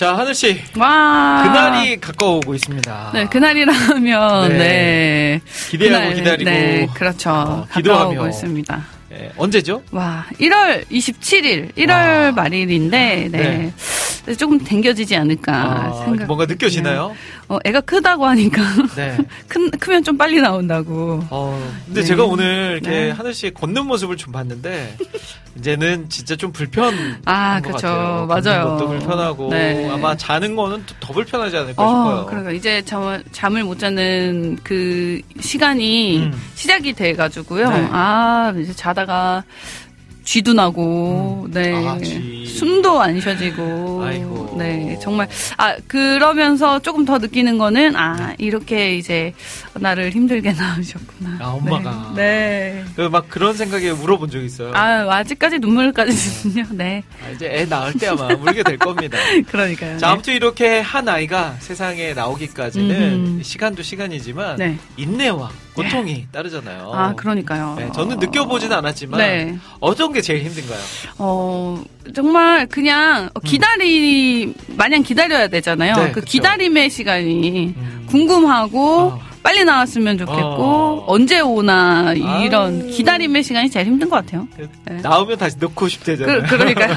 자 하늘 씨 와. 그날이 가까워오고 있습니다. 네, 그날이라면, 네. 네. 기대하고 그날, 기다리고 네, 그렇죠. 어, 가까워오고. 있습니다. 예, 언제죠? 와, 1월 27일, 1월 와. 말일인데, 네. 조금 당겨지지 않을까 아, 생각. 뭔가 느껴지나요? 어, 애가 크다고 하니까. 네. 큰, 크면 좀 빨리 나온다고. 어, 근데 네. 제가 오늘 이렇게 네. 하늘 씨 걷는 모습을 좀 봤는데 이제는 진짜 좀 불편한 아. 같아요. 맞아요. 것도 불편하고 네. 아마 자는 거는 또더 불편하지 않을까 어, 싶어요. 그러니까 이제 잠, 잠을 못 자는 그 시간이 음. 시작이 돼 가지고요. 네. 아, 이제 자다가 쥐도 나고, 네. 아, 쥐. 숨도 안 쉬어지고. 아이고. 네. 정말, 아, 그러면서 조금 더 느끼는 거는, 아, 이렇게 이제 나를 힘들게 낳으셨구나. 아, 엄마가. 네. 네. 그막 그런 생각에 물어본 적 있어요. 아, 아직까지 눈물까지는요. 네. 아, 이제 애 낳을 때 아마 울게 될 겁니다. 그러니까요. 자, 아무튼 이렇게 한 아이가 세상에 나오기까지는 음흠. 시간도 시간이지만 네. 인내와 고통이 따르잖아요. 아, 그러니까요. 네, 저는 느껴보진 않았지만 네. 어떤 게 제일 힘든가요? 어, 정말 그냥 기다리, 마냥 기다려야 되잖아요. 네, 그 그쵸. 기다림의 시간이 음. 궁금하고, 어. 빨리 나왔으면 좋겠고, 어. 언제 오나, 이런 아유. 기다림의 시간이 제일 힘든 것 같아요. 네. 나오면 다시 넣고 싶대잖아요. 그,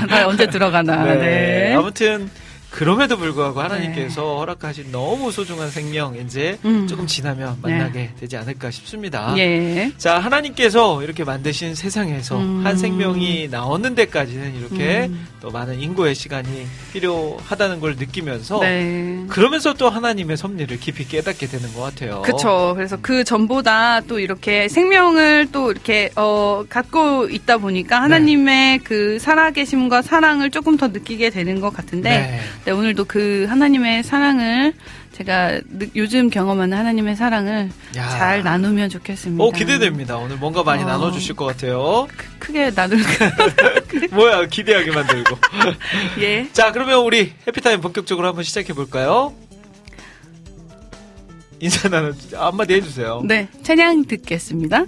나 언제 들어가나. 네. 아무튼 그럼에도 불구하고 하나님께서 허락하신 너무 소중한 생명 이제 음. 조금 지나면 만나게 되지 않을까 싶습니다. 예. 자 하나님께서 이렇게 만드신 세상에서 음. 한 생명이 나오는 데까지는 이렇게 음. 또 많은 인고의 시간이 필요하다는 걸 느끼면서 네. 그러면서 또 하나님의 섭리를 깊이 깨닫게 되는 것 같아요. 그쵸. 그래서 그 전보다 또 이렇게 생명을 또 이렇게, 어, 갖고 있다 보니까 하나님의 그 살아계심과 사랑을 조금 더 느끼게 되는 것 같은데, 네. 네, 오늘도 그 하나님의 사랑을 제가 느- 요즘 경험하는 하나님의 사랑을 야. 잘 나누면 좋겠습니다. 오 기대됩니다. 오늘 뭔가 많이 어. 나눠주실 것 같아요. 크- 크게 나눌 뭐야 기대하게 만들고. 예. 자, 그러면 우리 해피타임 본격적으로 한번 시작해 볼까요? 인사 나눠 한마디 해주세요. 네, 찬양 듣겠습니다.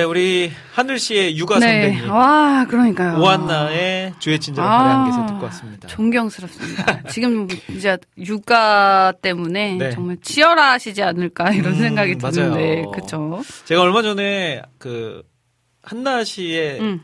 네, 우리 하늘 씨의 육아 네. 선배님 와, 그러니까요. 오한나의 주의 친절을 아, 발휘한 게서 듣고 왔습니다. 존경스럽습니다. 지금 이제 육아 때문에 네. 정말 치열하시지 않을까 이런 음, 생각이 드는데. 그쵸? 제가 얼마 전에 그 한나 씨의 음,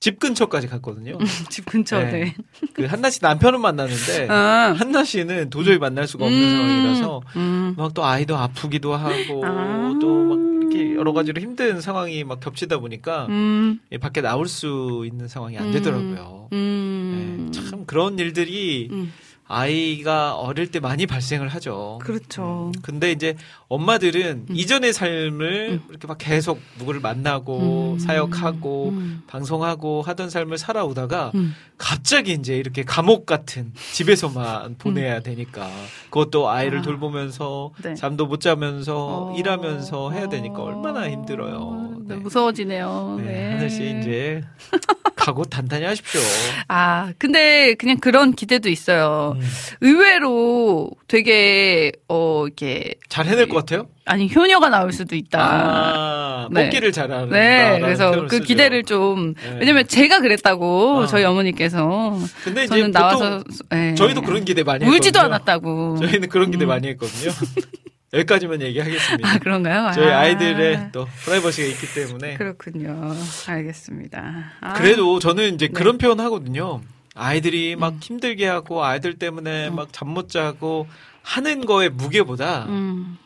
집 근처까지 갔거든요. 집 근처, 네. 네. 그 한나 씨 남편은 만나는데 아. 한나 씨는 도저히 만날 수가 없는 음, 상황이라서 음. 막또 아이도 아프기도 하고 아. 또막 이렇게 여러 가지로 힘든 상황이 막 겹치다 보니까 음, 이 밖에 나올 수 있는 상황이 안 음. 되더라고요. 음. 네, 참 그런 일들이 음, 아이가 어릴 때 많이 발생을 하죠. 그렇죠. 근데 이제 엄마들은 음. 이전의 삶을 이렇게 막 계속 누구를 만나고 음. 사역하고 음. 방송하고 하던 삶을 살아오다가 음. 갑자기 이제 이렇게 감옥 같은 집에서만 보내야 되니까 그것도 아이를 음. 아. 돌보면서 네. 잠도 못 자면서 어. 일하면서 해야 되니까 어. 얼마나 힘들어요. 네, 네. 무서워지네요. 네, 네. 하늘 씨 이제 각오 단단히 하십시오. 아, 근데 그냥 그런 기대도 있어요. 음. 의외로 되게, 어, 이렇게, 잘 해낼 것 같아요? 아니, 효녀가 나올 수도 있다. 아, 네. 뽑기를 잘하는. 네, 그래서 그 기대를 좀, 네. 왜냐면 제가 그랬다고, 아. 저희 어머니께서. 근데 이제 저는 나와서, 네. 저희도 그런 기대 많이 울지도 했거든요. 않았다고. 저희는 그런 기대 음. 많이 했거든요. 여기까지만 얘기하겠습니다. 아, 그런가요? 저희 아. 아이들의 또 프라이버시가 있기 때문에. 그렇군요. 알겠습니다. 아. 그래도 저는 이제 네. 그런 표현 하거든요. 아이들이 막 음. 힘들게 하고 아이들 때문에 막잠 못 자고 하는 거의 무게보다 음,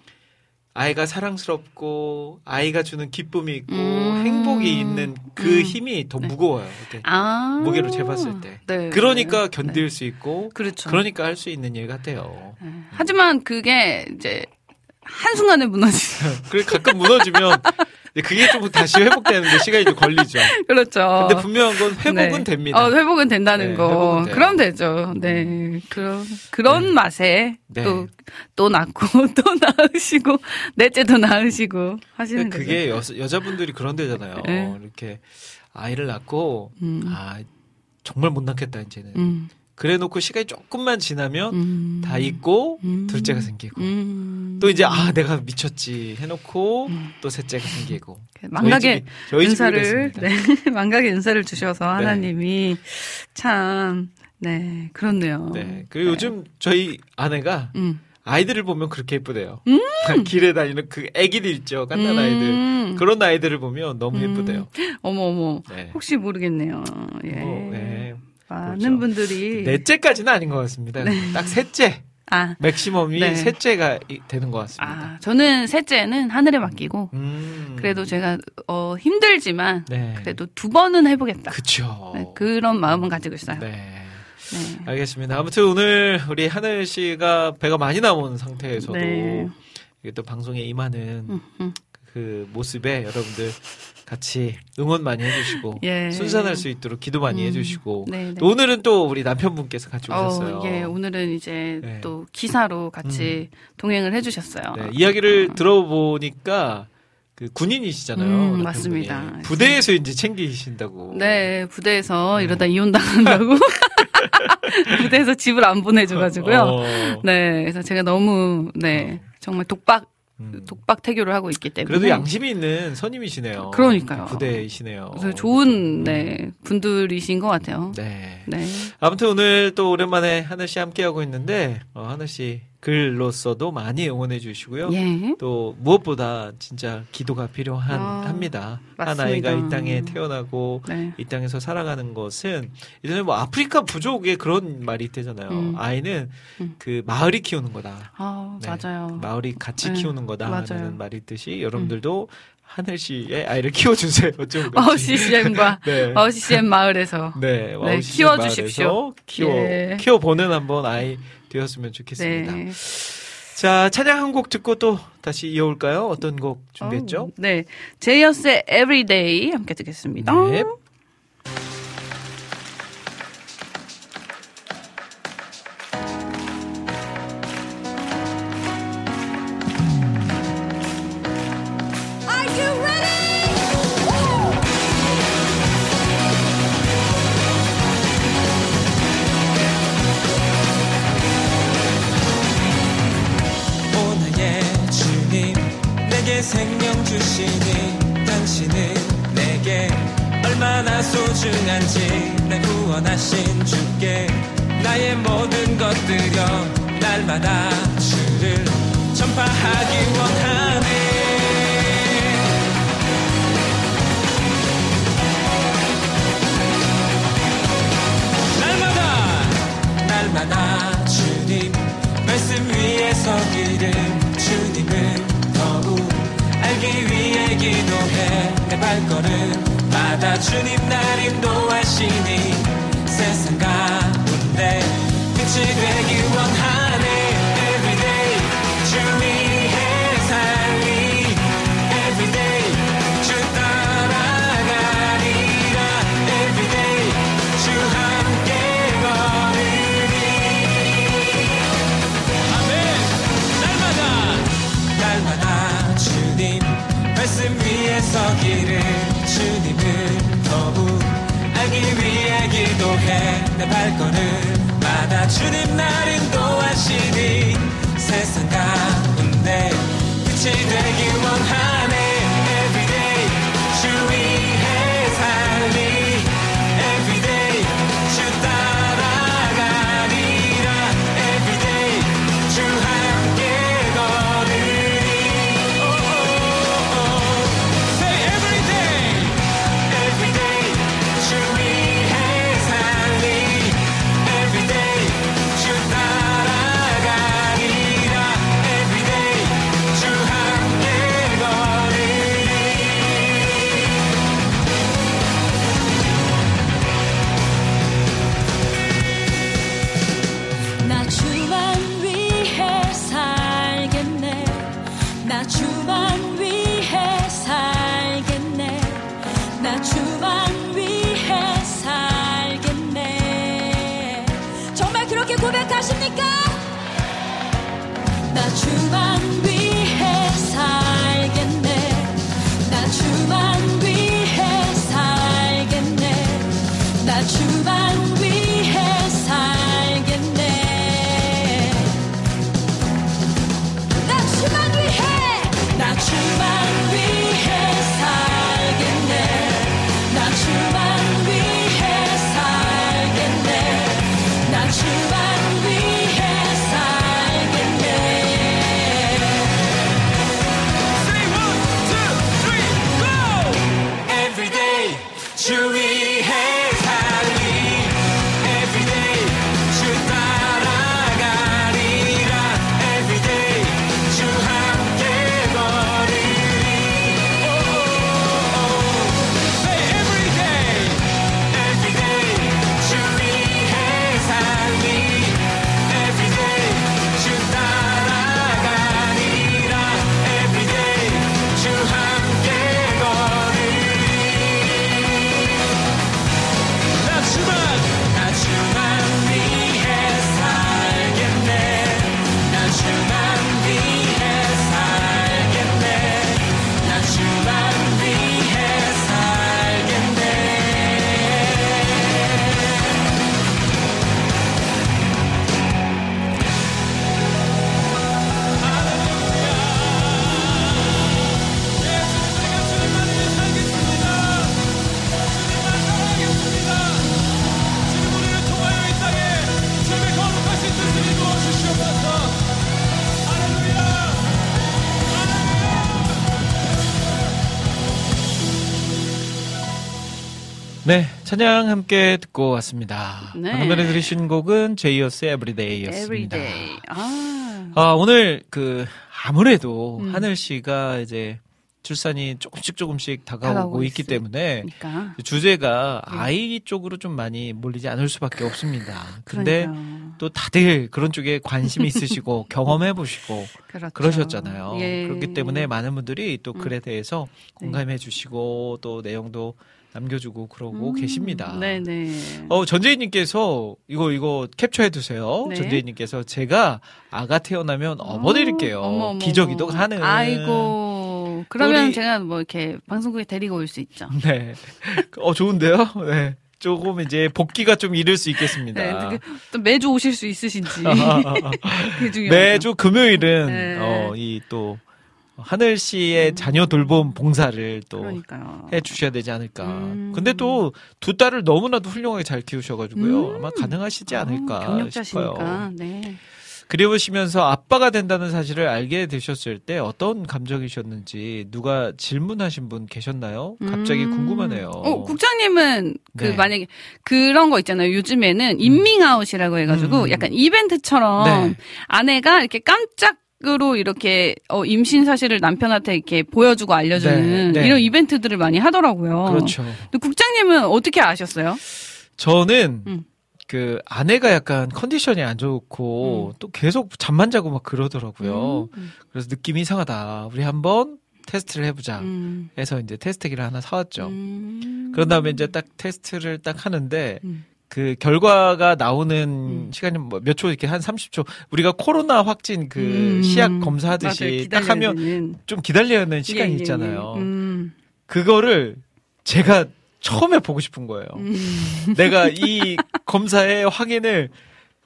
아이가 사랑스럽고 아이가 주는 기쁨이 있고 음. 행복이 있는 그 음. 힘이 더 네. 무거워요. 아. 무게로 재봤을 때. 네. 그러니까 네. 견딜 수 있고 그렇죠. 그러니까 할 수 있는 일 같아요. 네. 하지만 그게 이제 한순간에 무너지죠. 그리고 가끔 무너지면 그게 좀 다시 회복되는데 시간이 좀 걸리죠. 그렇죠. 근데 분명한 건 회복은 네. 됩니다. 어, 회복은 된다는 네, 거. 회복은. 그럼 되죠. 네. 그런, 그런 맛에 네. 또, 또 낳고, 또 낳으시고, 넷째 도 낳으시고 하시는 거죠. 그게 여, 여자분들이 그런 데잖아요. 네. 이렇게 아이를 낳고 음. 아 정말 못 낳겠다 이제는. 음, 그래 놓고 시간이 조금만 지나면 음. 다 잊고 음. 둘째가 생기고 음. 또 이제 아 내가 미쳤지 해놓고 음. 또 셋째가 생기고 망각의 저희 집이, 저희 집이 은사를, 그랬습니다. 네. 망각의 은사를 주셔서 하나님이 참, 네. 그렇네요. 네. 그리고 요즘 저희 아내가 음. 아이들을 보면 그렇게 예쁘대요. 길에 다니는 그 애기들 있죠. 깐난 아이들. 음. 그런 아이들을 보면 너무 음. 예쁘대요. 어머, 어머. 네. 혹시 모르겠네요. 예. 뭐, 네. 많은 그렇죠. 분들이. 넷째까지는 아닌 것 같습니다. 딱 셋째. 아, 맥시멈이 네. 셋째가 이- 되는 것 같습니다. 아, 저는 셋째는 하늘에 맡기고, 음. 그래도 제가, 어, 힘들지만, 네. 그래도 두 번은 해보겠다. 그쵸. 네, 그런 마음은 가지고 있어요. 네. 네. 알겠습니다. 아무튼 오늘 우리 하늘 씨가 배가 많이 나온 상태에서도 네. 이게 또 방송에 임하는 음, 음. 그 모습에 여러분들 같이 응원 많이 해주시고 예. 순산할 수 있도록 기도 많이 음. 해주시고 네, 네. 또 오늘은 또 우리 남편분께서 같이 오셨어요. 어, 예, 오늘은 이제 네. 또 기사로 같이 동행을 해주셨어요. 네, 이야기를 들어보니까 그 군인이시잖아요. 음. 맞습니다. 부대에서 이제 챙기신다고. 네, 부대에서 네. 이러다 이혼 당한다고. 부대에서 집을 안 보내줘가지고요. 어. 네, 그래서 제가 너무, 네, 정말 독박, 음. 독박 태교를 하고 있기 때문에. 그래도 양심이 있는 선임이시네요. 그러니까요. 부대이시네요. 그래서 좋은, 음. 네, 분들이신 것 같아요. 네. 네. 아무튼 오늘 또 오랜만에 하늘 씨 함께 하고 있는데, 어, 하늘 씨 글로서도 많이 응원해 주시고요. 예. 또 무엇보다 진짜 기도가 필요한 아, 합니다. 한 맞습니다. 아이가 이 땅에 태어나고 네. 이 땅에서 살아가는 것은 예전에 뭐 아프리카 부족에 그런 말이 있대잖아요. 음. 아이는 음. 그 마을이 키우는 거다. 아, 네. 맞아요. 마을이 같이 네, 키우는 거다 맞아요. 하는 말이 있듯이 여러분들도 하늘 씨의 아이를 키워주세요. 좀 와우 CCM과 네. 와우 CCM 마을에서. 네, 와우 씨 키워주십시오. 마을에서 키워 예. 키워 보는 한번 아이 되었으면 좋겠습니다. 네. 자 찬양 한 곡 듣고 또 다시 이어볼까요? 어떤 곡 준비했죠? 어, 네. 제이어스의 Everyday 함께 듣겠습니다. 네. 찬양 함께 듣고 왔습니다. 네. 방금 전에 들으신 곡은 제이어스의 Everyday였습니다. Everyday. 아, 아, 오늘 그 아무래도 음. 하늘 씨가 이제 출산이 조금씩 조금씩 다가오고, 다가오고 있기 때문에 그러니까. 주제가 네. 아이 쪽으로 좀 많이 몰리지 않을 수밖에 없습니다. 근데 그러니까요. 또 다들 그런 쪽에 관심이 있으시고 경험해 보시고 그렇죠. 그러셨잖아요. 예. 그렇기 때문에 많은 분들이 또 음. 글에 대해서 네. 공감해 주시고 또 내용도 남겨주고 그러고 음, 계십니다. 네네. 어, 전재희님께서 이거, 이거 캡처해 두세요. 네. 전재희님께서 제가 아가 태어나면 업어드릴게요. 어머, 어머, 기저귀도. 가는. 아이고. 그러면 우리- 제가 뭐 이렇게 방송국에 데리고 올 수 있죠. 네. 어, 좋은데요? 네. 조금 이제 복귀가 좀 이를 수 있겠습니다. 네, 그- 또 매주 오실 수 있으신지. 중요하죠. 매주 금요일은, 네. 어, 이 또, 하늘 씨의 자녀 돌봄 봉사를 또 그러니까요. 해 주셔야 되지 않을까. 음. 근데 또 두 딸을 너무나도 훌륭하게 잘 키우셔가지고요. 음. 아마 가능하시지 않을까 아, 싶어요. 네. 그리우시면서 아빠가 된다는 사실을 알게 되셨을 때 어떤 감정이셨는지 누가 질문하신 분 계셨나요? 갑자기 음. 궁금하네요. 어, 국장님은 그 네. 만약에 그런 거 있잖아요. 요즘에는 인밍아웃이라고 해가지고 음. 약간 이벤트처럼 네. 아내가 이렇게 깜짝 으로 이렇게 어, 임신 사실을 남편한테 이렇게 보여주고 알려주는 네, 네. 이런 이벤트들을 많이 하더라고요. 그렇죠. 근데 국장님은 어떻게 아셨어요? 저는 음. 그 아내가 약간 컨디션이 안 좋고 또 계속 잠만 자고 막 그러더라고요. 음. 그래서 느낌이 이상하다. 우리 한번 테스트를 해보자. 음. 해서 이제 테스트기를 하나 사왔죠. 음. 그런 다음에 이제 딱 테스트를 딱 하는데 음. 그 결과가 나오는 음. 시간이 뭐몇초 이렇게 한 30초 우리가 코로나 확진 그 음. 시약 맞아요. 검사하듯이 딱 기다려야 하면 되는. 좀 기다려야 하는 시간이 예, 예, 예. 있잖아요. 음. 그거를 제가 처음에 보고 싶은 거예요. 음. 내가 이 검사의 확인을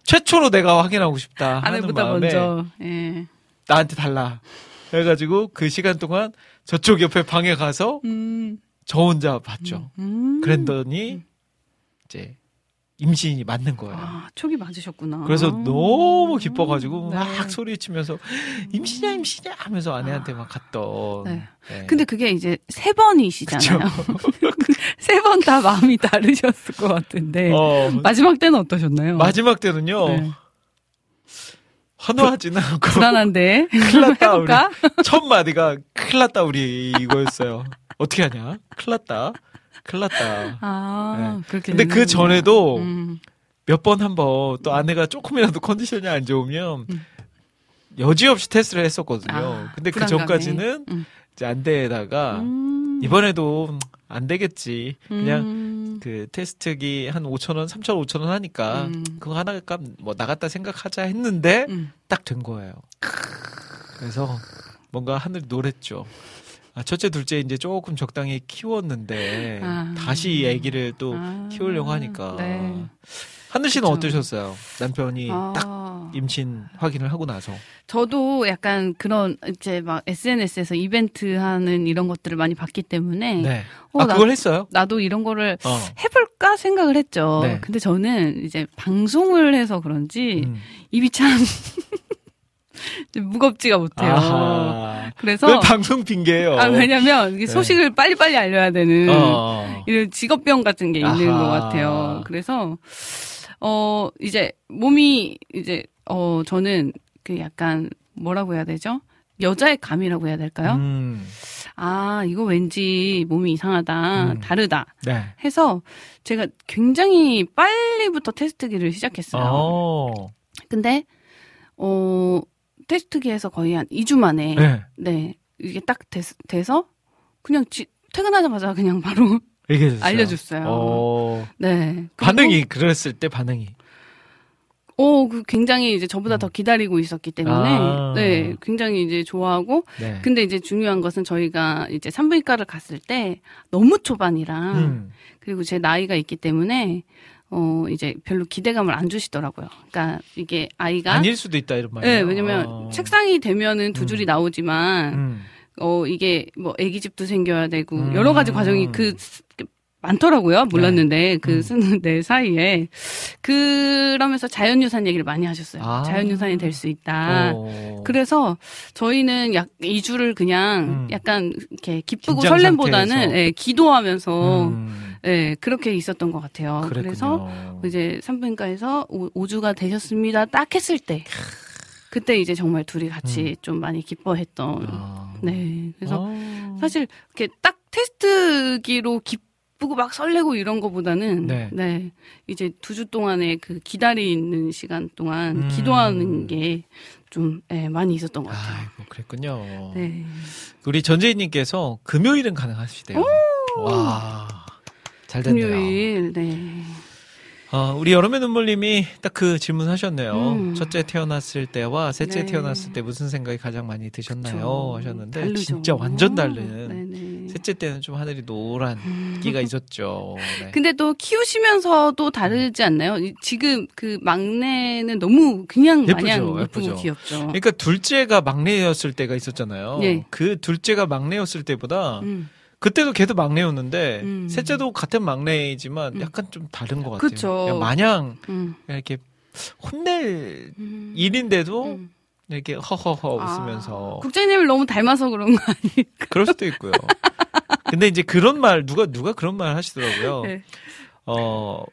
최초로 내가 확인하고 싶다 하는 마음에 먼저. 예. 나한테 달라. 그래가지고 그 시간 동안 저쪽 옆에 방에 가서 음. 저 혼자 봤죠. 음. 그랬더니 이제 임신이 맞는 거예요. 아, 촉이 맞으셨구나. 그래서 아. 너무 기뻐가지고 네. 막 소리치면서 임신이야 임신이야 하면서 아내한테 막 갔던. 네. 네. 근데 그게 이제 세 번이시잖아요. 세 번 다 마음이 다르셨을 것 같은데. 어, 마지막 때는 어떠셨나요? 마지막 때는요 네. 환호하지는 않고 불안한데. 큰일 났다 우리? 첫 마디가 큰일 났다 우리 이거였어요. 어떻게 하냐? 큰일 났다. 큰일 났다. 아, 그렇게. 근데 그. 전에도 음. 몇번 한번 또 아내가 조금이라도 컨디션이 안 좋으면 음. 여지없이 테스트를 했었거든요. 아, 근데 그. 전까지는 음. 이제 안 되다가 음. 이번에도 안 되겠지. 그냥 음. 그 테스트기 한 5천 원, 3천 원, 5천 원 하니까 음. 그거 하나 값뭐 나갔다 생각하자 했는데 음. 딱된 거예요. 그래서 뭔가 하늘이 노랬죠. 아, 첫째, 둘째 이제 조금 적당히 키웠는데 아. 다시 아기를 또 아. 키우려고 하니까 네. 하늘 씨는 그쵸. 어떠셨어요? 남편이 딱 아. 임신 확인을 하고 나서. 저도 약간 그런 이제 막 SNS에서 이벤트 하는 이런 것들을 많이 봤기 때문에 네. 어, 아 나- 그걸 했어요? 나도 이런 거를 어. 해볼까 생각을 했죠. 네. 근데 저는 이제 방송을 해서 그런지 음. 입이 참좀 무겁지가 못해요. 아하. 그래서 왜 방송 핑계예요? 아, 왜냐면 네. 소식을 빨리빨리 알려야 되는 어. 이런 직업병 같은 게 있는 아하. 것 같아요. 그래서 어 이제 몸이 이제 어 저는 그 약간 뭐라고 해야 되죠? 여자의 감이라고 해야 될까요? 음. 아 이거 왠지 몸이 이상하다, 음. 다르다 네. 해서 제가 굉장히 빨리부터 테스트기를 시작했어요. 어. 근데 어 테스트기에서 거의 한 2주 만에 네. 네 이게 딱 됐, 돼서 그냥 지- 퇴근하자마자 그냥 바로 얘기해줬어요. 알려줬어요. 어. 네 반응이 그랬을 때 반응이. 어, 그 굉장히 이제 저보다 더 기다리고 있었기 때문에 아. 네 굉장히 이제 좋아하고 네. 근데 이제 중요한 것은 저희가 이제 산부인과를 갔을 때 너무 초반이라 음. 그리고 제 나이가 있기 때문에 어 이제 별로 기대감을 안 주시더라고요. 그러니까 이게 아이가 아닐 수도 있다 이런 말이에요. 네, 왜냐면 어. 책상이 되면은 두 줄이 음. 나오지만 음. 어 이게 뭐 아기집도 생겨야 되고 음. 여러 가지 과정이 그 많더라고요. 몰랐는데 그 음. 쓰는 데 사이에 그러면서 자연유산 얘기를 많이 하셨어요. 아. 자연유산이 될 수 있다. 어. 그래서 저희는 약 2주를 그냥 음. 약간 이렇게 기쁘고 설렘보다는. 예, 기도하면서 음. 예, 그렇게 있었던 것 같아요. 그랬군요. 그래서 이제 산부인과에서 오, 5주가 되셨습니다. 딱 했을 때 그때 이제 정말 둘이 같이 좀 많이 기뻐했던 음. 아. 네. 그래서 어. 사실 이렇게 딱 테스트기로 기쁘고 막 설레고 이런 거보다는 네. 네. 이제 두 주 동안의 그 기다리는 시간 동안 음. 기도하는 게좀 예, 많이 있었던 것 같아요. 아이고 그랬군요. 네. 우리 전재희님께서 금요일은 가능하시대요. 와. 잘 됐네요. 금요일 네. 어, 우리 여름의 눈물님이 딱 그 질문 하셨네요. 음. 첫째 태어났을 때와 셋째 네. 태어났을 때 무슨 생각이 가장 많이 드셨나요? 그쵸. 하셨는데 다르죠. 진짜 완전 다른 네네. 셋째 때는 좀 하늘이 노란 끼가 있었죠. 네. 근데 또 키우시면서도 다르지 않나요? 이- 지금 그 막내는 너무 그냥 예쁘죠, 마냥 예쁘고 예쁘죠. 귀엽죠. 그러니까 둘째가 막내였을 때가 있었잖아요. 예. 그 둘째가 막내였을 때보다 음. 그때도 걔도 막내였는데 음. 셋째도 같은 막내이지만 음. 약간 좀 다른 것 같아요. 그쵸. 마냥 음. 이렇게 혼낼 음. 일인데도 음. 이렇게 허허허 아, 웃으면서 국장님을 너무 닮아서 그런 거 아니에요? 그럴 수도 있고요. 근데 이제 그런 말 누가 누가 그런 말 하시더라고요. 네. 어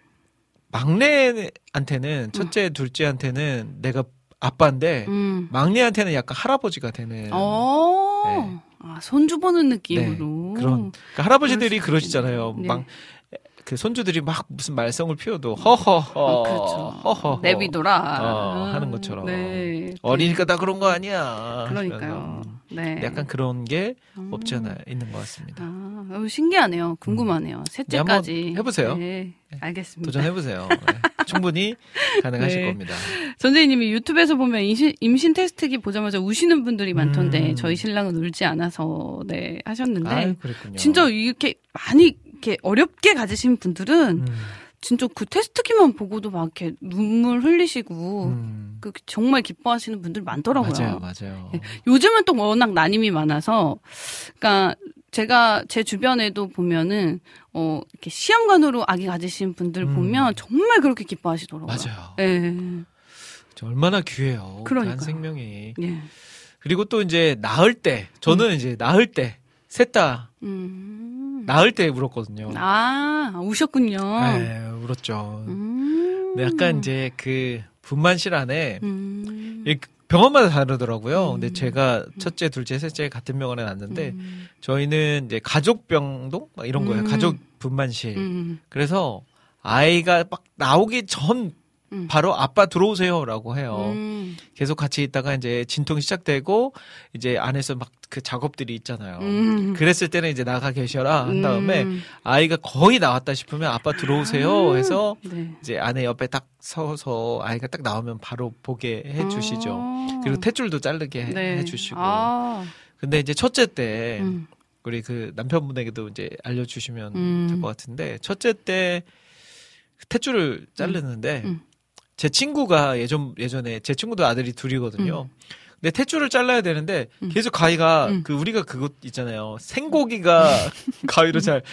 막내한테는 첫째, 둘째한테는 내가 아빠인데 음. 막내한테는 약간 할아버지가 되는 어. 네. 아, 손주 보는 느낌으로. 그런 그러니까 할아버지들이 그러시잖아요. 있겠네요. 막그 손주들이 막 무슨 말썽을 피워도 허허허 어, 그렇죠. 허허 내비둬라. 어, 하는 것처럼. 네. 어리니까 다 그런 거 아니야. 그러니까요. 하시면서. 네. 약간 그런 게 음. 없지 않아 있는 것 같습니다. 아, 너무 신기하네요. 궁금하네요. 셋째까지. 네, 해보세요. 네, 알겠습니다. 도전해보세요. 네. 충분히 가능하실 네. 겁니다. 선생님이 유튜브에서 보면 임신, 임신 테스트기 보자마자 우시는 분들이 많던데 음. 저희 신랑은 울지 않아서 네 하셨는데 아, 그랬군요. 진짜 이렇게 많이 이렇게 어렵게 가지신 분들은 음, 진짜 그 테스트기만 보고도 막 이렇게 눈물 흘리시고 음. 그 정말 기뻐하시는 분들 많더라고요. 맞아요, 맞아요. 예. 요즘은 또 워낙 난임이 많아서, 그러니까 제가 제 주변에도 보면은 어 이렇게 시험관으로 아기 가지신 분들 음. 보면 정말 그렇게 기뻐하시더라고요. 맞아요. 예. 저 얼마나 귀해요. 그러니까요. 한 생명이. 예. 그리고 또 이제 낳을 때, 저는 이제 낳을 때, 셋다 음. 낳을 때 울었거든요. 아, 우셨군요. 네, 울었죠. 음. 근데 약간 이제 그 분만실 안에 음. 이 병원마다 다르더라고요. 음. 근데 제가 첫째, 둘째, 셋째 같은 병원에 났는데 음. 저희는 이제 가족 병동 막 이런 거예요. 음. 가족 분만실. 음. 그래서 아이가 막 나오기 전 음. 바로 아빠 들어오세요라고 해요. 음. 계속 같이 있다가 이제 진통이 시작되고 이제 안에서 막 그 작업들이 있잖아요. 음. 그랬을 때는 이제 나가 계셔라 한 다음에 음. 아이가 거의 나왔다 싶으면 아빠 들어오세요 아. 해서 네. 이제 아내 옆에 딱 서서 아이가 딱 나오면 바로 보게 해 주시죠. 아. 그리고 탯줄도 자르게 해- 네. 해 주시고. 아. 근데 이제 첫째 때 음. 우리 그 남편분에게도 이제 알려주시면 음. 될것 같은데 첫째 때 탯줄을 자르는데 음. 제 친구가 예전 예전에 제 친구도 아들이 둘이거든요. 근데 탯줄을 잘라야 되는데 음. 계속 가위가 음. 그 우리가 그것 있잖아요. 생고기가 가위로 잘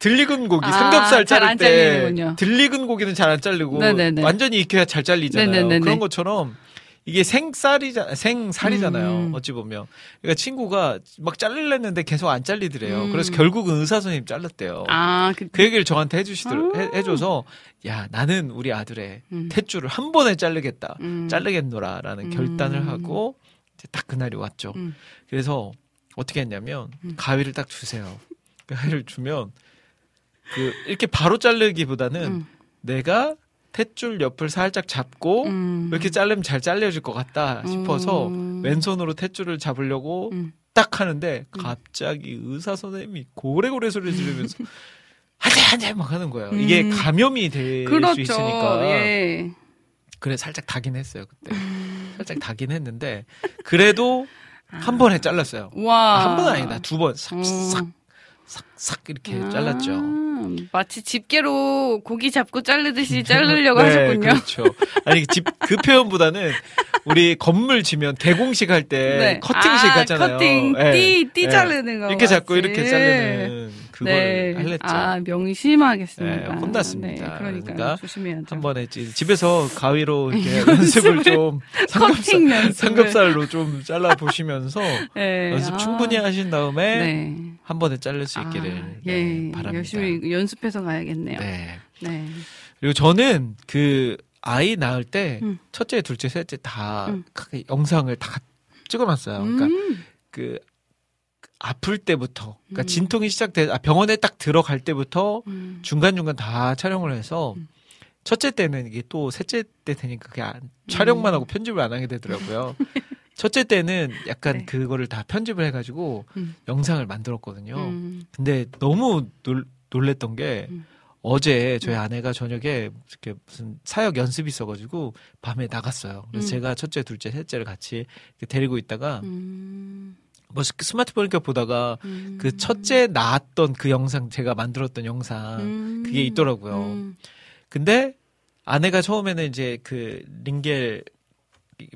들익은 고기 아, 삼겹살 자를 때. 들익은 고기는 잘 안 잘리고 네네네. 완전히 익혀야 잘 잘리잖아요. 네네네네. 그런 것처럼 이게 생쌀이자 생살이잖아요. 음. 어찌 보면. 그러니까 친구가 막 잘리려는데 계속 안 잘리더래요. 음. 그래서 결국은 의사 선생님 잘랐대요. 아, 그, 그 얘기를 저한테 해주시더 아. 해, 해줘서 야 나는 우리 아들의 음. 탯줄을 한 번에 자르겠다. 음. 자르겠노라라는 음. 결단을 하고 이제 딱 그날이 왔죠. 음. 그래서 어떻게 했냐면 음. 가위를 딱 주세요. 그 가위를 주면 그 이렇게 바로 자르기보다는 음. 내가 탯줄 옆을 살짝 잡고 음. 이렇게 자르면 잘 잘려질 것 같다 싶어서 음. 왼손으로 탯줄을 잡으려고 음. 딱 하는데 갑자기 의사 선생님이 고래고래 소리 지르면서 한대 한대 막 하는 거예요. 이게 음. 감염이 될 그렇죠. 수 있으니까. 예. 그래 살짝 다긴 했어요 그때. 살짝 다긴 했는데 그래도 한 번에 잘랐어요. 와. 아, 한번 아니다 두번 어. 싹싹 싹 싹 이렇게 아, 잘랐죠. 마치 집게로 고기 잡고 자르듯이 자르려고 네, 하셨군요. 그렇죠. 아니 집 그 표현보다는 우리 건물 지면 개공식 할때 네. 커팅식 아, 하잖아요. 커팅, 예. 띠, 띠 예. 자르는 거. 이렇게 잡고 맞지? 이렇게 자르는 그걸 네. 할랬죠. 아, 명심하겠습니다. 네, 혼났습니다. 네, 그러니까 그러니까 조심해야죠. 한 번에 찌- 집에서 가위로 이렇게 연습을 좀 커팅 삼겹살, 연습을. 삼겹살로 좀 잘라 보시면서 네. 연습 아, 충분히 하신 다음에 네. 한 번에 자를 수 있기를 아, 네, 예, 바랍니다. 열심히 연습해서 가야겠네요. 네. 네. 그리고 저는 그 아이 낳을 때 음. 첫째, 둘째, 셋째 다 음. 그 영상을 다 찍어놨어요. 그러니까 음. 그 아플 때부터, 그러니까 음. 진통이 시작돼 아, 병원에 딱 들어갈 때부터 음. 중간 중간 다 촬영을 해서 음. 첫째 때는 이게 또 셋째 때 되니까 그게 안- 촬영만 음. 하고 편집을 안 하게 되더라고요. 첫째 때는 약간 네. 그거를 다 편집을 해가지고 음. 영상을 만들었거든요. 음. 근데 너무 놀, 놀랬던 게 음. 어제 저희 아내가 저녁에 이렇게 무슨 사역 연습이 있어가지고 밤에 나갔어요. 그래서 음. 제가 첫째, 둘째, 셋째를 같이 데리고 있다가 음. 뭐 스- 스마트폰 이렇게 보다가 음. 그 첫째 나왔던 그 영상 제가 만들었던 영상 음. 그게 있더라고요. 음. 근데 아내가 처음에는 이제 그 링겔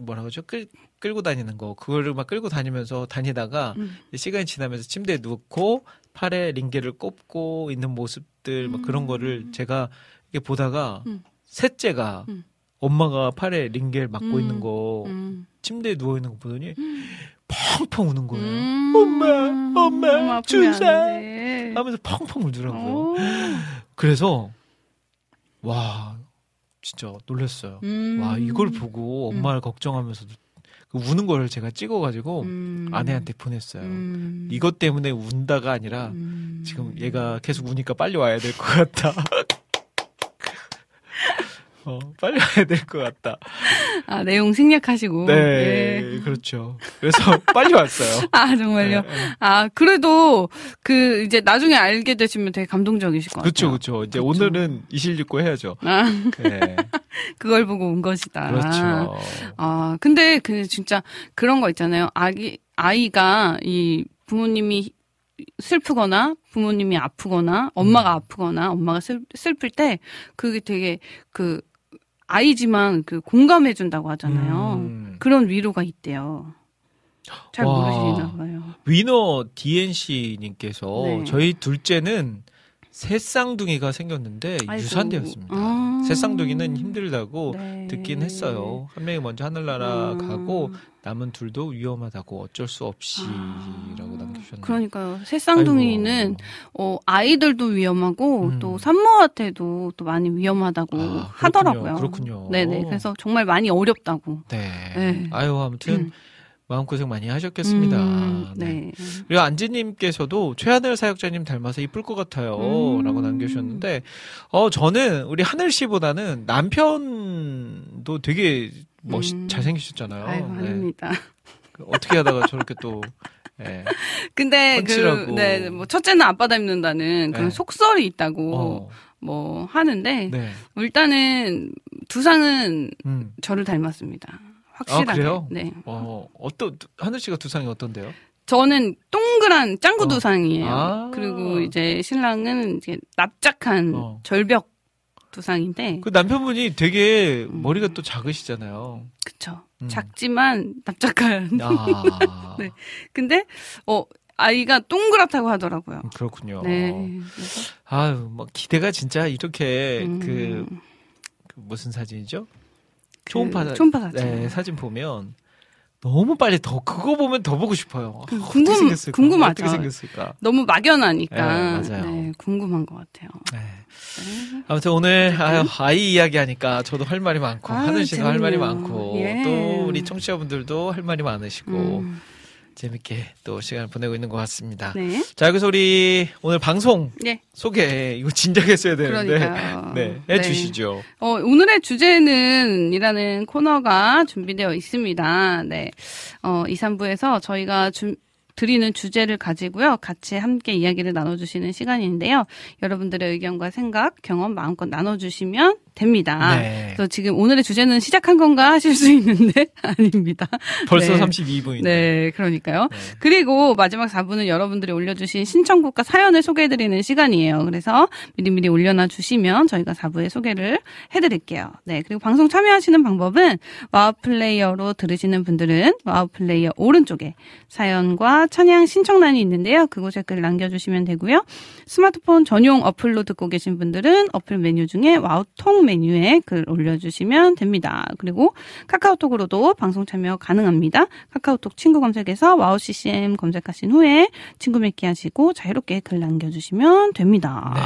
뭐라 그러죠? 끌 끌고 다니는 거 그거를 막 끌고 다니면서 다니다가 음. 시간이 지나면서 침대에 눕고 팔에 링겔을 꼽고 있는 모습들 막 그런 거를 제가 이렇게 보다가 음. 셋째가 음. 엄마가 팔에 링겔 맞고 음. 있는 거 음. 침대에 누워 있는 거 보더니 펑펑 우는 거예요. 음. 엄마, 엄마, 주사. 하면서 펑펑 울더라고요. 오. 그래서 와 진짜 놀랐어요. 음. 와 이걸 보고 엄마를 걱정하면서도 그 우는 거를 제가 찍어가지고 음. 아내한테 보냈어요. 음. 이것 때문에 운다가 아니라 음. 지금 얘가 계속 우니까 빨리 와야 될 것 같다. 어, 빨리 와야 될 것 같다. 아 내용 생략하시고. 네, 네. 그렇죠. 그래서 빨리 왔어요. 아 정말요. 네, 네. 아 그래도 그 이제 나중에 알게 되시면 되게 감동적이실 것 그렇죠, 같아요. 그렇죠. 이제 그렇죠. 오늘은 이실직고 해야죠. 아 네, 그걸 보고 온 것이다. 그렇죠. 아, 근데 그 진짜 그런 거 있잖아요. 아기 아이가 이 부모님이 슬프거나 부모님이 아프거나 엄마가 음. 아프거나 엄마가 슬, 슬플 때 그게 되게 그 아이지만 그 공감해 준다고 하잖아요. 음. 그런 위로가 있대요. 잘 와. 모르시나 봐요. 위너 DNC님께서 네. 저희 둘째는 새 쌍둥이가 생겼는데 아이고. 유산되었습니다. 아. 새 쌍둥이는 힘들다고 네. 듣긴 했어요. 한 명이 먼저 하늘나라 음. 가고 남은 둘도 위험하다고 어쩔 수 아. 없이라고 남기셨네요. 그러니까요. 새 쌍둥이는 어, 아이들도 위험하고 음. 또 산모한테도 또 많이 위험하다고 아. 하더라고요. 그렇군요. 네네. 그래서 정말 많이 어렵다고. 네. 네. 아유 아무튼 음. 마음고생 많이 하셨겠습니다. 음, 네. 네. 그리고 안지님께서도 최하늘 사역자님 닮아서 이쁠 것 같아요. 음. 라고 남겨주셨는데, 어, 저는 우리 하늘 씨보다는 남편도 되게 멋있, 음. 잘생기셨잖아요. 아유, 네. 아닙니다. 그 어떻게 하다가 저렇게 또, 예. 근데 그, 펀치라고. 네, 뭐 첫째는 아빠 닮는다는 그런 네. 속설이 있다고 어, 뭐 하는데 네. 일단은 두상은 음. 저를 닮았습니다. 확실하게. 아? 네. 어, 어떤, 하늘 씨가 두상이 어떤데요? 저는 동그란 짱구 어. 두상이에요. 아. 그리고 이제 신랑은 이제 납작한 어. 절벽 두상인데 그 남편분이 되게 음. 머리가 또 작으시잖아요. 그쵸. 음. 작지만 납작한. 아. 네. 근데 어 아이가 동그랗다고 하더라고요. 그렇군요. 네. 아유, 뭐 기대가 진짜 이렇게 음, 그, 그 무슨 사진이죠? 초음파, 그 초음파 사진. 네, 사진 보면 너무 빨리 더 그거 보면 더 보고 싶어요. 그 아, 어떻게 궁금- 생겼을까? 궁금하죠. 어떻게 생겼을까? 너무 막연하니까 네, 맞아요. 네, 궁금한 것 같아요. 네. 네. 아무튼 오늘 아유, 아이 이야기하니까 저도 할 말이 많고 아유, 하늘 씨도 할 말이. 많고 예. 또 우리 청취자분들도 할 말이 많으시고 음, 재밌게 또 시간을 보내고 있는 것 같습니다. 네. 자 여기서 우리 오늘 방송 네. 소개 이거 진작 했어야 되는데 그러니까요. 네, 네. 해주시죠. 어, 오늘의 주제는 이라는 코너가 준비되어 있습니다. 네. 어, 2, 3부에서 저희가 주, 드리는 주제를 가지고요. 같이 함께 이야기를 나눠주시는 시간인데요. 여러분들의 의견과 생각, 경험 마음껏 나눠주시면 됩니다. 네. 그래서 지금 오늘의 주제는 시작한 건가 하실 수 있는데 아닙니다. 벌써 네. 32분인데. 네, 그러니까요. 네. 그리고 마지막 4부는 여러분들이 올려주신 신청곡과 사연을 소개해드리는 시간이에요. 그래서 미리미리 올려놔 주시면 저희가 4부에 소개를 해드릴게요. 네, 그리고 방송 참여하시는 방법은 와우 플레이어로 들으시는 분들은 와우 플레이어 오른쪽에 사연과 찬양 신청란이 있는데요. 그곳에 글 남겨주시면 되고요. 스마트폰 전용 어플로 듣고 계신 분들은 어플 메뉴 중에 와우통 메뉴에 글 올려주시면 됩니다. 그리고 카카오톡으로도 방송 참여 가능합니다. 카카오톡 친구 검색에서 와우 CCM 검색하신 후에 친구 맺기 하시고 자유롭게 글 남겨주시면 됩니다. 네.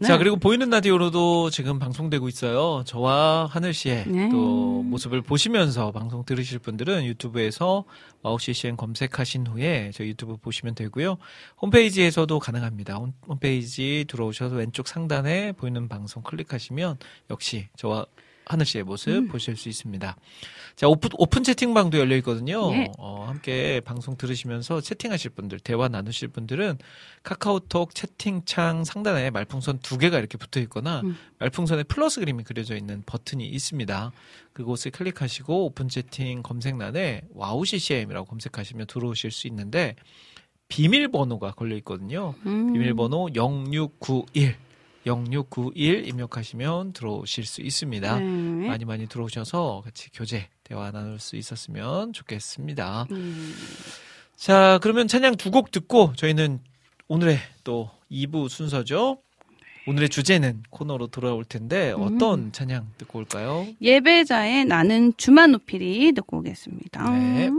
네. 자, 그리고 보이는 라디오로도 지금 방송되고 있어요. 저와 하늘 씨의 네. 또 모습을 보시면서 방송 들으실 분들은 유튜브에서 와우 CCM 검색하신 후에 저 유튜브 보시면 되고요. 홈페이지에서도 가능합니다. 홈- 홈페이지 들어오셔서 왼쪽 상단에 보이는 방송 클릭하시면 역시 저와 하늘 씨의 모습 음. 보실 수 있습니다. 자, 오픈, 오픈 채팅방도 열려 있거든요. 예. 어, 함께 방송 들으시면서 채팅하실 분들, 대화 나누실 분들은 카카오톡 채팅창 상단에 말풍선 두 개가 이렇게 붙어 있거나 음. 말풍선에 플러스 그림이 그려져 있는 버튼이 있습니다. 그곳을 클릭하시고 오픈 채팅 검색란에 와우 CCM이라고 검색하시면 들어오실 수 있는데 비밀번호가 걸려 있거든요. 음. 비밀번호 0691 0691 입력하시면 들어오실 수 있습니다. 네. 많이 많이 들어오셔서 같이 교제 대화 나눌 수 있었으면 좋겠습니다. 음. 자, 그러면 찬양 두 곡 듣고 저희는 오늘의 또 2부 순서죠. 오늘의 주제는 코너로 돌아올 텐데 어떤 찬양 듣고 올까요? 예배자의 나는 주만 높이리 듣고 오겠습니다. 네.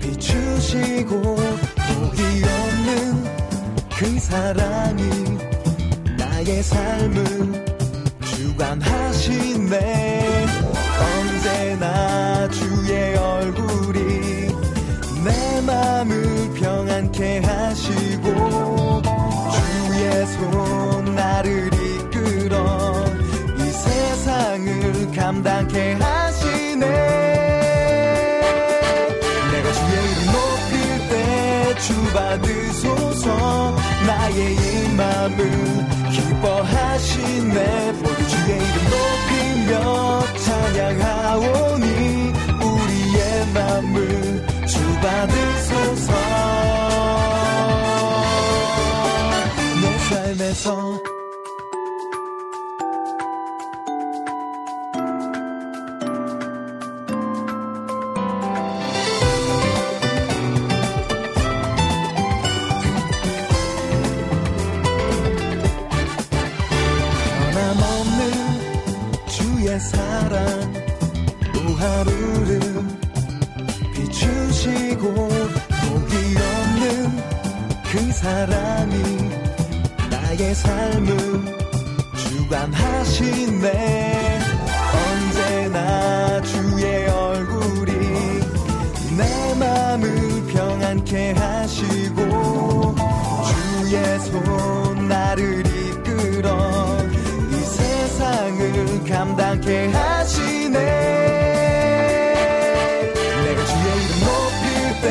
비추시고 보기 없는 그 사랑이 나의 삶을 주관하시네. 언제나 주의 얼굴이 내 마음을 평안케 하시고 주의 손 나를 이끌어 이 세상을 감당케 하시고 받으소서. 나의 이 맘을 기뻐하시네 모두 주의 이름 높이며 찬양하오니 우리의 맘을 주 받으소서. 내 삶에서 삶을 주관하시네 언제나 주의 얼굴이 내 맘을 평안케 하시고 주의 손 나를 이끌어 이 세상을 감당케 하시네. 내가 주의 이름 높일 때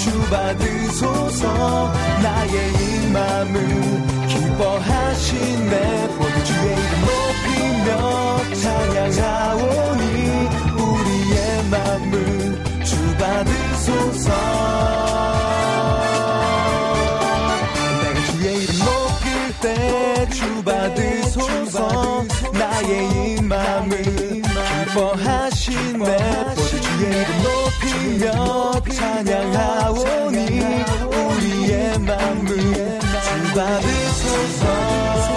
주 받으소서 나의 이 맘을 기뻐하시네 모두 주의 이름 높이며 찬양하오니 우리의 맘을 주 받으소서 내가 주의 이름 높일 때 주 받으소서 나의 이 맘을 기뻐하시네 모두 주의 이름 높이며 찬양하오니 우리의 주 받으소서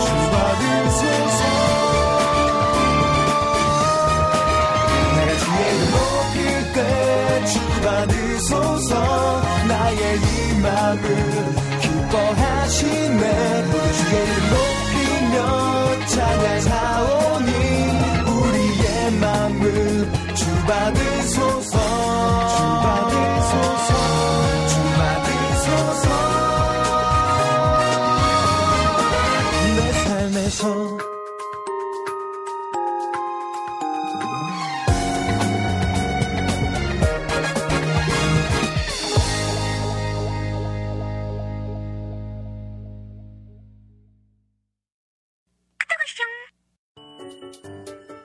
주받으소서 내가 주의 이름 높일 때 주 받으소서 나의 이 맘을 기뻐하시네 모두 주의 이름 높이며 찬양하오니 우리의 맘을 주 받으소서 주받으소서 삶에서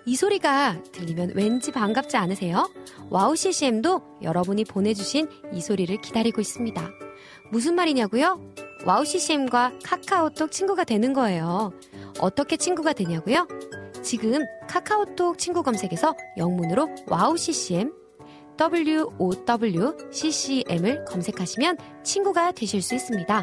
이 소리가 들리면 왠지 반갑지 않으세요? 와우 CCM도 여러분이 보내주신 이 소리를 기다리고 있습니다. 무슨 말이냐고요? 와우 CCM과 카카오톡 친구가 되는 거예요. 어떻게 친구가 되냐고요? 지금 카카오톡 친구 검색에서 영문으로 와우 CCM WOWCCM을 검색하시면 친구가 되실 수 있습니다.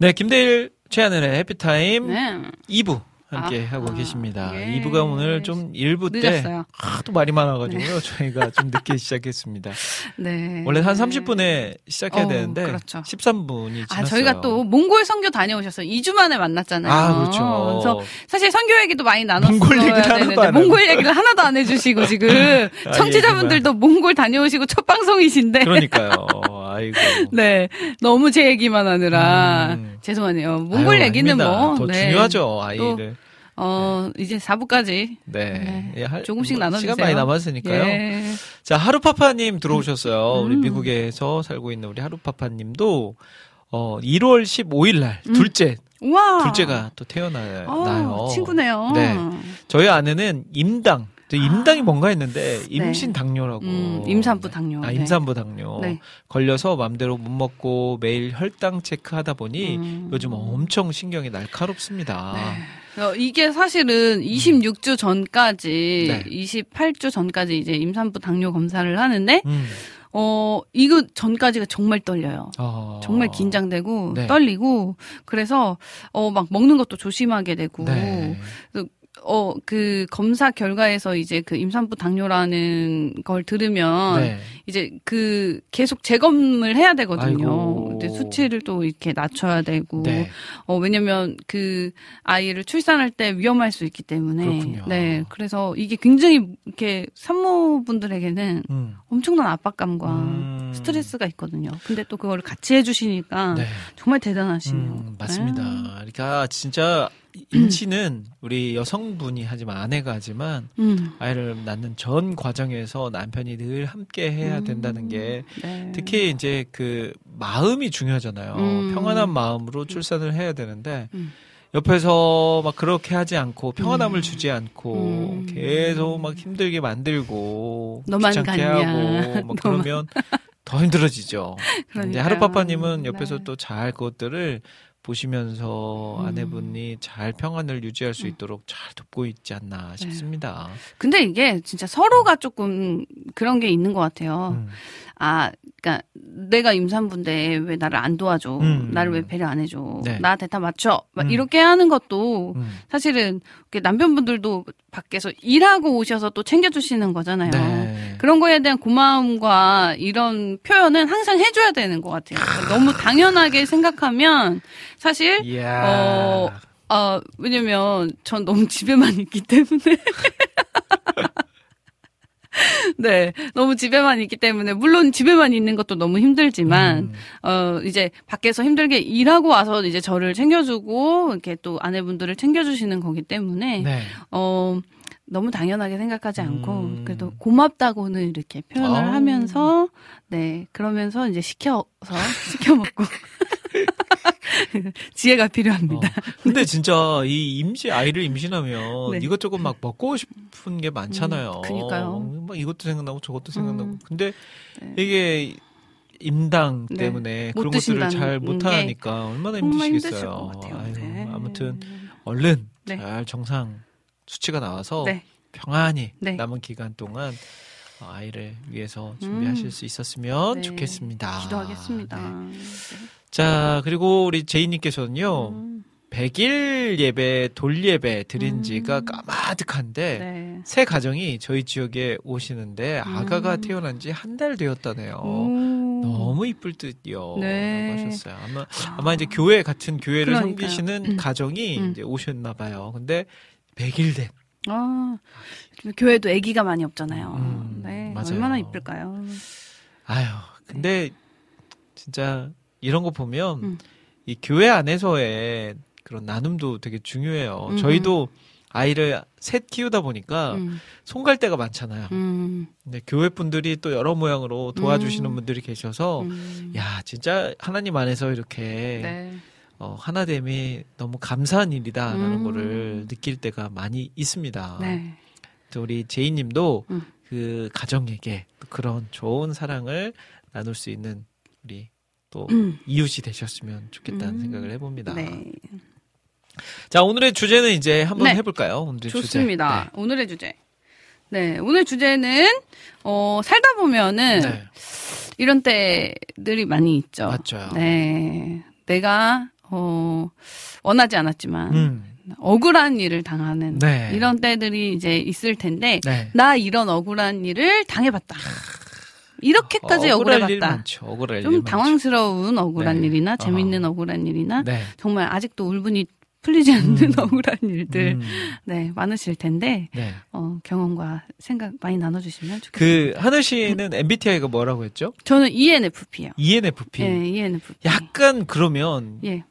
네, 김대일 최하늘의 해피타임 네. 2부 함께 아하, 하고 계십니다. 예. 2부가 오늘 좀 1부 때 늦었어요. 하도 말이 많아가지고요. 저희가 좀 늦게 시작했습니다. 네. 원래 한 30분에 시작해야 어, 되는데 그렇죠. 13분이 지났어요. 아, 저희가 또 몽골 선교 다녀오셨어요. 2주 만에 만났잖아요. 아, 그렇죠. 그래서 사실 선교 얘기도 많이 나눴어야 몽골 얘기를 하나도 되는데 안 몽골 얘기를 하나도 안 해주시고 지금 아, 청취자분들도 몽골 다녀오시고 첫 방송이신데 그러니까요. 아이고. 네 너무 제 얘기만 하느라 음. 죄송하네요. 몽골 아유, 얘기는 아닙니다. 뭐 더 네. 중요하죠 아이를. 어 이제 4부까지 네. 네. 예, 할- 조금씩 뭐 나눠주세요. 시간 많이 남았으니까요. 예. 자, 하루파파님 들어오셨어요. 우리 음. 미국에서 살고 있는 우리 하루파파님도 어, 1월 15일 날 음. 둘째 우와 둘째가 또 태어나요. 어, 친구네요. 네. 저희 아내는 임당 저 임당이 뭔가 했는데 임신 당뇨라고. 음, 임산부 당뇨. 아, 네. 임산부 당뇨. 네. 걸려서 맘대로 못 먹고 매일 혈당 체크하다 보니 음. 요즘 엄청 신경이 날카롭습니다. 어, 이게 사실은 26주 전까지, 네. 28주 전까지 이제 임산부 당뇨 검사를 하는데, 음. 어, 이거 전까지가 정말 떨려요. 어. 정말 긴장되고 네. 떨리고 그래서 어 막 먹는 것도 조심하게 되고 네. 어 그 검사 결과에서 이제 그 임산부 당뇨라는 걸 들으면 네. 이제 그 계속 재검을 해야 되거든요. 근데 수치를 또 이렇게 낮춰야 되고 네. 어 왜냐면 그 아이를 출산할 때 위험할 수 있기 때문에 그렇군요. 네 그래서 이게 굉장히 이렇게 산모분들에게는 음. 엄청난 압박감과 음. 스트레스가 있거든요. 근데 또 그걸 같이 해주시니까 네. 정말 대단하시네요. 음, 맞습니다. 네. 그러니까 진짜 임신은 우리 여성분이 하지만 아내가 하지만 음. 아이를 낳는 전 과정에서 남편이 늘 함께 해야 음. 된다는 게 네. 특히 이제 그 마음이 중요하잖아요. 음. 평안한 마음으로 출산을 해야 되는데 음. 옆에서 막 그렇게 하지 않고 평안함을 음. 주지 않고 음. 계속 막 힘들게 만들고 너만 귀찮게 갔냐. 하고 막. 그러면 더 힘들어지죠. 이제 그러니까요. 하루파파님은 옆에서 네. 또잘 그것들을 보시면서 음. 아내분이 잘 평안을 유지할 수 있도록 잘 돕고 있지 않나 네. 싶습니다. 근데 이게 진짜 서로가 조금 그런 게 있는 것 같아요. 음. 아, 그러니까 내가 임산부인데 왜 나를 안 도와줘? 음. 나를 왜 배려 안 해줘? 네. 나한테 다 맞춰? 막 음. 이렇게 하는 것도 음. 사실은 남편분들도 밖에서 일하고 오셔서 또 챙겨주시는 거잖아요. 네. 그런 거에 대한 고마움과 이런 표현은 항상 해줘야 되는 것 같아요. 그러니까 너무 당연하게 생각하면 사실 이야. 어, 아, 왜냐면 전 너무 집에만 있기 때문에. 네, 너무 집에만 있기 때문에 물론 집에만 있는 것도 너무 힘들지만 음. 어 이제 밖에서 힘들게 일하고 와서 이제 저를 챙겨주고 이렇게 또 아내분들을 챙겨주시는 거기 때문에 네. 어 너무 당연하게 생각하지 않고 음. 그래도 고맙다고는 이렇게 표현을 아우. 하면서 네 그러면서 이제 시켜서 시켜 먹고 지혜가 필요합니다. 어. 근데 진짜 이 임시 아이를 임신하면 네. 이것저것 막 먹고 싶은 게 많잖아요. 음, 그니까요. 막 이것도 생각나고 저것도 생각나고. 음. 근데 네. 이게 임당 네. 때문에 못 그런 것들을 잘게 못하니까 얼마나 힘드시겠어요. 것 같아요. 아유, 네. 아무튼 얼른 네. 잘 정상 수치가 나와서 네. 평안히 네. 남은 기간 동안 아이를 위해서 준비하실 음. 수 있었으면 네. 좋겠습니다. 기도하겠습니다. 네. 자, 그리고 우리 제이님께서는요, 음, 100일 예배, 돌 예배 드린 지가 음. 까마득한데, 네. 새 가정이 저희 지역에 오시는데, 아가가 음. 태어난 지 한 달 되었다네요. 오. 너무 이쁠 듯요. 네. 라고 하셨어요. 아마, 아 마 이제 교회, 같은 교회를 그러니까요. 섬기시는 음. 가정이 음. 이제 오셨나 봐요. 근데 100일 된. 아, 교회도 아기가 많이 없잖아요. 음, 네. 맞아요. 얼마나 이쁠까요? 아유, 근데 진짜 이런 거 보면 음. 이 교회 안에서의 그런 나눔도 되게 중요해요. 음. 저희도 아이를 셋 키우다 보니까 음, 손갈 데가 많잖아요. 음, 근데 교회 분들이 또 여러 모양으로 도와주시는 음. 분들이 계셔서 음. 야 진짜 하나님 안에서 이렇게 네. 어, 하나됨이 너무 감사한 일이다라는 음. 거를 느낄 때가 많이 있습니다. 네. 또 우리 제이님도 음. 그 가정에게 또 그런 좋은 사랑을 나눌 수 있는 우리 또 음. 이웃이 되셨으면 좋겠다는 음. 생각을 해봅니다. 네. 자 오늘의 주제는 이제 한번 네. 해볼까요? 오늘의 좋습니다. 오늘의 주제. 네. 오늘 주제는, 어, 살다 보면은 주제. 네. 이런 때들이 많이 있죠. 맞죠. 네. 내가, 어, 원하지 않았지만, 음, 억울한 일을 당하는 네. 이런 때들이 이제 있을 텐데, 네. 나 이런 억울한 일을 당해봤다. 이렇게까지 일 억울해봤다. 많죠. 좀 많죠. 당황스러운 억울한 네. 일이나. 재밌는 억울한 일이나 네. 정말 아직도 울분이 풀리지 않는 음. 억울한 일들 음, 네 많으실 텐데 네. 어, 경험과 생각 많이 나눠주시면 그 좋겠습니다. 하늘 씨는 MBTI가 뭐라고 했죠? 저는 ENFP요. ENFP. 예, ENFP. 약간 그러면 예,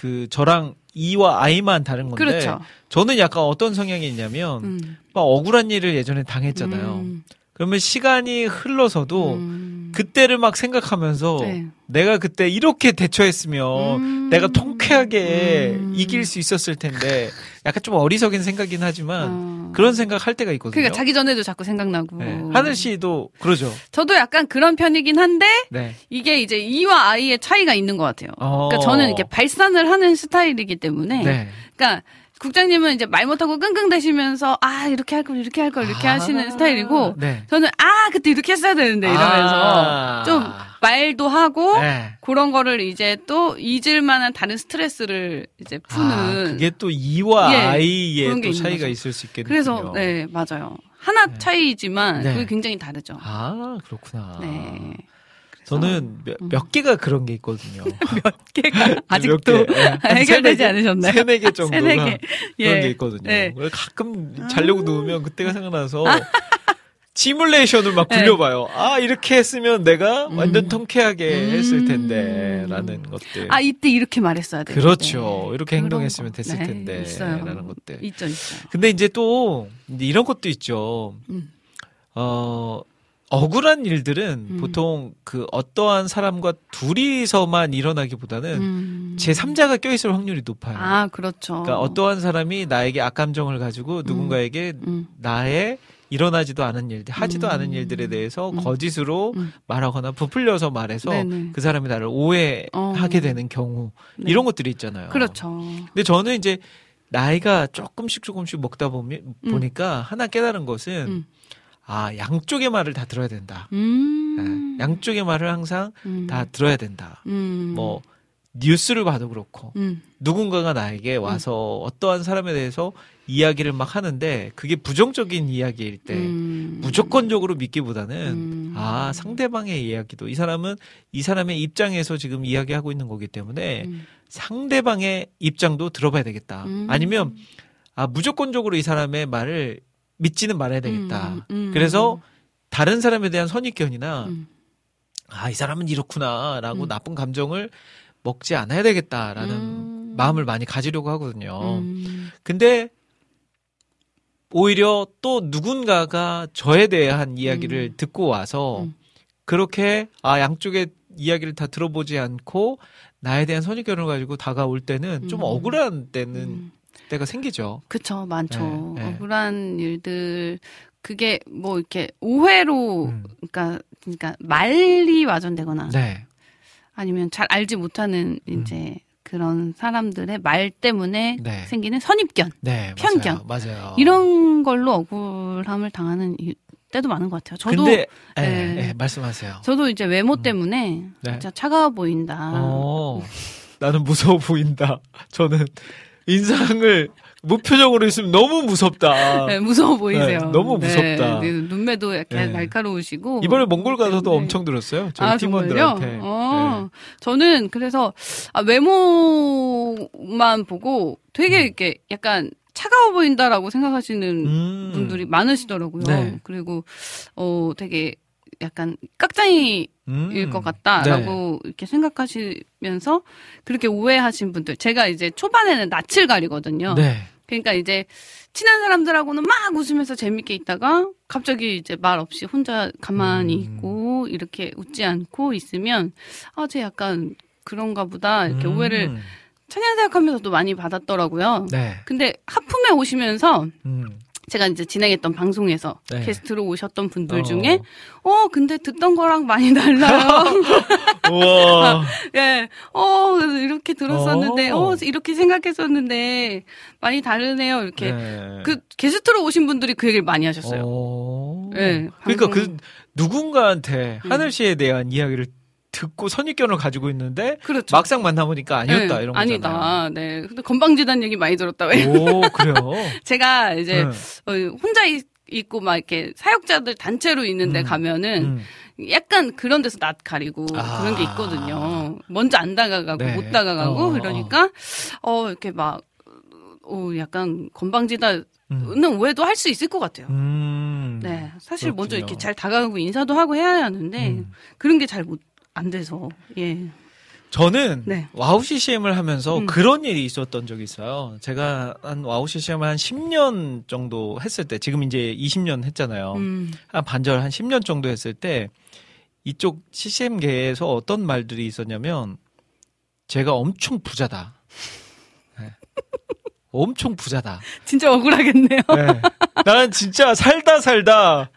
그 저랑 E와 I만 다른 건데 그렇죠. 저는 약간 어떤 성향이 있냐면 음. 막 억울한 일을 예전에 당했잖아요. 음, 그러면 시간이 흘러서도 음. 그때를 막 생각하면서 네. 내가 그때 이렇게 대처했으면 음. 내가 통 쾌하게 음. 이길 수 있었을 텐데 약간 좀 어리석인 생각이긴 하지만 어. 그런 생각 할 때가 있거든요. 그러니까 자기 전에도 자꾸 생각나고. 네. 하늘 씨도 그러죠. 저도 약간 그런 편이긴 한데 네. 이게 이제 이와 아이의 차이가 있는 것 같아요. 어. 그러니까 저는 이렇게 발산을 하는 스타일이기 때문에. 네. 그러니까 국장님은 이제 말 못하고 끙끙대시면서 아 이렇게 할 걸 이렇게 할 걸 이렇게 아. 하시는 스타일이고 네. 저는 아 그때 이렇게 했어야 되는데 이러면서 아. 좀 말도 하고 네. 그런 거를 이제 또 잊을 만한 다른 스트레스를 이제 푸는 아, 그게 또 이와 예, 아이의 그런 게또 차이가. 있을 수 있겠네요. 그래서 네 맞아요 하나 네. 차이지만 네. 그게 굉장히 다르죠. 아 그렇구나. 네. 저는 몇, 몇 개가 그런 게 있거든요. 걔가 아직도 몇 개, 예, 한 해결되지 않으셨나요? 세네 개 정도가 세네 개. 그런 예. 게 있거든요. 네. 가끔 자려고 누우면 그때가 생각나서 시뮬레이션을 막 네. 굴려봐요. 아 이렇게 했으면 내가 음. 완전 통쾌하게 음. 했을 텐데라는 것들. 아 이때 이렇게 말했어야 돼. 그렇죠. 이렇게 행동했으면 거. 됐을 네, 텐데. 있어요. 라는 것들. 있죠 있죠. 근데 이제 또 이런 것도 있죠. 음. 어 억울한 일들은 음. 보통 그 어떠한 사람과 둘이서만 일어나기보다는 음. 제 3자가 껴있을 확률이 높아요. 아 그렇죠. 그러니까 어떠한 사람이 나에게 악감정을 가지고 누군가에게 음. 나의 일어나지도 않은 일들, 하지도 음. 않은 일들에 대해서 음. 거짓으로 음. 말하거나 부풀려서 말해서 네네. 그 사람이 나를 오해하게 어. 되는 경우 네. 이런 것들이 있잖아요. 그렇죠. 근데 저는 이제 나이가 조금씩 조금씩 먹다 보면 음. 보니까 하나 깨달은 것은 음. 아 양쪽의 말을 다 들어야 된다. 음. 네, 양쪽의 말을 항상 음. 다 들어야 된다. 음. 뭐 뉴스를 봐도 그렇고 음. 누군가가 나에게 와서 어떠한 사람에 대해서 이야기를 막 하는데 그게 부정적인 이야기일 때 음. 무조건적으로 믿기보다는 음. 아 상대방의 이야기도 이 사람은 이 사람의 입장에서 지금 이야기하고 있는 거기 때문에 음. 상대방의 입장도 들어봐야 되겠다. 음. 아니면 아 무조건적으로 이 사람의 말을 믿지는 말아야 되겠다. 음. 음. 그래서 다른 사람에 대한 선입견이나 음. 아이 사람은 이렇구나라고 음. 나쁜 감정을 먹지 않아야 되겠다라는 음. 마음을 많이 가지려고 하거든요. 음. 근데 오히려 또 누군가가 저에 대한 이야기를 음. 듣고 와서 음. 그렇게 아 양쪽의 이야기를 다 들어보지 않고 나에 대한 선입견을 가지고 다가올 때는 좀 음. 억울한 때는 음. 때가 생기죠. 그쵸, 많죠. 네, 네. 억울한 일들, 그게 뭐 이렇게 오해로, 음. 그러니까, 그러니까 말이 와전되거나 네. 아니면 잘 알지 못하는 이제 그런 사람들의 말 때문에 음. 네. 생기는 선입견, 네. 편견. 맞아요. 맞아요. 이런 걸로 억울함을 당하는 이- 때도 많은 것 같아요. 저도, 근데 예, 네. 예, 말씀하세요. 저도 이제 외모 음. 때문에 네. 진짜 차가워 보인다. 어, 나는 무서워 보인다. 저는 인상을 무표정으로 있으면 너무 무섭다. 네, 무서워 보이세요. 네, 너무 무섭다. 네, 눈매도 약간 네. 날카로우시고. 이번에 몽골 가서도 네. 엄청 들었어요. 저희 아, 팀원들한테. 어, 저는 그래서 아, 외모만 보고 되게 이렇게 약간 차가워 보인다라고 생각하시는 음. 분들이 많으시더라고요. 네. 그리고 어 되게 약간 깍쟁이일 음. 것 같다라고 이렇게 생각하시면서 그렇게 오해하신 분들. 제가 이제 초반에는 낯을 가리거든요. 네. 그러니까 이제 친한 사람들하고는 막 웃으면서 재밌게 있다가 갑자기 이제 말 없이 혼자 가만히 음. 있고 이렇게 웃지 않고 있으면 아, 쟤 약간 그런가 보다 이렇게 음. 오해를 천연 생각하면서도 많이 받았더라고요. 네. 근데 하품에 오시면서 음. 제가 이제 진행했던 방송에서 네. 게스트로 오셨던 분들 어. 중에 어 근데 듣던 거랑 많이 달라요. 우와. 예. 어 이렇게 들었었는데 어. 어 이렇게 생각했었는데 많이 다르네요. 이렇게 네. 그 게스트로 오신 분들이 그 얘기를 많이 하셨어요. 어. 네, 그러니까 방송- 그 누군가한테 음. 하늘 씨에 대한 이야기를 듣고 선입견을 가지고 있는데 그렇죠. 막상 만나보니까 아니었다 네, 이런 거잖아요. 아니다. 네. 근데 건방지단 얘기 많이 들었다. 왜? 오 그래요. 제가 이제 네. 어, 혼자 있, 있고 막 이렇게 사역자들 단체로 있는데 음. 가면은 음. 약간 그런 데서 낯 가리고 아. 그런 게 있거든요. 먼저 안 다가가고 네. 못 다가가고 어, 어. 그러니까 어 이렇게 막 어, 약간 건방지다는 음. 오해도 할 수 있을 것 같아요. 음. 네. 사실 먼저 그렇군요. 이렇게 잘 다가가고 인사도 하고 해야 하는데 음. 그런 게 잘 못 안 돼서 예. 저는 네. 와우 CCM을 하면서 음. 그런 일이 있었던 적이 있어요. 제가 한 와우 CCM을 한 10년 정도 했을 때, 지금 이제 20년 했잖아요. 음. 한 반절 한 10년 정도 했을 때, 이쪽 CCM계에서 어떤 말들이 있었냐면, 제가 엄청 부자다. 네. 엄청 부자다. 진짜 억울하겠네요. 네. 나는 진짜 살다 살다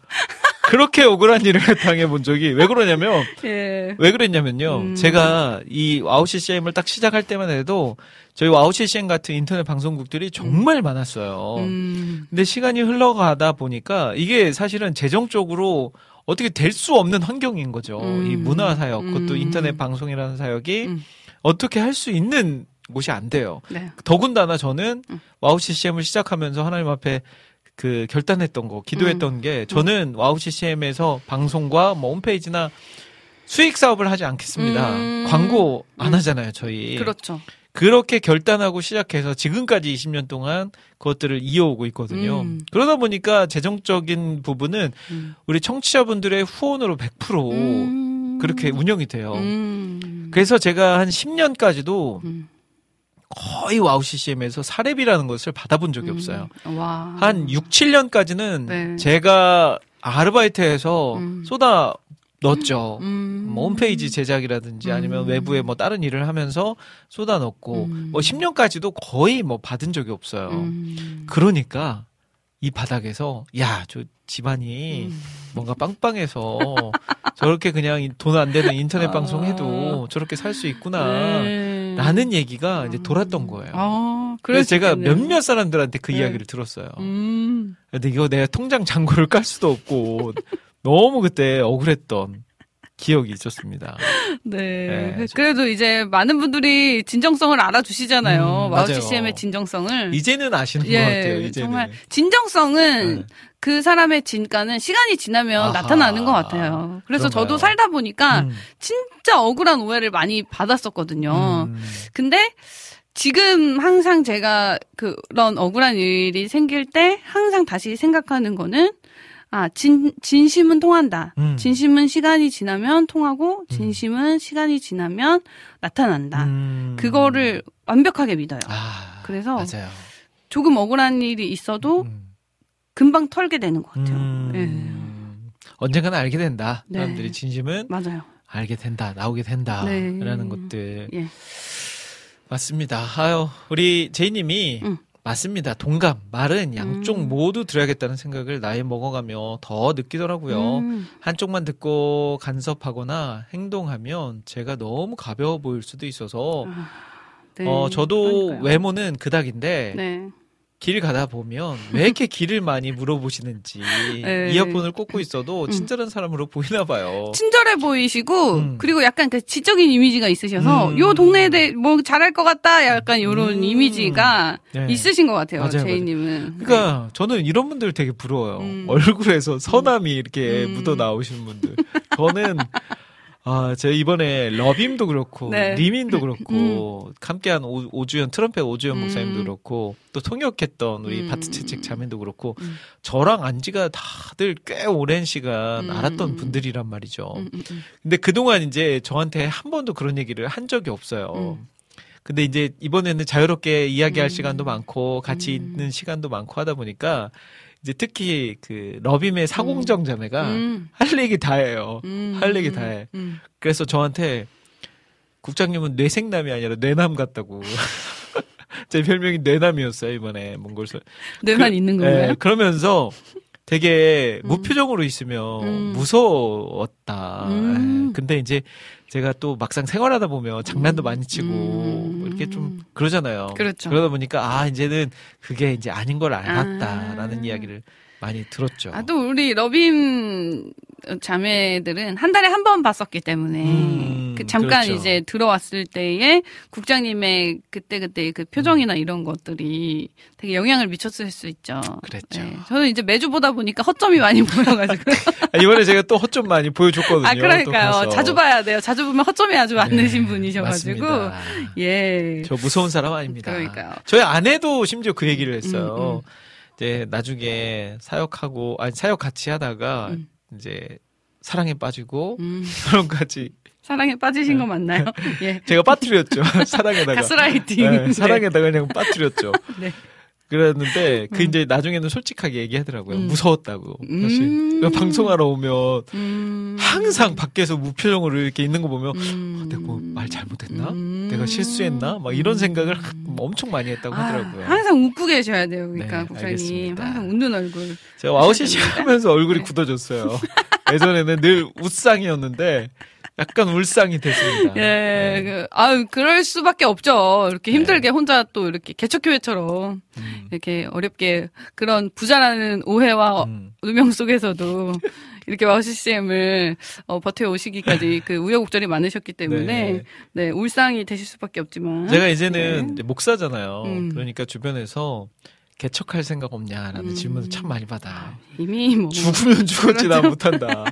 그렇게 억울한 일을 당해 본 적이 왜 그러냐면 예. 왜 그랬냐면요. 음. 제가 이 와우 CCM을 딱 시작할 때만 해도 저희 와우 CCM 같은 인터넷 방송국들이 정말 많았어요. 음. 근데 시간이 흘러가다 보니까 이게 사실은 재정적으로 어떻게 될 수 없는 환경인 거죠. 음. 이 문화 사역, 그것도 음. 인터넷 방송이라는 사역이 음. 어떻게 할 수 있는 곳이 안 돼요. 네. 더군다나 저는 음. 와우 CCM을 시작하면서 하나님 앞에 그 결단했던 거, 음. 기도했던 게 저는 와우 CCM에서 방송과 뭐 홈페이지나 수익 사업을 하지 않겠습니다. 음. 광고 안 음. 하잖아요, 저희. 그렇죠. 그렇게 결단하고 시작해서 지금까지 20년 동안 그것들을 이어오고 있거든요. 음. 그러다 보니까 재정적인 부분은 음. 우리 청취자분들의 후원으로 100% 음. 그렇게 운영이 돼요. 음. 그래서 제가 한 10년까지도 음. 거의 와우 CCM에서 사례비라는 것을 받아본 적이 없어요. 음. 와. 한 6, 7년까지는 네. 제가 아르바이트해서 음. 쏟아 넣었죠. 음. 뭐 홈페이지 제작이라든지 아니면 음. 외부에 뭐 다른 일을 하면서 쏟아 넣고 음. 뭐 10년까지도 거의 뭐 받은 적이 없어요. 음. 그러니까 이 바닥에서 야, 저 집안이 음. 뭔가 빵빵해서 저렇게 그냥 돈 안 되는 인터넷 아. 방송해도 저렇게 살 수 있구나. 네. 라는 얘기가 이제 돌았던 거예요. 아, 그래서 수 제가. 몇몇 사람들한테 그 네. 이야기를 들었어요. 음. 근데 이거 내가 통장 잔고를 깔 수도 없고 너무 그때 억울했던 기억이 있었습니다. 네. 네, 그래도 이제 많은 분들이 진정성을 알아주시잖아요. 음, 와우 맞아요. CCM의 진정성을. 이제는 아시는 것 예, 같아요. 이제는. 정말 진정성은 네. 그 사람의 진가는 시간이 지나면 아하. 나타나는 것 같아요. 그래서 그런가요? 저도 살다 보니까 음, 진짜 억울한 오해를 많이 받았었거든요. 음, 근데 지금 항상 제가 그런 억울한 일이 생길 때 항상 다시 생각하는 거는 아, 진, 진심은 통한다. 음. 진심은 시간이 지나면 통하고 진심은 시간이 지나면 나타난다. 음. 그거를 완벽하게 믿어요. 아, 그래서 맞아요. 조금 억울한 일이 있어도 음. 금방 털게 되는 것 같아요. 음. 언젠가는 알게 된다. 네. 사람들이 진심은 예, 맞아요. 알게 된다, 나오게 된다. 네. 라는 것들. 예. 맞습니다. 아유, 우리 제이님이 음. 맞습니다. 동감. 말은 양쪽 음. 모두 들어야겠다는 생각을 나이 먹어가며 더 느끼더라고요. 음, 한쪽만 듣고 간섭하거나 행동하면 제가 너무 가벼워 보일 수도 있어서 아, 네, 어 저도 그러니까요. 외모는 그닥인데 네. 길 가다 보면 왜 이렇게 길을 많이 물어보시는지 네. 이어폰을 꽂고 있어도 친절한 사람으로 보이나 봐요. 친절해 보이시고 음. 그리고 약간 그 지적인 이미지가 있으셔서 음. 요 동네에 대해 뭐 잘할 것 같다 약간 요런 음. 이미지가 네. 있으신 것 같아요 맞아요, 제이님은 그러니까 저는 이런 분들 되게 부러워요. 음. 얼굴에서 선함이 이렇게 음. 묻어 나오시는 분들. 저는 아, 제가 이번에 러빔도 그렇고 네. 리민도 그렇고 함께한 오, 오주연 트럼펫 오주연 음. 목사님도 그렇고 또 통역했던 우리 음. 바트채책 자매도 그렇고 음. 저랑 안지가 다들 꽤 오랜 시간 음. 알았던 분들이란 말이죠. 음, 음, 음. 근데 그동안 이제 저한테 한 번도 그런 얘기를 한 적이 없어요. 음. 근데 이제 이번에는 자유롭게 이야기할 음. 시간도 많고 같이 음. 있는 시간도 많고 하다 보니까 이제 특히 그 러빔의 사공정 자매가 음. 할 얘기 다 해요. 음. 할 얘기 다 해. 음. 그래서 저한테 국장님은 뇌생남이 아니라 뇌남 같다고. 제 별명이 뇌남이었어요, 이번에 몽골서. 뇌만 그- 있는 건가요? 예, 그러면서 되게 음. 무표정으로 있으면 음. 무서웠다. 음. 예, 근데 이제 제가 또 막상 생활하다 보면 장난도 많이 치고 음. 이렇게 좀 그러잖아요. 그렇죠. 러다 보니까 아 이제는 그게 이제 아닌 걸 알았다라는 아. 이야기를 많이 들었죠. 아, 또 우리 러빔 자매들은 한 달에 한 번 봤었기 때문에 음, 그 잠깐 그렇죠. 이제 들어왔을 때에 국장님의 그때 그때 그 표정이나 이런 것들이 되게 영향을 미쳤을 수 있죠. 그랬죠. 네. 저는 이제 매주 보다 보니까 허점이 많이 보여가지고 아, 이번에 제가 또 허점 많이 보여줬거든요. 아또 그러니까요. 자주 봐야 돼요. 자주 보면 허점이 아주 많으신 네, 분이셔가지고 맞습니다. 예. 저 무서운 사람 아닙니다. 그러니까요. 저희 아내도 심지어 그 얘기를 했어요. 음, 이제 나중에 사역하고 아니 사역 같이 하다가 음. 이제 사랑에 빠지고 음, 결혼까지 사랑에 빠지신 거 맞나요? 예. 제가 빠뜨렸죠. 사랑에다가 가스라이팅. 네, 네. 사랑에다가 그냥 빠뜨렸죠. 네. 그랬는데 그 음. 이제 나중에는 솔직하게 얘기하더라고요. 음. 무서웠다고. 사실 음. 그러니까 방송하러 오면 음. 항상 밖에서 무표정으로 이렇게 있는 거 보면 음. 내가 뭐 말 잘못했나? 음. 내가 실수했나? 막 이런 생각을 하- 엄청 많이 했다고 아, 하더라고요. 항상 웃고 계셔야 돼요. 그러니까 네, 국장님 알겠습니다. 항상 웃는 얼굴. 제가 와우씨씨 됩니다. 하면서 얼굴이 네. 굳어졌어요. 예전에는 늘 웃상이었는데 약간 울상이 됐습니다. 예, 네. 그, 아유, 그럴 수밖에 없죠. 이렇게 네. 힘들게 혼자 또 이렇게 개척교회처럼 음, 이렇게 어렵게 그런 부자라는 오해와 음. 누명 속에서도 이렇게 와우 CCM을 어, 버텨 오시기까지 그 우여곡절이 많으셨기 때문에 네. 네, 울상이 되실 수밖에 없지만 제가 이제는 네. 이제 목사잖아요. 음. 그러니까 주변에서 개척할 생각 없냐라는 음. 질문을 참 많이 받아. 이미 뭐 죽으면 죽었지 나 못한다.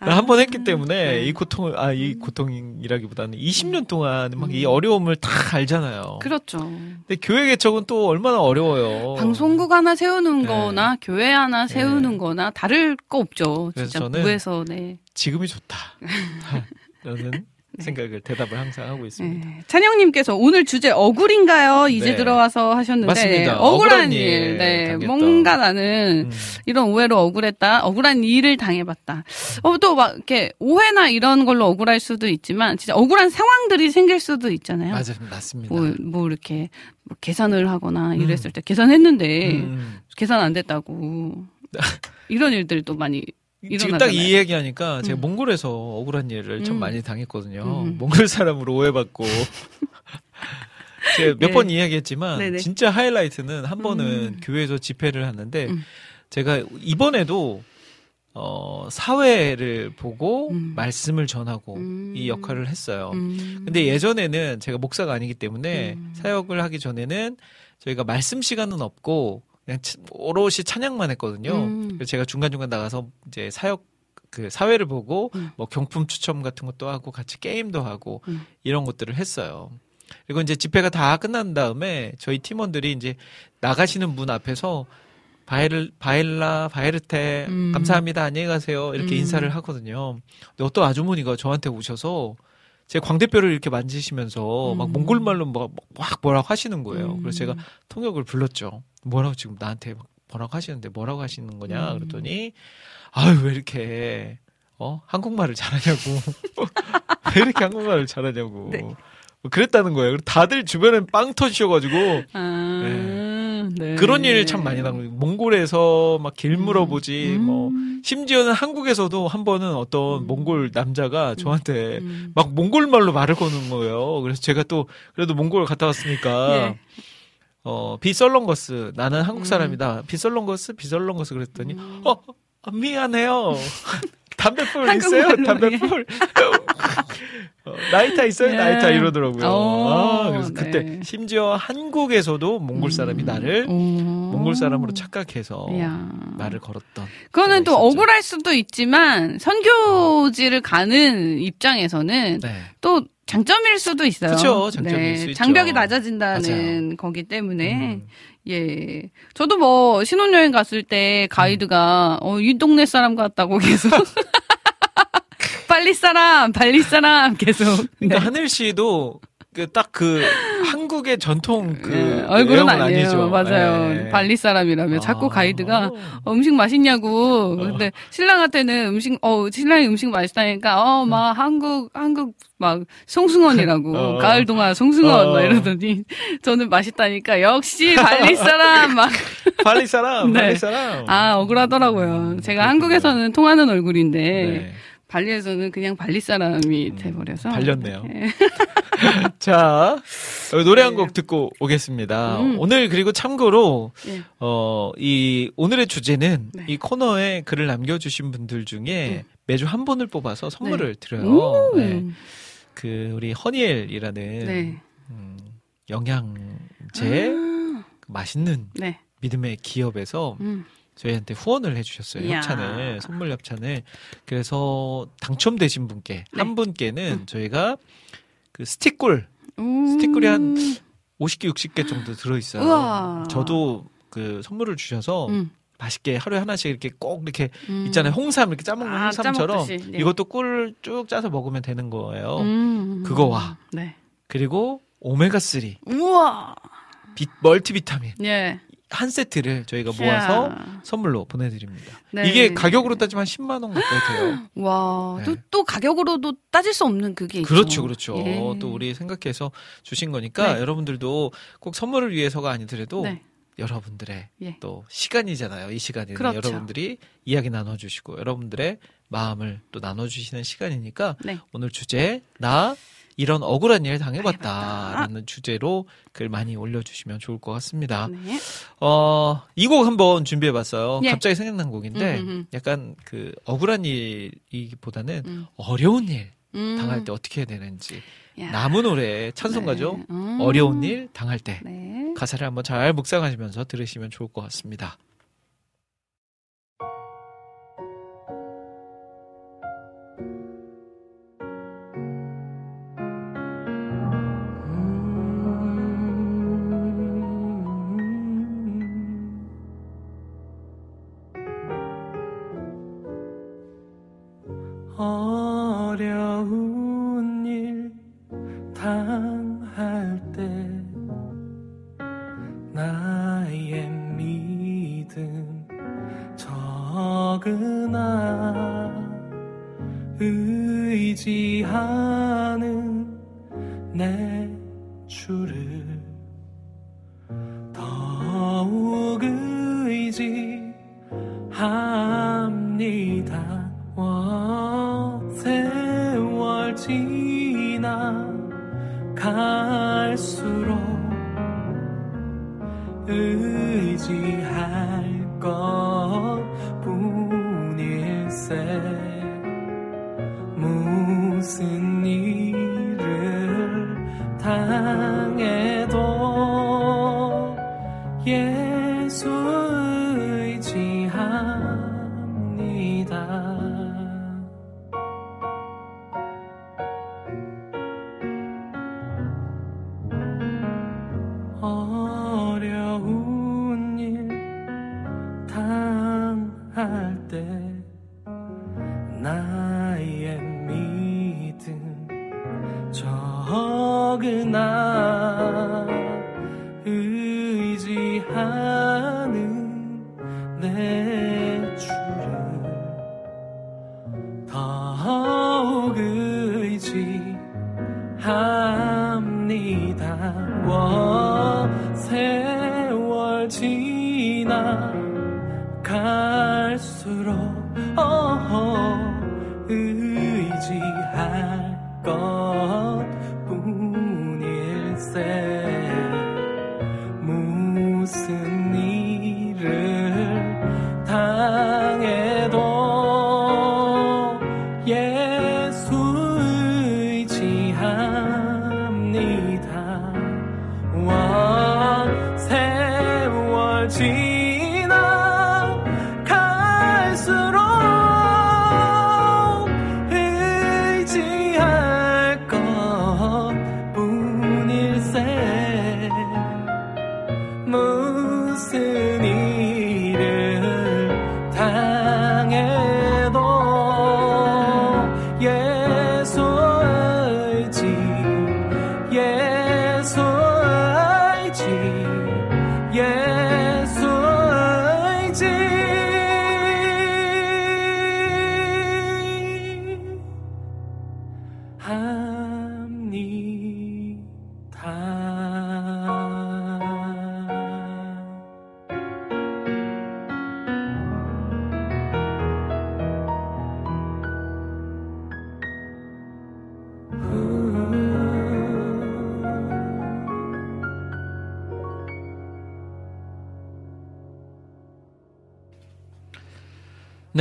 나 한번 했기 아, 때문에 네. 이 고통을 아 이 고통이라기보다는 20년 동안 막이 어려움을 다 알잖아요. 음. 그렇죠. 근데 교회 개척은 또 얼마나 어려워요. 방송국 하나 세우는 네. 거나 교회 하나 네. 세우는 거나 다를 거 없죠. 그래서 진짜 저는 부에서 네. 지금이 좋다. 라는 생각을 대답을 항상 하고 있습니다. 네. 찬영님께서 오늘 주제 억울인가요? 이제 네. 들어와서 하셨는데 맞습니다. 억울한 억울한 일. 일 네. 당했던. 뭔가 나는 음. 이런 오해로 억울했다. 억울한 일을 당해봤다. 어, 또 막 이렇게 오해나 이런 걸로 억울할 수도 있지만 진짜 억울한 상황들이 생길 수도 있잖아요. 맞아, 맞습니다. 뭐, 뭐 이렇게 뭐 계산을 하거나 이랬을 때 계산했는데 음. 계산 안 됐다고 이런 일들도 많이 지금 딱. 이 얘기하니까 제가 음. 몽골에서 억울한 일을 참 음. 많이 당했거든요. 음. 몽골 사람으로 오해받고. 제가 몇 네. 번 이야기했지만 네네. 진짜 하이라이트는 한 번은 음. 교회에서 집회를 하는데 음. 제가 이번에도 어 사회를 보고 음. 말씀을 전하고 음. 이 역할을 했어요. 음. 근데 예전에는 제가 목사가 아니기 때문에 음. 사역을 하기 전에는 저희가 말씀 시간은 없고 그냥 치- 오롯이 찬양만 했거든요. 음. 그래서 제가 중간중간 나가서 이제 사역 그 사회를 보고 음. 뭐 경품 추첨 같은 것도 하고 같이 게임도 하고 음. 이런 것들을 했어요. 그리고 이제 집회가 다 끝난 다음에 저희 팀원들이 이제 나가시는 문 앞에서 바이를 바일라 바이르테 음. 감사합니다 안녕히 가세요 이렇게 음. 인사를 하거든요. 근데 어떤 아주머니가 저한테 오셔서 제 광대뼈를 이렇게 만지시면서 막 음. 몽골 말로 뭐, 막 뭐라고 하시는 거예요. 음. 그래서 제가 통역을 불렀죠. 뭐라고 지금 나한테 막 뭐라고 하시는데 뭐라고 하시는 거냐 음. 그랬더니 아유 왜 이렇게 어 한국말을 잘하냐고 왜 이렇게 한국말을 잘하냐고 네. 뭐 그랬다는 거예요. 다들 주변엔 빵 터지셔가지고 아, 네. 그런 일 참 많이 당해요. 몽골에서 막 길 물어보지 음. 뭐 심지어는 한국에서도 한 번은 어떤 음. 몽골 남자가 저한테 음. 막 몽골 말로 말을 거는 거예요. 그래서 제가 또 그래도 몽골 갔다 왔으니까 예. 어 Би Солонгос 나는 음. 한국 사람이다. Би Солонгос Би Солонгос 그랬더니 어 아, 미안해요. 담뱃불 있어요? 담뱃불. 어, 라이타 있어요? 예. 라이타 이러더라고요. 오, 아, 그래서 네. 그때 심지어 한국에서도 몽골 사람이 나를 오. 몽골 사람으로 착각해서 이야. 말을 걸었던. 그거는 또 있었죠. 억울할 수도 있지만 선교지를 가는 입장에서는 네. 또 장점일 수도 있어요. 네. 그쵸, 장점일 수 있죠. 장벽이 낮아진다는 거기 때문에 음. 예. 저도 뭐 신혼여행 갔을 때 가이드가 어, 이 동네 사람 같다고 계속 빨리 사람, 발리 사람 계속. 네. 그러니까 하늘 씨도 그 딱 그 한국의 전통 그 예, 얼굴은 아니에요. 아니죠. 맞아요. 예. 발리 사람이라며 자꾸 아. 가이드가 어, 음식 맛있냐고. 근데 신랑한테는 음식 어 신랑이 음식 맛있다니까 어 막 한국 한국 막 송승헌이라고 어. 가을 동화 송승헌 어. 막 이러더니 저는 맛있다니까 역시 발리 사람 막 발리 사람, 네. 발리 사람. 아, 억울하더라고요. 제가 한국에서는 통하는 얼굴인데, 네. 발리에서는 그냥 발리 사람이 돼버려서. 발렸네요. 네. 자, 어, 노래 한 네. 곡 듣고 오겠습니다. 음. 오늘 그리고 참고로 예. 어, 이 오늘의 주제는 네. 이 코너에 글을 남겨주신 분들 중에 매주 한 분을 뽑아서 선물을 드려요. 오. 네. 그 우리 허니엘이라는 네. 음, 영양제 아, 그 맛있는 네. 믿음의 기업에서 음. 저희한테 후원을 해주셨어요. 이야. 협찬을 선물 협찬을 그래서 당첨되신 분께 네. 한 분께는 음. 저희가 그 스틱꿀 음. 스틱꿀이 한 50개 60개 정도 들어있어요. 우와. 저도 그 선물을 주셔서 음. 맛있게 하루에 하나씩 이렇게 꼭 이렇게 음. 있잖아요. 홍삼 이렇게 짜먹는 아, 홍삼처럼. 네. 이것도 꿀 쭉 짜서 먹으면 되는 거예요. 음. 그거와 네. 그리고 오메가 3 우와. 비- 멀티비타민 예. 한 세트를 저희가 모아서 자. 선물로 보내드립니다. 네. 이게 가격으로 따지면 한 10만 원 가까이 돼요. 와, 네. 또, 또 가격으로도 따질 수 없는 그게 있죠. 그렇죠, 그렇죠. 예. 또 우리 생각해서 주신 거니까 네. 여러분들도 꼭 선물을 위해서가 아니더라도 네. 여러분들의 예. 또 시간이잖아요. 이 시간에는 그렇죠. 여러분들이 이야기 나눠주시고 여러분들의 마음을 또 나눠주시는 시간이니까 네. 오늘 주제 나 이런 억울한 일 당해봤다. 당해봤다라는 주제로 글 많이 올려주시면 좋을 것 같습니다. 네. 어, 이 곡 한번 준비해봤어요. 예. 갑자기 생각난 곡인데 음, 음, 음. 약간 그 억울한 일이기보다는 음. 어려운 일 음. 당할 때 어떻게 해야 되는지 야. 나무 노래 찬송가죠. 네. 음. 어려운 일 당할 때 네. 가사를 한번 잘 묵상하시면서 들으시면 좋을 것 같습니다. 어려운 일 당할 때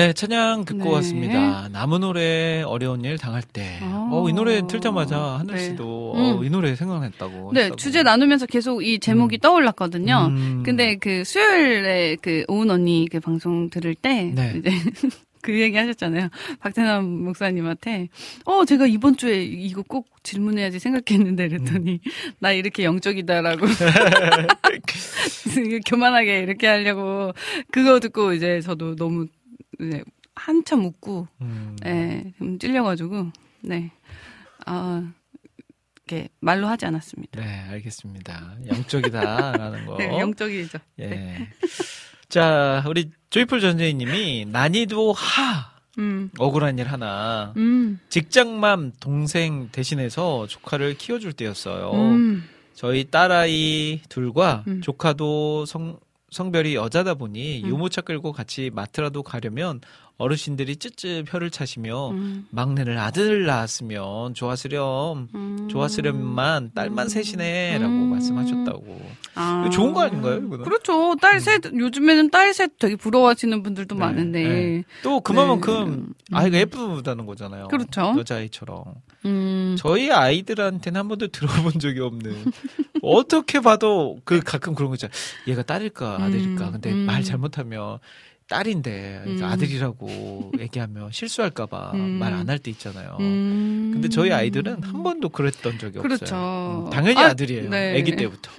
네, 찬양 듣고 네. 왔습니다. 남은 노래 어려운 일 당할 때. 아. 어, 이 노래 틀자마자 하늘 네. 씨도 음. 어, 이 노래 생각났다고. 네, 했다고. 주제 나누면서 계속 이 제목이 떠올랐거든요. 음. 근데 그 수요일에 그 오은 언니 그 방송 들을 때 네. 이제 그 얘기 하셨잖아요. 박태남 목사님한테 어 제가 이번 주에 이거 꼭 질문해야지 생각했는데 그랬더니 음. 나 이렇게 영적이다라고 교만하게 이렇게 하려고 그거 듣고 이제 저도 너무 이제 한참 웃고 음. 네, 좀 찔려가지고 네. 아 이렇게 말로 하지 않았습니다. 네, 알겠습니다. 영적이다라는 거. 네, 영적이죠. 예. 네. 자, 우리 조이풀 전재희님이 난이도 하 음, 억울한 일 하나. 음, 직장맘 동생 대신해서 조카를 키워줄 때였어요. 음, 저희 딸아이 둘과 음. 조카도 성, 성별이 여자다 보니 음. 유모차 끌고 같이 마트라도 가려면 어르신들이 쯧쯧 혀를 차시며 음, 막내를 아들 낳았으면 좋았으렴 음. 좋았으렴만 딸만 음. 셋이네라고 음. 말씀하셨다고 아. 좋은 거 아닌가요, 이거는? 그렇죠. 딸 셋, 요즘에는 딸 셋 되게 부러워하시는 분들도 네, 많은데. 네. 또 그만큼 네. 아이가 예쁘다는 거잖아요. 그렇죠. 여자아이처럼. 음, 저희 아이들한테는 한 번도 들어본 적이 없는. 어떻게 봐도 그 가끔 그런 거 있잖아요. 얘가 딸일까 아들일까. 음, 근데 음. 말 잘못하면 딸인데 음. 아들이라고 얘기하면 실수할까봐 음. 말안 할 때 있잖아요. 음. 근데 저희 아이들은 한 번도 그랬던 적이 그렇죠. 없어요. 음, 당연히 아, 아, 들이에요 네. 아기 때부터.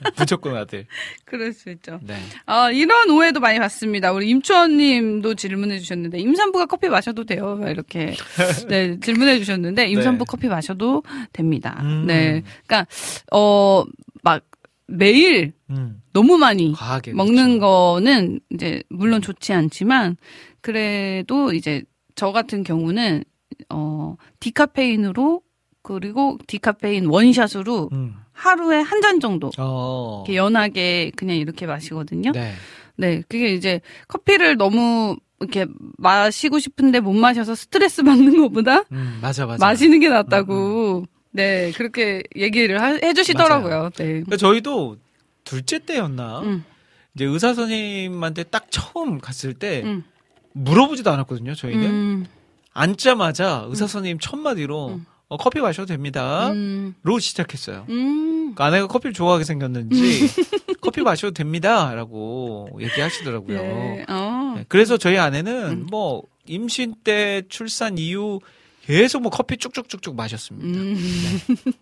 무조건 아들. 그럴 수 있죠. 네. 아, 이런 오해도 많이 받습니다. 우리 임추원 님도 질문해 주셨는데, 임산부가 커피 마셔도 돼요? 막 이렇게. 네, 질문해 주셨는데, 임산부 네. 커피 마셔도 됩니다. 음. 네. 그러니까, 어, 막, 매일 음, 너무 많이 과하게 먹는 그렇죠. 거는 이제 물론 좋지 않지만 그래도 이제 저 같은 경우는 어 디카페인으로 그리고 디카페인 원샷으로 음. 하루에 한 잔 정도 어. 이렇게 연하게 그냥 이렇게 마시거든요. 네. 네, 그게 이제 커피를 너무 이렇게 마시고 싶은데 못 마셔서 스트레스 받는 것보다 음, 맞아 맞아. 마시는 게 낫다고 네 그렇게 얘기를 하- 해주시더라고요. 네. 그러니까 저희도 둘째 때였나? 음, 이제 의사 선생님한테 딱 처음 갔을 때 음, 물어보지도 않았거든요. 저희는 음, 앉자마자 의사 선생님 첫 마디로 음. 어, 커피 마셔도 됩니다. 음, 로 시작했어요. 음. 그러니까 아내가 커피를 좋아하게 생겼는지 커피 마셔도 됩니다라고 얘기하시더라고요. 예, 어. 네, 그래서 저희 아내는 음. 뭐 임신 때 출산 이후 계속 뭐 커피 쭉쭉쭉쭉 마셨습니다. 음.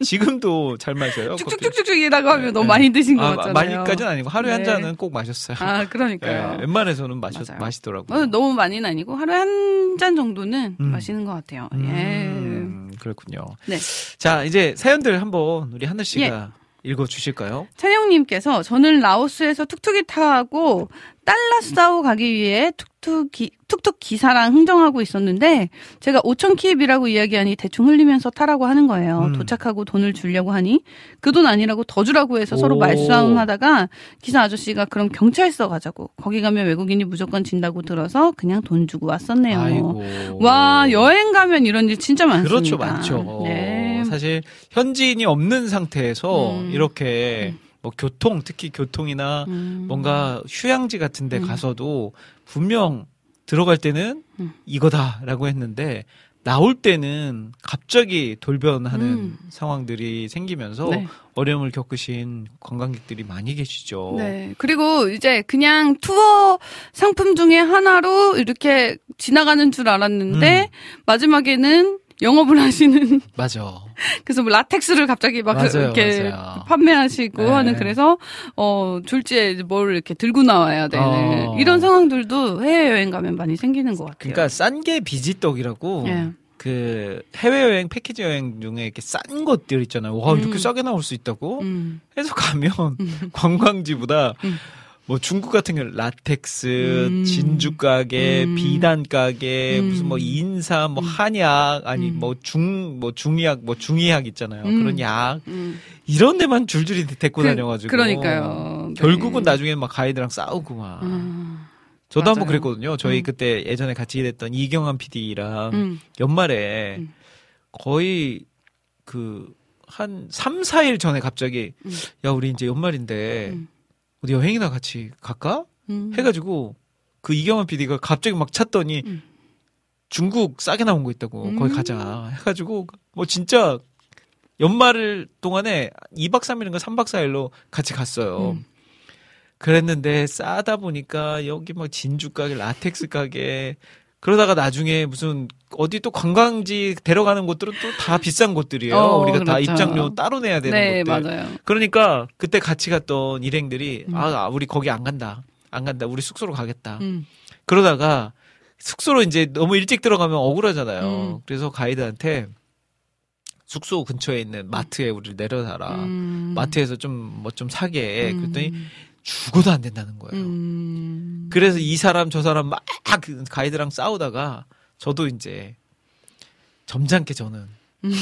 지금도 잘 마셔요. 쭉쭉쭉쭉이라고 하면 네, 너무 네. 많이 드신 것 아, 같잖아요. 많이까지는 아니고 하루에 한 네. 잔은 꼭 마셨어요. 아, 네, 그러니까요. 웬만해서는 마셨, 맞아요. 마시더라고요. 어, 너무 많이는 아니고 하루에 한 잔 정도는 음. 마시는 것 같아요. 음, 그렇군요. 네. 자, 이제 사연들 한번 우리 하늘 씨가 읽어 주실까요? 예. 찬영님께서 저는 라오스에서 툭툭이 타고 달라스다오 가기 위해 툭툭 기 툭툭 기사랑 흥정하고 있었는데 제가 5천 킵이라고 이야기하니 대충 흘리면서 타라고 하는 거예요. 음. 도착하고 돈을 주려고 하니 그 돈 아니라고 더 주라고 해서 서로 오. 말싸움하다가 기사 아저씨가 그럼 경찰서 가자고 거기 가면 외국인이 무조건 진다고 들어서 그냥 돈 주고 왔었네요. 아이고. 와 여행 가면 이런 일 진짜 많습니다. 그렇죠, 많죠. 네. 사실 현지인이 없는 상태에서 음. 이렇게 뭐 교통, 특히 교통이나 음. 뭔가 휴양지 같은 데 음. 가서도 분명 들어갈 때는 음. 이거다라고 했는데 나올 때는 갑자기 돌변하는 음. 상황들이 생기면서 네. 어려움을 겪으신 관광객들이 많이 계시죠. 네. 그리고 이제 그냥 투어 상품 중에 하나로 이렇게 지나가는 줄 알았는데 음. 마지막에는 영업을 하시는 맞아. 그래서 뭐 라텍스를 갑자기 막 맞아요, 이렇게 맞아요. 판매하시고 네. 하는 그래서 어 졸지에 이제 뭘 이렇게 들고 나와야 되는 어. 이런 상황들도 해외 여행 가면 많이 생기는 것 같아요. 그러니까 싼 게 비지떡이라고 예. 그 해외여행 패키지 여행 중에 이렇게 싼 것들 있잖아요. 와 음. 이렇게 싸게 나올 수 있다고 음. 해서 가면 음. 관광지보다 음. 뭐 중국 같은 경우 라텍스, 음. 진주 가게, 음. 비단 가게, 음. 무슨 뭐 인삼, 뭐 음. 한약 아니 음. 뭐중 뭐 중의학 뭐 중의학 있잖아요. 음. 그런 약 음. 이런 데만 줄줄이 데리고 그- 다녀가지고 그러니까요. 네. 결국은 나중에 막 가이드랑 싸우고 막. 음. 저도 한번 맞아요. 그랬거든요. 저희 음. 그때 예전에 같이 일했던 이경환 PD랑 음. 연말에 음. 거의 그 한 3, 4일 전에 갑자기 음. 야, 우리 이제 연말인데 음. 어디 여행이나 같이 갈까? 음. 해가지고 그 이경환 PD가 갑자기 막 찾더니 음. 중국 싸게 나온 거 있다고 음. 거기 가자 해가지고 뭐 진짜 연말 동안에 2박 3일인가 3박 4일로 같이 갔어요. 음. 그랬는데 싸다 보니까 여기 막 진주 가게, 라텍스 가게 그러다가 나중에 무슨 어디 또 관광지 데려가는 곳들은 또 다 비싼 곳들이에요. 어, 우리가 다 그렇죠. 입장료 따로 내야 되는 네, 곳들. 맞아요. 그러니까 그때 같이 갔던 일행들이 음. 아 우리 거기 안 간다. 안 간다. 우리 숙소로 가겠다. 음. 그러다가 숙소로 이제 너무 일찍 들어가면 억울하잖아요. 음. 그래서 가이드한테 숙소 근처에 있는 마트에 우리를 내려다라. 음. 마트에서 좀 뭐좀 사게. 음. 그랬더니 죽어도 안 된다는 거예요. 음. 그래서 이 사람 저 사람 막그 가이드랑 싸우다가 저도 이제 점잖게 저는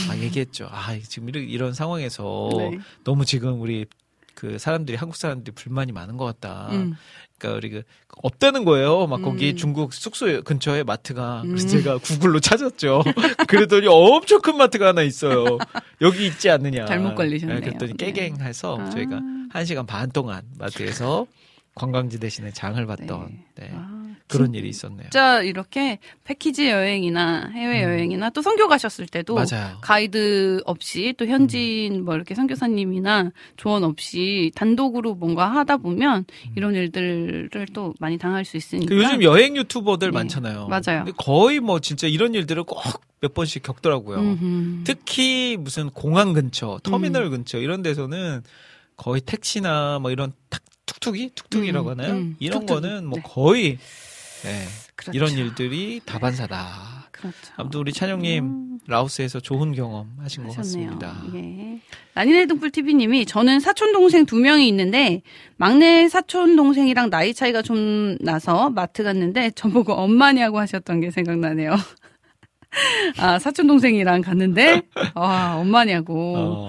막 얘기했죠. 아 지금 이런, 이런 상황에서 음. 네. 너무 지금 우리 그 사람들이 한국 사람들이 불만이 많은 것 같다. 음. 그러니까 우리 그 없다는 거예요. 막 거기 음. 중국 숙소 근처에 마트가 그래서 음. 제가 구글로 찾았죠. 그랬더니 엄청 큰 마트가 하나 있어요. 여기 있지 않느냐. 잘못 걸리셨네요. 네, 그랬더니 네. 깨갱해서 아. 저희가 한 시간 반 동안 마트에서 관광지 대신에 장을 봤던 네. 아, 그런 일이 있었네요. 진짜 이렇게 패키지 여행이나 해외 여행이나 또 선교 가셨을 때도 음. 맞아요. 가이드 없이 또 현지인 뭐 이렇게 선교사님이나 조언 없이 단독으로 뭔가 하다 보면 이런 일들을 또 많이 당할 수 있으니까 그 요즘 여행 유튜버들 네. 많잖아요. 맞아요. 근데 거의 뭐 진짜 이런 일들을 꼭 몇 번씩 겪더라고요. 음흠. 특히 무슨 공항 근처, 터미널 음. 근처 이런 데서는 거의 택시나 뭐 이런 탁 툭툭이 툭툭이라고 음, 하나요? 음, 이런 툭툭이. 거는 뭐 네. 거의 네, 그렇죠. 이런 일들이 다반사다. 그렇죠. 아무튼 우리 찬영님 음. 라오스에서 좋은 경험 하신 것 하셨네요. 같습니다. 예. 라니네 등불 TV님이 저는 사촌 동생 두 명이 있는데 막내 사촌 동생이랑 나이 차이가 좀 나서 마트 갔는데 저보고 엄마냐고 하셨던 게 생각나네요. 아 사촌 동생이랑 갔는데 아 엄마냐고. 어,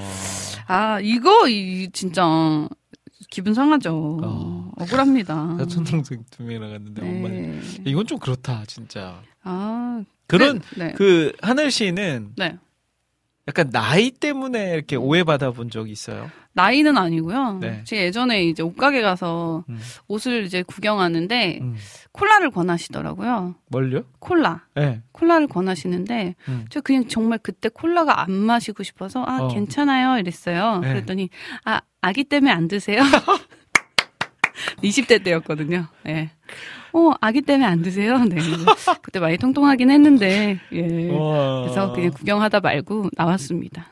아 이거 이 진짜 기분 상하죠. 어. 억울합니다. 사촌 동생 두 명이랑 갔는데 엄마 네. 이건 좀 그렇다 진짜. 아 그런 네. 그 하늘 씨는 네. 약간 나이 때문에 이렇게 오해받아 본 적이 있어요. 나이는 아니고요. 네. 제가 예전에 이제 옷가게 가서 음. 옷을 이제 구경하는데 음. 콜라를 권하시더라고요. 뭘요? 콜라. 네. 콜라를 권하시는데 음. 저 그냥 정말 그때 콜라가 안 마시고 싶어서 아 어. 괜찮아요 이랬어요. 네. 그랬더니 아 아기 때문에 안 드세요? 20대 때였거든요. 예. 어 아기 때문에 안 드세요? 네. 그때 많이 통통하긴 했는데 예. 와. 그래서 그냥 구경하다 말고 나왔습니다.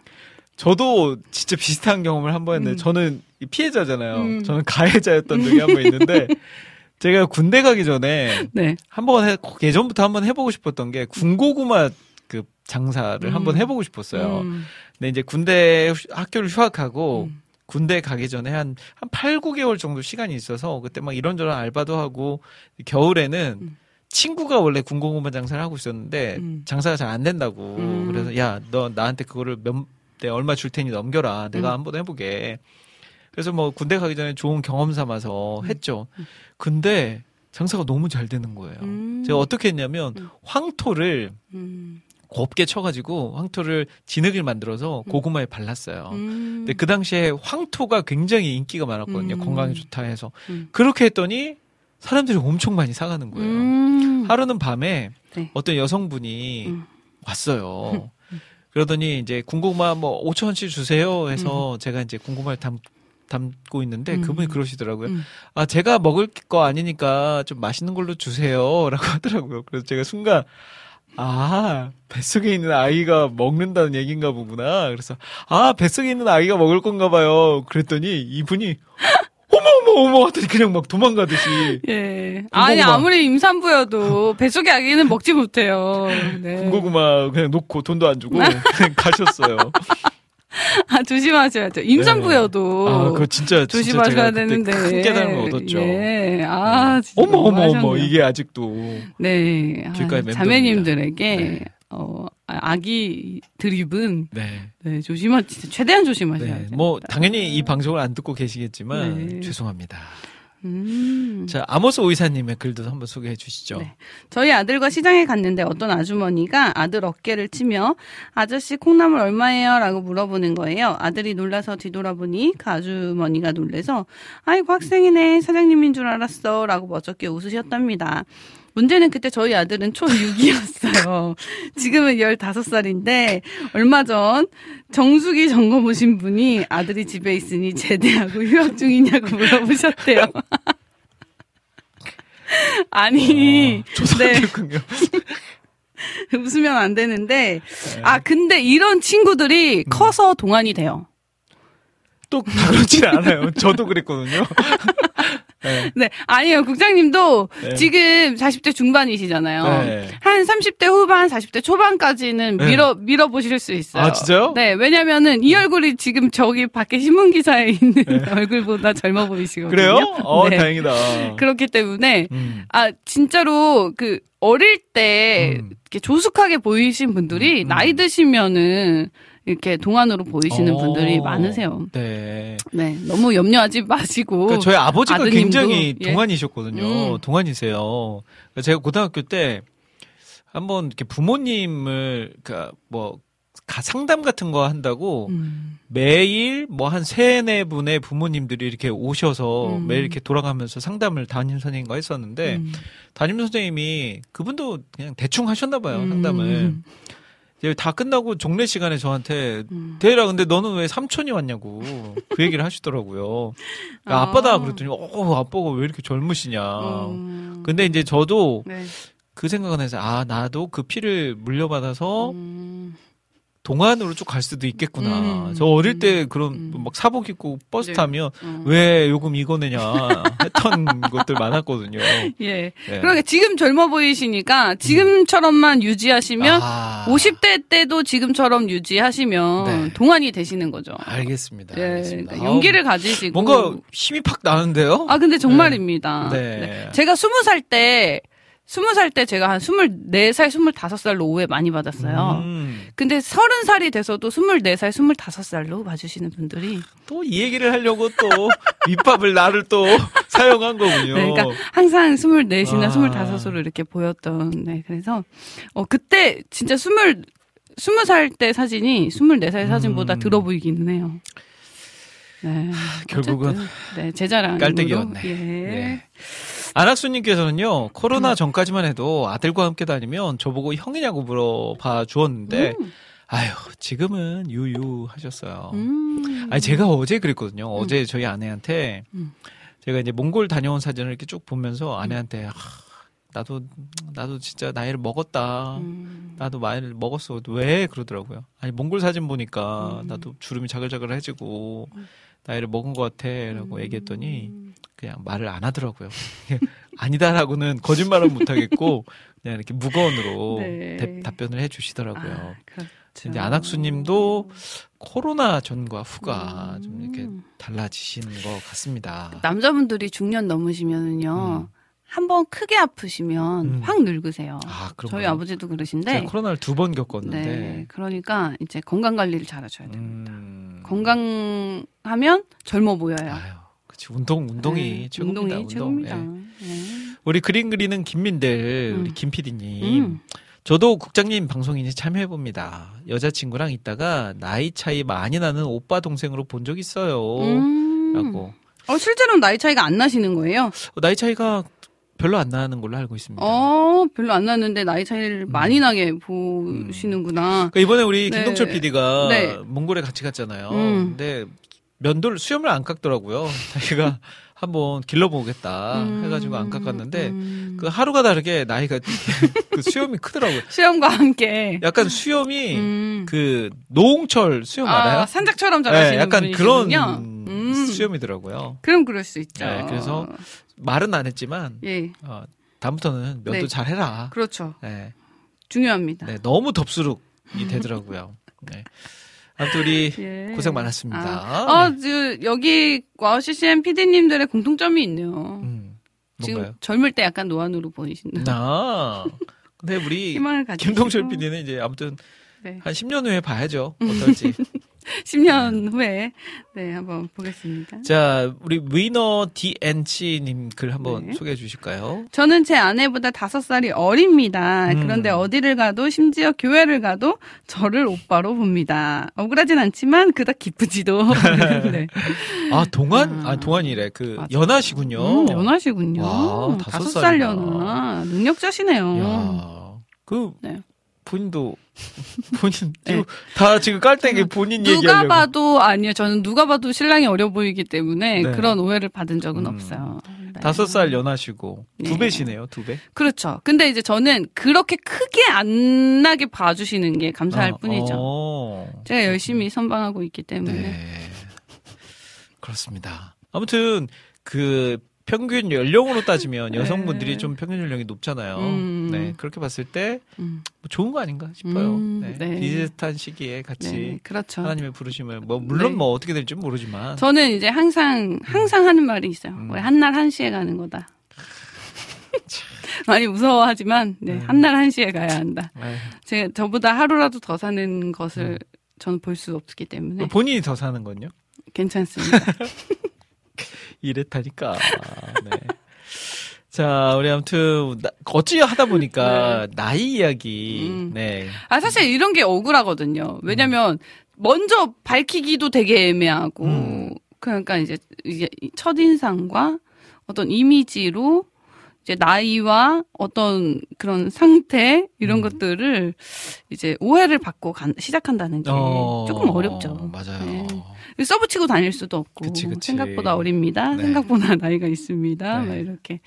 저도 진짜 비슷한 경험을 한 번 했는데 음. 저는 이 피해자잖아요. 음. 저는 가해자였던 적이 한 번 있는데 제가 군대 가기 전에 네. 한번 해, 예전부터 한번 해보고 싶었던 게 군고구마 그 장사를 음. 한번 해보고 싶었어요. 음. 근데 이제 군대 휴- 학교를 휴학하고 음. 군대 가기 전에 한, 한 8, 9개월 정도 시간이 있어서 그때 막 이런저런 알바도 하고 겨울에는 음. 친구가 원래 군고구마 장사를 하고 있었는데 음. 장사가 잘 안 된다고 음. 그래서 야 너 나한테 그거를 몇, 내가 얼마 줄 테니 넘겨라 내가 음. 한번 해보게 그래서 뭐 군대 가기 전에 좋은 경험 삼아서 음. 했죠 근데 장사가 너무 잘 되는 거예요 음. 제가 어떻게 했냐면 음. 황토를 음. 곱게 쳐가지고 황토를 진흙을 만들어서 고구마에 발랐어요 음. 근데 그 당시에 황토가 굉장히 인기가 많았거든요. 음. 건강에 좋다 해서. 음. 그렇게 했더니 사람들이 엄청 많이 사가는 거예요. 음. 하루는 밤에 네. 어떤 여성분이 음. 왔어요. 그러더니 이제 군고구마 뭐 5천 원씩 주세요 해서 제가 이제 군고구마를 담, 담고 있는데 음. 그분이 그러시더라고요. 음. 아 제가 먹을 거 아니니까 좀 맛있는 걸로 주세요라고 하더라고요. 그래서 제가 순간 아 뱃속에 있는 아이가 먹는다는 얘기인가 보구나. 그래서 아 뱃속에 있는 아이가 먹을 건가 봐요. 그랬더니 이분이 어머 어머 어머 하더니 그냥 막 도망가듯이 예. 아니. 아무리 임산부여도 뱃속의 아기는 먹지 못해요. 네. 군고구마 그냥 놓고 돈도 안 주고 그냥 가셨어요. 아 조심하셔야죠. 임산부여도 아 그거 진짜 진짜 조심하셔야 그때 되는데. 큰 깨달음을 얻었죠. 예. 아 진짜 어머 어머 어머. 이게 아직도 네. 아, 길가에 맴돕니다. 자매님들에게 네. 어 아- 아기 드립은 네. 네 조심하 진짜 최대한 조심하셔야 네. 돼요. 뭐 당연히 이 방송을 안 듣고 계시겠지만 네. 죄송합니다. 음. 자 아모스 오이사님의 글도 한번 소개해 주시죠. 네. 저희 아들과 시장에 갔는데 어떤 아주머니가 아들 어깨를 치며 아저씨 콩나물 얼마예요? 라고 물어보는 거예요. 아들이 놀라서 뒤돌아보니 그 아주머니가 놀래서 아이고 학생이네 사장님인 줄 알았어 라고 멋쩍게 웃으셨답니다. 문제는 그때 저희 아들은 초6이었어요. 지금은 15살인데 얼마 전 정수기 점검 오신 분이 아들이 집에 있으니 제대하고 휴학 중이냐고 물어보셨대요. 아니, 네. 조선교육군요. 웃으면 안 되는데. 아, 근데 이런 친구들이 커서 동안이 돼요. 또 그렇진 않아요. 저도 그랬거든요. 네. 네, 아니에요. 국장님도 네. 지금 40대 중반이시잖아요. 네. 한 30대 후반, 40대 초반까지는 네. 밀어 밀어 보실 수 있어요. 아, 진짜요? 네, 왜냐면은 이 얼굴이 지금 저기 밖에 신문 기사에 있는 얼굴보다 젊어 보이시거든요. 네. 그래요? 어, 네. 다행이다. 그렇기 때문에 음. 아 진짜로 그 어릴 때 음. 이렇게 조숙하게 보이신 분들이 음, 음. 나이 드시면은 이렇게 동안으로 보이시는 어. 분들이 많으세요. 네. 네, 너무 염려하지 마시고. 그러니까 저희 아버지가 아드님도, 굉장히 예. 동안이셨거든요. 음. 동안이세요. 제가 고등학교 때 한번 이렇게 부모님을 그러니까 뭐 가- 상담 같은 거 한다고 음. 매일 뭐 한 세네 분의 부모님들이 이렇게 오셔서 음. 매일 이렇게 돌아가면서 상담을 담임 선생님과 했었는데 음. 담임 선생님이 그분도 그냥 대충 하셨나 봐요 음. 상담을 이제 다 끝나고 종례 시간에 저한테 음. 대라 근데 너는 왜 삼촌이 왔냐고 그 얘기를 하시더라고요 야, 아. 아빠다 그랬더니 어 아빠가 왜 이렇게 젊으시냐 음. 근데 이제 저도 네. 그 생각은 해서 아 나도 그 피를 물려받아서 음. 동안으로 쭉 갈 수도 있겠구나. 음. 저 어릴 때 그런 음. 막 사복 입고 버스 네. 타면 음. 왜 요금 이거 내냐 했던 것들 많았거든요. 예. 네. 그러니까 지금 젊어 보이시니까 지금처럼만 유지하시면 아, 50대 때도 지금처럼 유지하시면 네. 동안이 되시는 거죠. 알겠습니다. 예. 알겠습니다. 그러니까 용기를 아우, 가지시고 뭔가 힘이 팍 나는데요. 아, 근데 정말입니다. 네. 네. 제가 스무 살 때, 스무 살 때 제가 한 스물네 살, 스물다섯 살로 오해 많이 받았어요. 음, 근데 서른 살이 돼서도 스물네 살, 스물다섯 살로 봐주시는 분들이. 또 이 얘기를 하려고 또 밑밥을 나를 또 사용한 거군요. 네, 그러니까 항상 스물넷이나 아. 스물다섯으로 이렇게 보였던, 네, 그래서, 어, 그때 진짜 스물, 스무 살 때 사진이 스물네 살 사진보다 음. 들어 보이기는 해요. 네. 결국은 어쨌든, 네, 제 자랑. 깔때기였네. 예. 네. 안학수님께서는요 코로나 전까지만 해도 아들과 함께 다니면 저보고 형이냐고 물어봐 주었는데 음. 아유 지금은 유유 하셨어요. 음. 아니 제가 어제 그랬거든요. 어제 저희 아내한테 음. 제가 이제 몽골 다녀온 사진을 이렇게 쭉 보면서 아내한테 아, 나도 나도 진짜 나이를 먹었다. 음. 나도 나이를 먹었어. 왜 그러더라고요. 아니 몽골 사진 보니까 음. 나도 주름이 자글자글해지고 나이를 먹은 것 같아라고 음. 얘기했더니 그냥 말을 안 하더라고요. 아니다라고는 거짓말은 못 하겠고 그냥 이렇게 무거운으로 네. 대- 답변을 해 주시더라고요. 아, 그렇죠. 이제 안학수님도 코로나 전과 후가 음. 좀 이렇게 달라지시는 것 같습니다. 남자분들이 중년 넘으시면은요. 한번 크게 아프시면 음. 확 늙으세요. 아, 저희 아버지도 그러신데. 제가 코로나를 두 번 겪었는데. 네. 그러니까 이제 건강 관리를 잘 하셔야 돼요. 음. 건강하면 젊어 보여요. 아유, 그치 운동 운동이 네, 최고입니다. 운동이 운동. 최고입니다. 예. 네. 우리 그림 그리는 김민들 우리 음. 김 PD님. 음. 저도 국장님 방송인에 참여해 봅니다. 여자친구랑 있다가 나이 차이 많이 나는 오빠 동생으로 본 적 있어요. 음. 라고. 어, 실제로는 나이 차이가 안 나시는 거예요? 어, 나이 차이가 별로 안 나는 걸로 알고 있습니다. 어, 별로 안 나는데 나이 차이를 음. 많이 나게 보시는구나. 그러니까 이번에 우리 네. 김동철 PD가 네. 몽골에 같이 갔잖아요. 음. 근데 면도를 수염을 안 깎더라고요. 자기가 한번 길러보겠다 음. 해가지고 안 깎았는데 음. 그 하루가 다르게 나이가 그 수염이 크더라고요. 수염과 함께. 약간 수염이 음. 그 노홍철 수염 알아요? 아, 산적처럼 자라시는 네, 약간 그런 분이시군요. 음. 수염이더라고요. 그럼 그럴 수 있죠. 네, 그래서 말은 안 했지만 예, 어, 다음부터는 면도 네. 잘 해라. 그렇죠. 네, 중요합니다. 네, 너무 덥수룩이 되더라고요. 네. 아무튼 우리 예. 고생 많았습니다. 아, 어, 저, 여기 WOW CCM PD님들의 공통점이 있네요. 음, 지금? 젊을 때 약간 노안으로 보이신다. 나. 근데 우리 희망을 가지고 김동철 PD는 이제 아무튼 네. 한 10년 후에 봐야죠. 어떨지. 10년 후에 네 한번 보겠습니다. 자, 우리 위너 DNC님 글 한번 네. 소개해 주실까요? 저는 제 아내보다 다섯 살이 어립니다. 음. 그런데 어디를 가도 심지어 교회를 가도 저를 오빠로 봅니다. 억울하진 않지만 그닥 기쁘지도. 네. 아, 동안? 아. 아, 동안이래. 그, 맞아. 연하시군요. 음, 연하시군요. 와, 다섯 살. 연하. 능력자시네요. 야, 그, 네. 본인도, 본인, 네. 다 지금 깔때기 본인 누가 얘기하려고. 봐도 아니요. 저는 누가 봐도 신랑이 어려 보이기 때문에 네. 그런 오해를 받은 적은 음. 없어요. 네. 다섯 살 연하시고, 두 네. 배시네요, 두 배. 그렇죠. 근데 이제 저는 그렇게 크게 안 나게 봐주시는 게 감사할 아, 뿐이죠. 어. 제가 열심히 선방하고 있기 때문에. 네. 그렇습니다. 아무튼 그 평균 연령으로 따지면 네. 여성분들이 좀 평균 연령이 높잖아요. 음. 네, 그렇게 봤을 때 음. 뭐 좋은 거 아닌가 싶어요. 음, 네. 네. 비슷한 시기에 같이 네, 그렇죠. 하나님의 부르심을 뭐 물론 네. 뭐 어떻게 될지 는 모르지만 저는 이제 항상 항상 하는 말이 있어요. 음. 왜 한날 한시에 가는 거다. 많이 무서워하지만 네, 한날 한시에 가야 한다. 아유, 제가 저보다 하루라도 더 사는 것을 저는 볼 수 없기 때문에 본인이 더 사는 건요? 괜찮습니다. 이랬다니까. 네. 자, 우리 아무튼 나- 어찌 하다 보니까 나이 이야기. 음. 네. 아 사실 이런 게 억울하거든요. 왜냐면 먼저 밝히기도 되게 애매하고 음. 그러니까 이제 이게 첫 인상과 어떤 이미지로 이제 나이와 어떤 그런 상태 이런 음. 것들을 이제 오해를 받고 간- 시작한다는 게 어, 조금 어렵죠. 맞아요. 네. 써붙이고 다닐 수도 없고 그치, 그치. 생각보다 어립니다. 네. 생각보다 나이가 있습니다. 네. 막 이렇게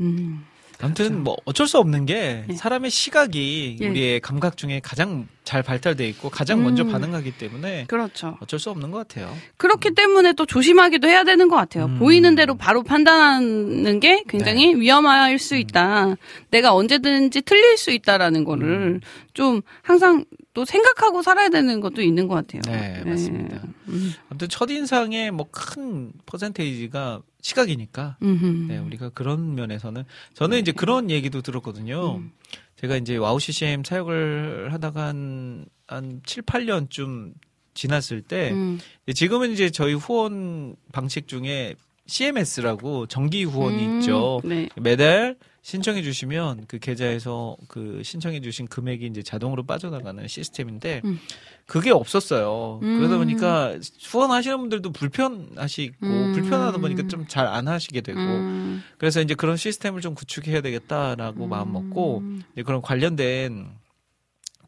음. 아무튼 뭐 어쩔 수 없는 게 예. 사람의 시각이 예. 우리의 감각 중에 가장 잘 발달돼 있고 가장 먼저 음. 반응하기 때문에 그렇죠. 어쩔 수 없는 것 같아요. 그렇기 때문에 또 조심하기도 해야 되는 것 같아요. 음. 보이는 대로 바로 판단하는 게 굉장히 네. 위험할 음. 수 있다. 내가 언제든지 틀릴 수 있다라는 거를 좀 항상 또 생각하고 살아야 되는 것도 있는 것 같아요. 네, 맞습니다. 음. 아무튼 첫 인상의 뭐 큰 퍼센테이지가 시각이니까 음흠. 네, 우리가 그런 면에서는 저는 이제 그런 얘기도 들었거든요. 음. 제가 이제 WOW CCM 사역을 하다가 한, 한 7, 8년쯤 지났을 때 음. 지금은 이제 저희 후원 방식 중에 CMS라고 정기 후원이 음. 있죠. 네. 매달 신청해 주시면 그 계좌에서 그 신청해 주신 금액이 이제 자동으로 빠져나가는 시스템인데 음. 그게 없었어요. 음. 그러다 보니까 후원하시는 분들도 불편하시고 음. 불편하다 보니까 좀 잘 안 하시게 되고 음. 그래서 이제 그런 시스템을 좀 구축해야 되겠다라고 마음 먹고 음. 이제 그런 관련된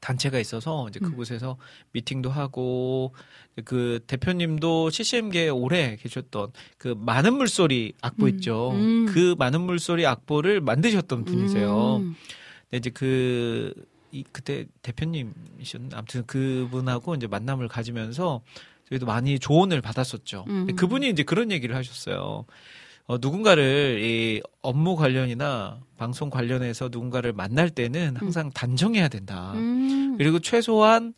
단체가 있어서 이제 음. 그곳에서 미팅도 하고 그 대표님도 CCM계에 오래 계셨던 그 많은 물소리 악보 음. 있죠. 음. 그 많은 물소리 악보를 만드셨던 분이세요. 음. 근데 이제 그, 이, 그때 대표님이셨나? 아무튼 그분하고 이제 만남을 가지면서 저희도 많이 조언을 받았었죠. 근데 음. 그분이 이제 그런 얘기를 하셨어요. 어, 누군가를 이 업무 관련이나 방송 관련해서 누군가를 만날 때는 항상 단정해야 된다. 음. 그리고 최소한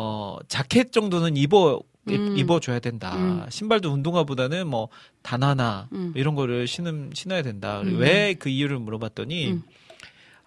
어 자켓 정도는 입어 음. 입어줘야 된다. 음. 신발도 운동화보다는 뭐 단화나 음. 이런 거를 신음 신어야 된다. 음. 왜그 이유를 물어봤더니 음.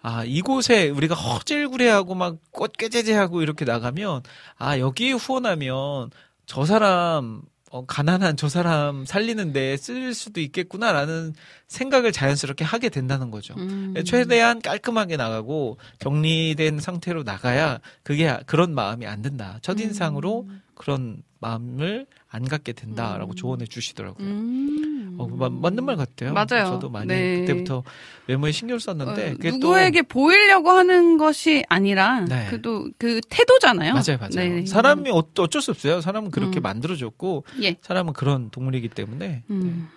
아 이곳에 우리가 허질구레하고 막 꽃게제제하고 이렇게 나가면 아 여기에 후원하면 저 사람 어, 가난한 저 사람 살리는데 쓸 수도 있겠구나라는 생각을 자연스럽게 하게 된다는 거죠. 음. 최대한 깔끔하게 나가고 정리된 상태로 나가야 그게 그런 마음이 안 든다. 첫인상으로 그런 마음을 안 갖게 된다라고 음. 조언해 주시더라고요. 음. 어, 마- 맞는 말 같아요. 맞아요. 저도 많이 네. 그때부터 외모에 신경 썼는데 어, 그게 누구에게 보이려고 하는 것이 아니라 네. 그래도 그 태도잖아요. 또 맞아요, 맞아요. 네. 사람이 어- 어쩔 수 없어요. 사람은 그렇게 음. 만들어졌고 예. 사람은 그런 동물이기 때문에 음.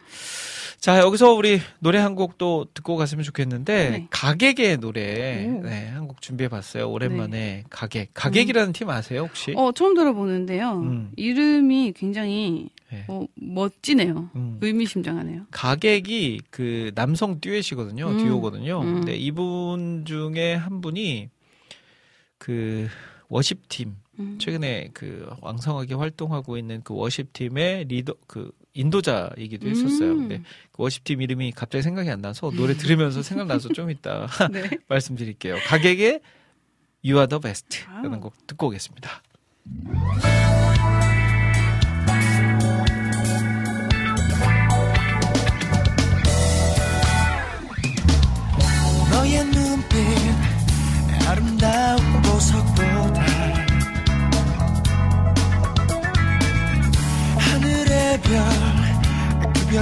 자, 여기서 우리 노래 한 곡 또 듣고 갔으면 좋겠는데, 네. 가객의 노래, 오. 네, 한 곡 준비해 봤어요. 오랜만에 가객. 가객이라는 팀 아세요, 혹시? 어, 처음 들어보는데요. 음. 이름이 굉장히 네. 어, 멋지네요. 음. 의미심장하네요. 가객이 그 남성 듀엣이거든요. 음. 듀오거든요. 음. 근데 이분 중에 한 분이 그 워십팀, 음. 최근에 그 왕성하게 활동하고 있는 그 워십팀의 리더, 그 인도자이기도 했었어요. 음. 근데 그 워십팀 이름이 갑자기 생각이 안 나서 노래 들으면서 생각나서 좀 이따 네. 말씀드릴게요. 가객의 You are the best 라는 와우. 곡 듣고 오겠습니다.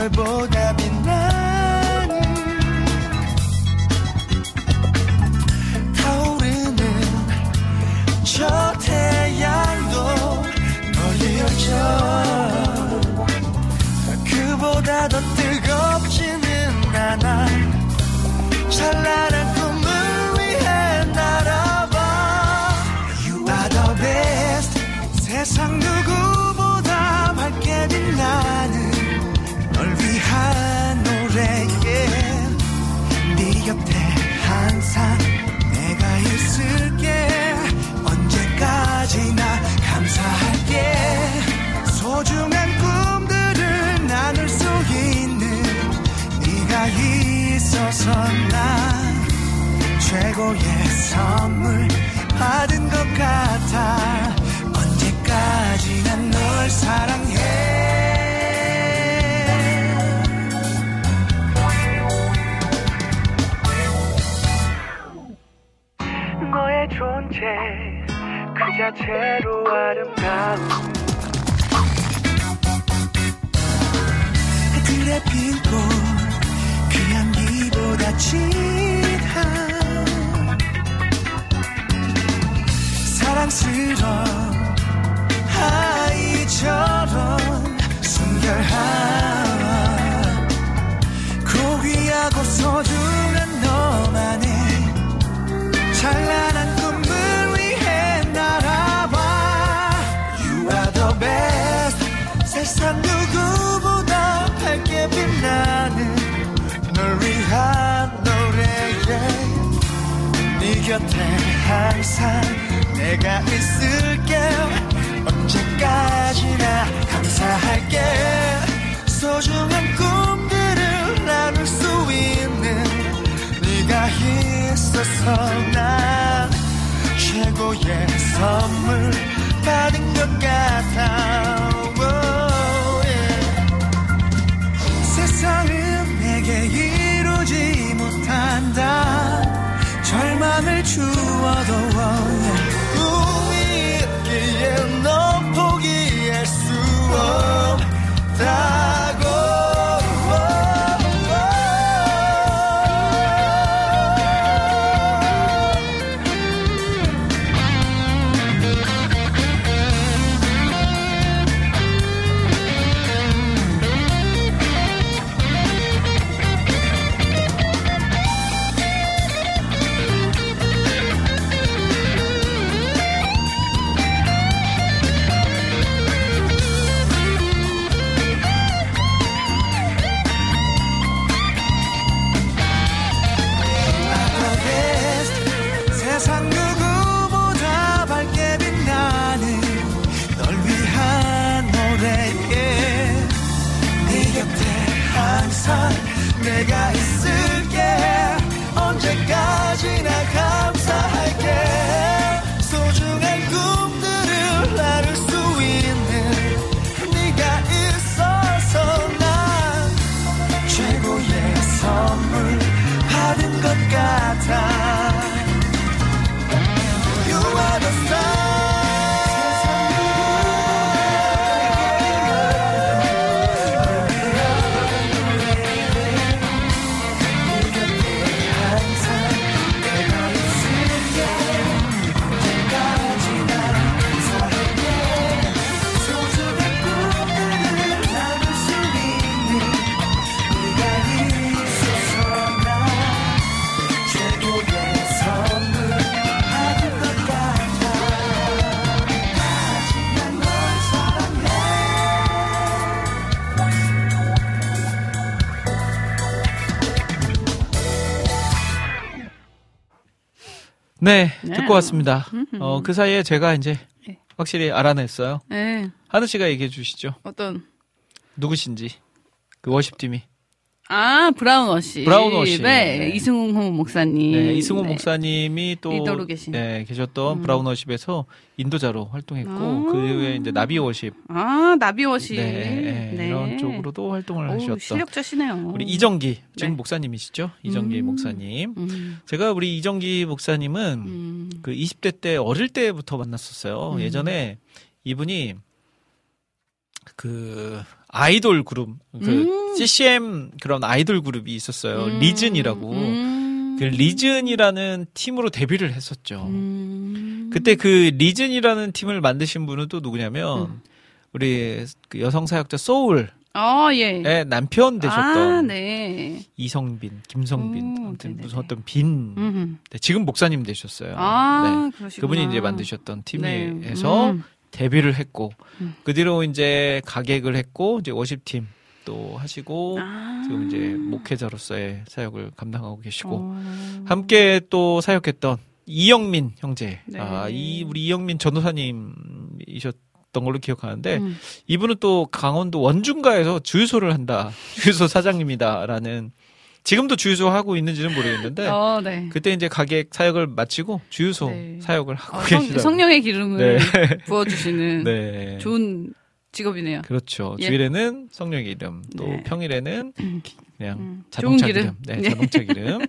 그 별보다 난 최고의 선물 받은 것 같아. 언제까지나 널 사랑해. 너의 존재 그 자체로 아름다운. 들의 핀꽃그 진한 사랑스러운 아이처럼 순결한 고귀하고 소중한 너만의 찬란한 꿈을 위해 날아와. You are the best. 세상 누구보다 밝게 빛나 곁에 항상 내가 있을게. 언제까지나 감사할게. 소중한 꿈들을 나눌 수 있는 네가 있어서 난 최고의 선물 받은 것 같아. Oh. 세상은 내게 이루지 못한다 절망을 주어도 꿈이 있기에 너 포기할 수 없다 네, 네. 듣고 왔습니다. 어, 그 사이에 제가 이제 네. 확실히 알아냈어요. 네. 하늘 씨가 얘기해 주시죠. 어떤 누구신지. 그 worship팀이. 아 Brown Worship. Brown Worship. 네. 네. 이승호 목사님. 네, 이승호 네. 목사님이 또 리더로 계신. 네, 계셨던 Brown Worship에서 인도자로 활동했고 아. 그 이후에 이제 나비 Worship 아 나비 워시. 네, 네, 이런 쪽으로도 활동을 어우, 하셨던 실력자시네요. 우리 이정기 지금 네. 목사님이시죠? 이정기 음. 목사님. 음, 제가 우리 이정기 목사님은 음. 그 20대 때 어릴 때부터 만났었어요. 음. 예전에 이분이 그 아이돌 그룹 그 음. CCM 그런 아이돌 그룹이 있었어요. 음. Reason이라고. 음. 그 Reason이라는 팀으로 데뷔를 했었죠. 음. 그때 그 Reason이라는 팀을 만드신 분은 또 누구냐면 음. 우리 그 여성 사역자 소울의 아 예. 남편 되셨던 아 네. 이성빈, 김성빈, 오, 아무튼 네네네. 무슨 어떤 빈 음. 네, 지금 목사님 되셨어요. 아 네. 그러시구나. 그분이 이제 만드셨던 네. 팀에서 음. 데뷔를 했고 음. 그 뒤로 이제 가객을 했고 이제 워십팀 또 하시고 아. 지금 이제 목회자로서의 사역을 감당하고 계시고 어. 함께 또 사역했던 이영민 형제. 네. 아, 이 우리 이영민 전도사님이셨 던 걸로 기억하는데 음. 이분은 또 강원도 원중가에서 주유소를 한다. 주유소 사장님이다라는 지금도 주유소 하고 있는지는 모르겠는데 어, 네. 그때 이제 가게 사역을 마치고 주유소 네. 사역을 하고 어, 성, 계시더라고요. 성령의 기름을 네. 부어주시는 네. 좋은 직업이네요. 그렇죠. 예. 주일에는 성령의 이름, 또 네. 평일에는 기- 그냥 음, 자동차 기름. 기름. 네, 예. 자동차 기름.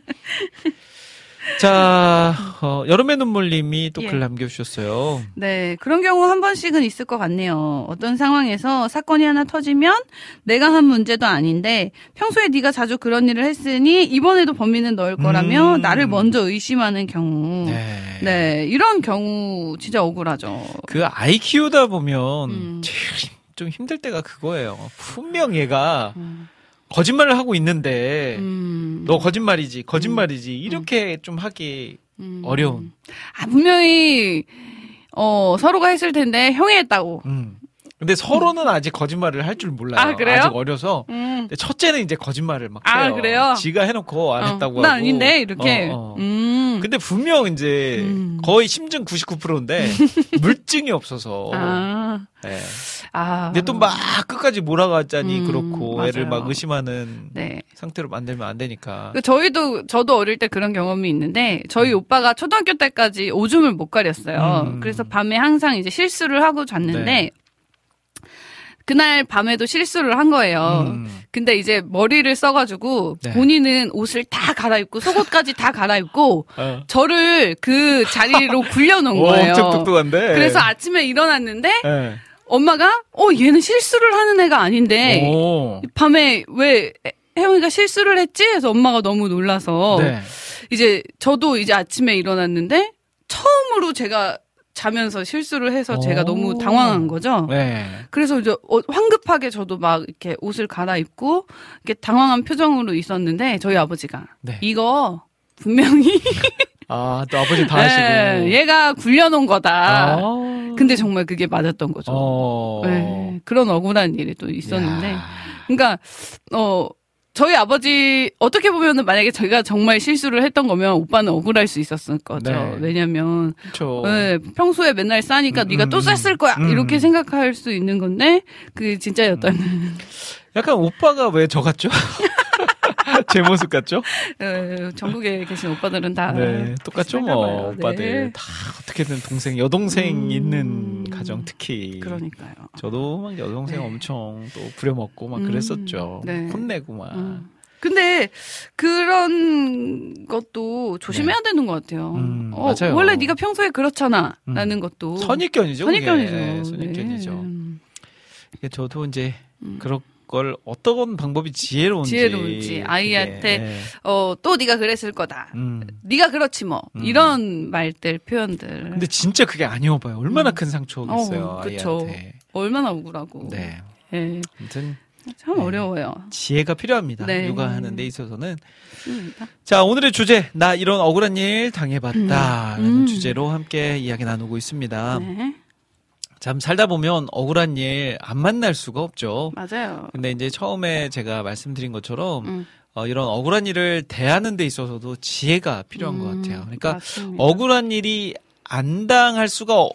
자, 어, 여름의 눈물님이 또 예. 글 남겨주셨어요. 네, 그런 경우 한 번씩은 있을 것 같네요. 어떤 상황에서 사건이 하나 터지면 내가 한 문제도 아닌데 평소에 네가 자주 그런 일을 했으니 이번에도 범인은 너일 거라며 음. 나를 먼저 의심하는 경우. 네. 네, 이런 경우 진짜 억울하죠. 그 아이 키우다 보면 음. 제일 좀 힘들 때가 그거예요. 분명 얘가 음. 거짓말을 하고 있는데 음. 너 거짓말이지, 거짓말이지 이렇게 좀 하기 음. 어려운. 아, 분명히 어, 서로가 했을 텐데 형이 했다고. 음. 근데 서로는 아직 거짓말을 할 줄 몰라요. 아, 그래요? 직 어려서. 음. 근데 첫째는 이제 거짓말을 막 아, 해요. 그래요? 지가 해놓고 안 어, 했다고 나 하고. 아닌데 이렇게. 어, 어. 음. 근데 분명 이제 음. 거의 심증 99%인데 물증이 없어서. 아. 네. 아. 근데 또 막 끝까지 몰아가자니 음, 그렇고 맞아요. 애를 막 의심하는 네. 상태로 만들면 안 되니까. 그 저희도 저도 어릴 때 그런 경험이 있는데 저희 오빠가 초등학교 때까지 오줌을 못 가렸어요. 음. 그래서 밤에 항상 이제 실수를 하고 잤는데 네. 그날 밤에도 실수를 한 거예요. 음. 근데 이제 머리를 써가지고 네. 본인은 옷을 다 갈아입고 속옷까지 다 갈아입고 어. 저를 그 자리로 굴려놓은 오, 거예요. 엄청 똑똑한데. 그래서 아침에 일어났는데 네. 엄마가 어 얘는 실수를 하는 애가 아닌데 오. 밤에 왜 혜영이가 실수를 했지? 해서 엄마가 너무 놀라서 네. 이제 저도 이제 아침에 일어났는데 처음으로 제가 자면서 실수를 해서 제가 오. 너무 당황한 거죠. 네. 그래서 이제 어, 황급하게 저도 막 이렇게 옷을 갈아입고 이렇게 당황한 표정으로 있었는데 저희 아버지가 네. 이거 분명히 아, 또 아버지 다 네, 하시고. 얘가 굴려놓은 거다. 아. 근데 정말 그게 맞았던 거죠. 어. 네, 그런 억울한 일이 또 있었는데. 야. 그러니까 어 저희 아버지 어떻게 보면은 만약에 저희가 정말 실수를 했던 거면 오빠는 억울할 수 있었을 거죠. 네. 왜냐면. 네, 평소에 맨날 싸니까 음, 네가 또 음, 쌌을 거야 음. 이렇게 생각할 수 있는 건데 그게 진짜였다는 약간 오빠가 왜 저 같죠? 제 모습 같죠? 어, 전국에 계신 오빠들은 다 네, 똑같죠 뭐 봐요. 오빠들 네. 다 어떻게든 동생 여동생 음. 있는 가정 특히 그러니까요. 저도 막 여동생 네. 엄청 또 부려먹고 막 음, 그랬었죠. 네. 혼내고 막. 음. 근데 그런 것도 조심해야 되는 것 같아요. 네. 음, 어, 맞아요. 원래 네가 평소에 그렇잖아. 음. 라는 것도 선입견이죠. 선입견이죠. 선입견이죠. 네. 음. 이게 저도 이제 음. 그런 걸 어떤 방법이 지혜로운지 지혜로운지, 아이한테 네. 어, 또 네가 그랬을 거다. 음. 네가 그렇지 뭐. 음. 이런 말들, 표현들. 근데 진짜 그게 아니어봐요. 얼마나 음. 큰 상처겠어요 어, 그쵸. 아이한테. 얼마나 억울하고. 네. 예, 아무튼 참 네. 어려워요. 지혜가 필요합니다. 네. 육아하는 데 있어서는. 맞습니다. 자, 오늘의 주제, 나 이런 억울한 일 당해봤다. 라는 음. 주제로 함께 이야기 나누고 있습니다. 네, 참, 살다 보면 억울한 일 안 만날 수가 없죠. 맞아요. 근데 이제 처음에 제가 말씀드린 것처럼, 음. 어, 이런 억울한 일을 대하는 데 있어서도 지혜가 필요한 것 음, 같아요. 그러니까, 맞습니다. 억울한 일이 안 당할 수가 어-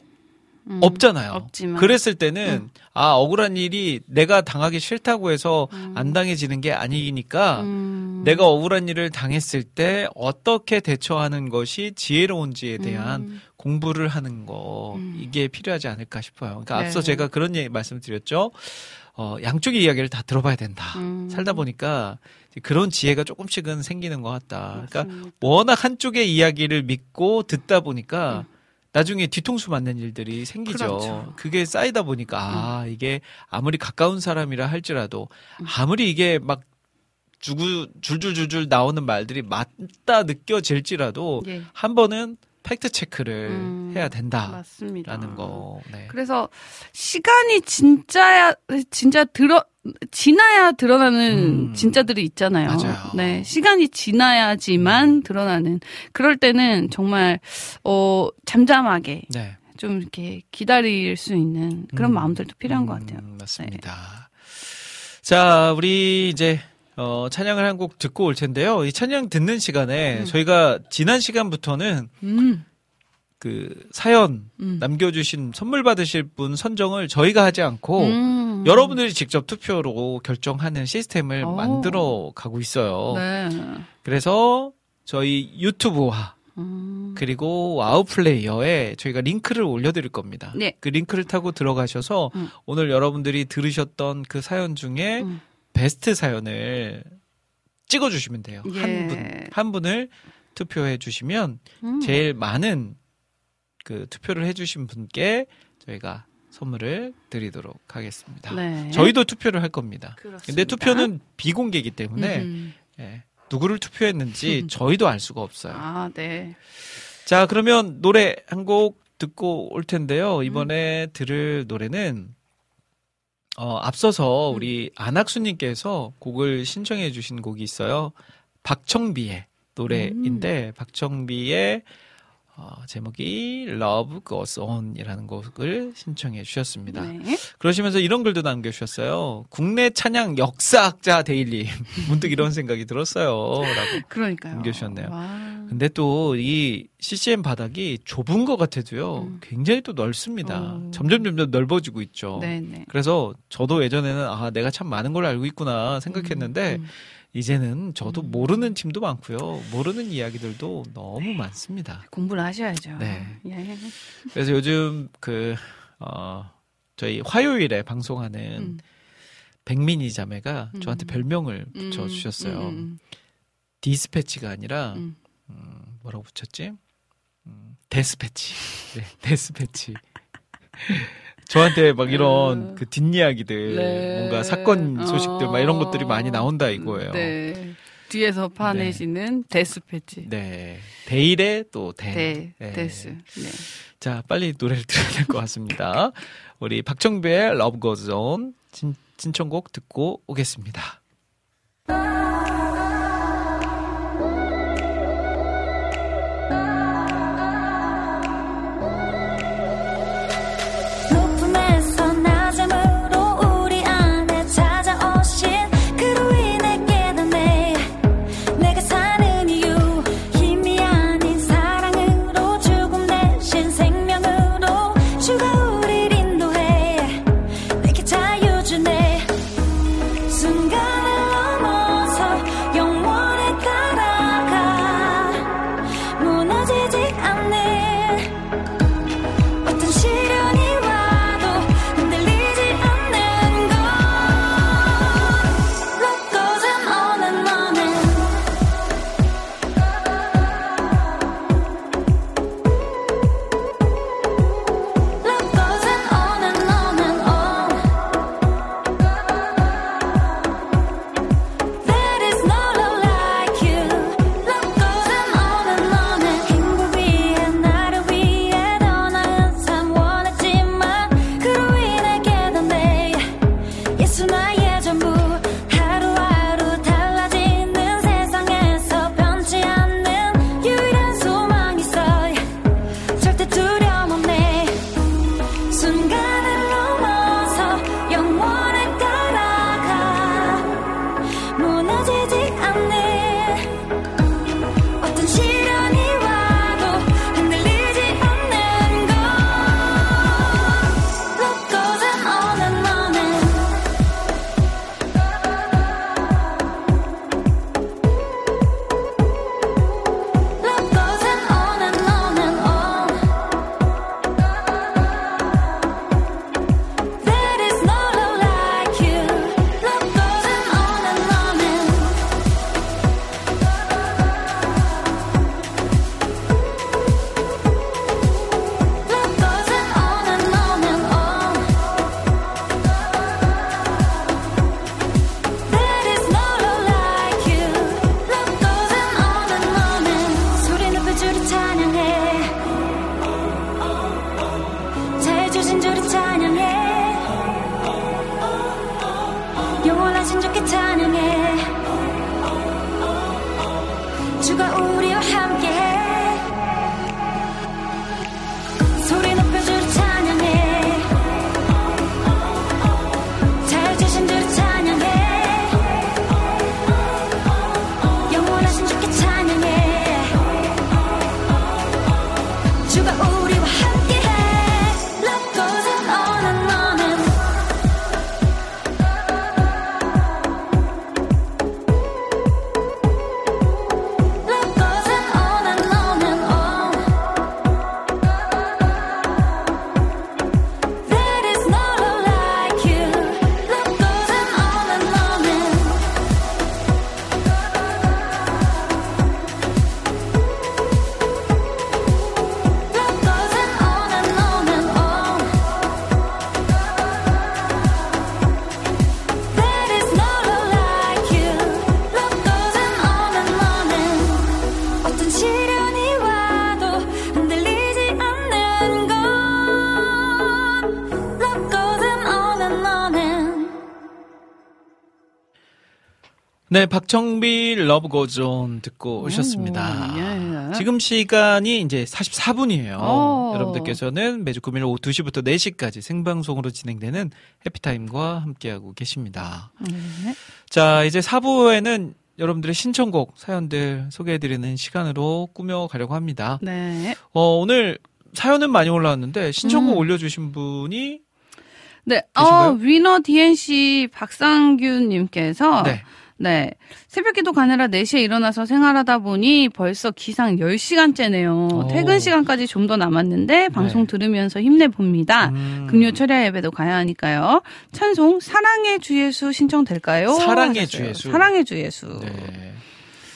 음, 없잖아요. 없지만. 그랬을 때는, 아, 억울한 일이 내가 당하기 싫다고 해서 음. 안 당해지는 게 아니니까, 음. 내가 억울한 일을 당했을 때 어떻게 대처하는 것이 지혜로운지에 대한 음. 공부를 하는 거 음. 이게 필요하지 않을까 싶어요. 그러니까 네. 앞서 제가 그런 얘기 말씀드렸죠. 어, 양쪽의 이야기를 다 들어봐야 된다. 음. 살다 보니까 그런 지혜가 조금씩은 생기는 것 같다. 그러니까 맞습니다. 워낙 한쪽의 이야기를 믿고 듣다 보니까 나중에 뒤통수 맞는 일들이 생기죠. 음. 그렇죠. 음. 그게 쌓이다 보니까 아 이게 아무리 가까운 사람이라 할지라도 음. 아무리 이게 막 주구 줄줄줄줄 나오는 말들이 맞다 느껴질지라도 예, 한 번은 팩트 체크를 음, 해야 된다라는 맞습니다. 거. 네. 그래서 시간이 진짜야 진짜 들어 지나야 드러나는 음. 진짜들이 있잖아요. 맞아요. 네, 시간이 지나야지만 드러나는 그럴 때는 정말 어 잠잠하게 네. 좀 이렇게 기다릴 수 있는 그런 음. 마음들도 필요한 것 음, 같아요. 네. 맞습니다. 자, 우리 이제 어, 찬양을 한 곡 듣고 올 텐데요. 이 찬양 듣는 시간에 음. 저희가 지난 시간부터는 음. 그 사연 음. 남겨주신 선물 받으실 분 선정을 저희가 하지 않고 음. 여러분들이 직접 투표로 결정하는 시스템을 오. 만들어 가고 있어요. 네. 그래서 저희 유튜브와 음. 그리고 WOW 플레이어에 저희가 링크를 올려드릴 겁니다. 네. 그 링크를 타고 들어가셔서 음. 오늘 여러분들이 들으셨던 그 사연 중에 음. 베스트 사연을 찍어주시면 돼요. 예. 한 분, 한 분을 투표해 주시면 음. 제일 많은 그 투표를 해주신 분께 저희가 선물을 드리도록 하겠습니다. 네. 저희도 투표를 할 겁니다. 그렇습니다. 근데 투표는 비공개이기 때문에 음. 예, 누구를 투표했는지 저희도 알 수가 없어요. 아, 네. 자, 그러면 노래 한 곡 듣고 올 텐데요. 이번에 음. 들을 노래는 어, 앞서서 음. 우리 안학수님께서 곡을 신청해 주신 곡이 있어요. 박청비의 노래인데 음. 박청비의 어, 제목이 Love Goes On이라는 곡을 신청해 주셨습니다. 네. 그러시면서 이런 글도 남겨주셨어요. 국내 찬양 역사학자 데일리. 문득 이런 생각이 들었어요. 라고. 그러니까요. 남겨주셨네요. 와. 근데 또 이 CCM 바닥이 좁은 것 같아도요. 음. 굉장히 또 넓습니다. 어. 점점 점점 넓어지고 있죠. 네, 네. 그래서 저도 예전에는 아 내가 참 많은 걸 알고 있구나 생각했는데 음, 음. 이제는 저도 음. 모르는 팀도 많고요. 모르는 이야기들도 너무 많습니다. 공부를 하셔야죠. 네. 예. 그래서 요즘 그 어, 저희 화요일에 방송하는 음. 백민이 자매가 음. 저한테 별명을 음, 붙여 주셨어요. 음, 음, 디스패치가 아니라 음. 음, 뭐라고 붙였지? 음, 데스패치. 네, 데스패치. 저한테 막 이런 음. 그 뒷이야기들, 네. 뭔가 사건 소식들, 막 이런 것들이 많이 어. 나온다 이거예요. 네. 네. 뒤에서 파내시는 데스패치. 데일의 또 데. 데, 네. 데스. 네. 자, 빨리 노래를 들어야 될 것 같습니다. 우리 박정배의 Love Goes On 진, 신청곡 듣고 오겠습니다. 네, 박정빌 Love Goes On 듣고 오셨습니다. 예. 지금 시간이 이제 44분이에요. 오. 여러분들께서는 매주 금요일 오후 2시부터 4시까지 생방송으로 진행되는 해피타임과 함께하고 계십니다. 네. 자, 이제 4부에는 여러분들의 신청곡, 사연들 소개해드리는 시간으로 꾸며가려고 합니다. 네. 어, 오늘 사연은 많이 올라왔는데 신청곡 음. 올려주신 분이 네. 계신가요? 어, 위너 DNC 박상규님께서 네. 네. 새벽 기도 가느라 4시에 일어나서 생활하다 보니 벌써 기상 10시간째네요. 오. 퇴근 시간까지 좀 더 남았는데 방송 네. 들으면서 힘내봅니다. 음, 금요 철야 예배도 가야 하니까요. 찬송 사랑의 주 예수 신청될까요? 사랑의. 주 예수. 사랑의 주 예수. 네.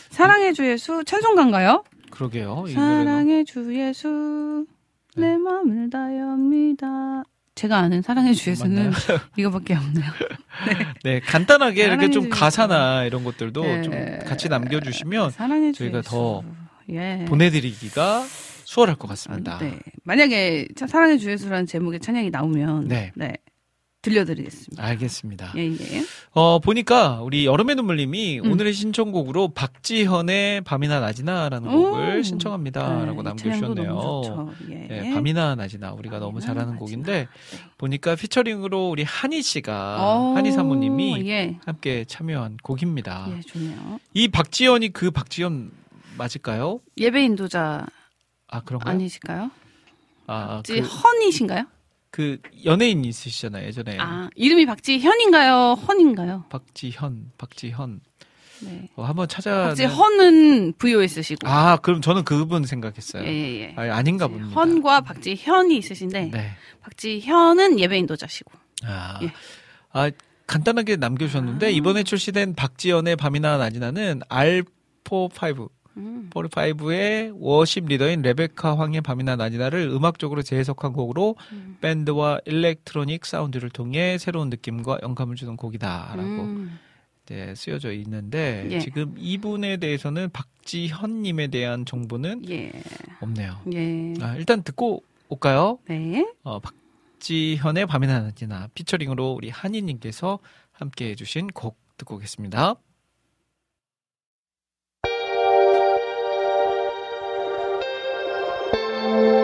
사랑의 주 예수 찬송가인가요? 그러게요. 사랑의 주 예수 내 마음을 다합니다. 제가 아는 사랑의 주 예수는 맞나요? 이거밖에 없네요. 네, 간단하게 이렇게 사랑해 좀. 가사나 이런 것들도 네. 좀 같이 남겨주시면 저희가 예수. 더 예. 보내드리기가 수월할 것 같습니다. 아, 네. 만약에 차- 사랑의 주 예수라는 제목의 찬양이 나오면 네. 들려드리겠습니다. 알겠습니다. 예, 예. 어, 보니까 우리 여름의 눈물님이 음. 오늘의 신청곡으로 박지현의 밤이나 낮이나라는 오. 곡을 신청합니다라고 네, 남겨주셨네요. 너무. 예. 네, 밤이나 낮이나 우리가 너무 밤이나 잘하는 낮이나. 곡인데 네. 보니까 피처링으로 우리 한희 씨가 어, 한희 사모님이 예. 함께 참여한 곡입니다. 예, 좋네요. 이 박지현이 그 박지현 맞을까요? 예배 인도자 아 그런가요? 아니실까요? 아, 박지 그, 헌이신가요? 그 연예인 있으시잖아요 예전에 아, 이름이 박지현인가요? 헌인가요? 박지현, 박지현 네. 어, 한번 찾아. 박지 헌은 VOS시고. 아 그럼 저는 그분 생각했어요. 예, 예, 예. 아, 아닌가 봅니다. 헌과 박지현이 있으신데 네. 박지현은 예배 인도자시고. 아, 예. 아 간단하게 남겨주셨는데 아. 이번에 출시된 박지연의 밤이나 낮이나는 R45 음. 45의 worship 리더인 레베카 황의 밤이나 낮이나를 음악적으로 재해석한 곡으로 음. 밴드와 electronic 사운드를 통해 새로운 느낌과 영감을 주는 곡이다라고 음. 이제 쓰여져 있는데 예. 지금 이분에 대해서는 박지현님에 대한 정보는 예. 없네요. 예. 아, 일단 듣고 올까요? 네. 어, 박지현의 밤이나 낮이나 피처링으로 우리 한희님께서 함께 해주신 곡 듣고 오겠습니다. 나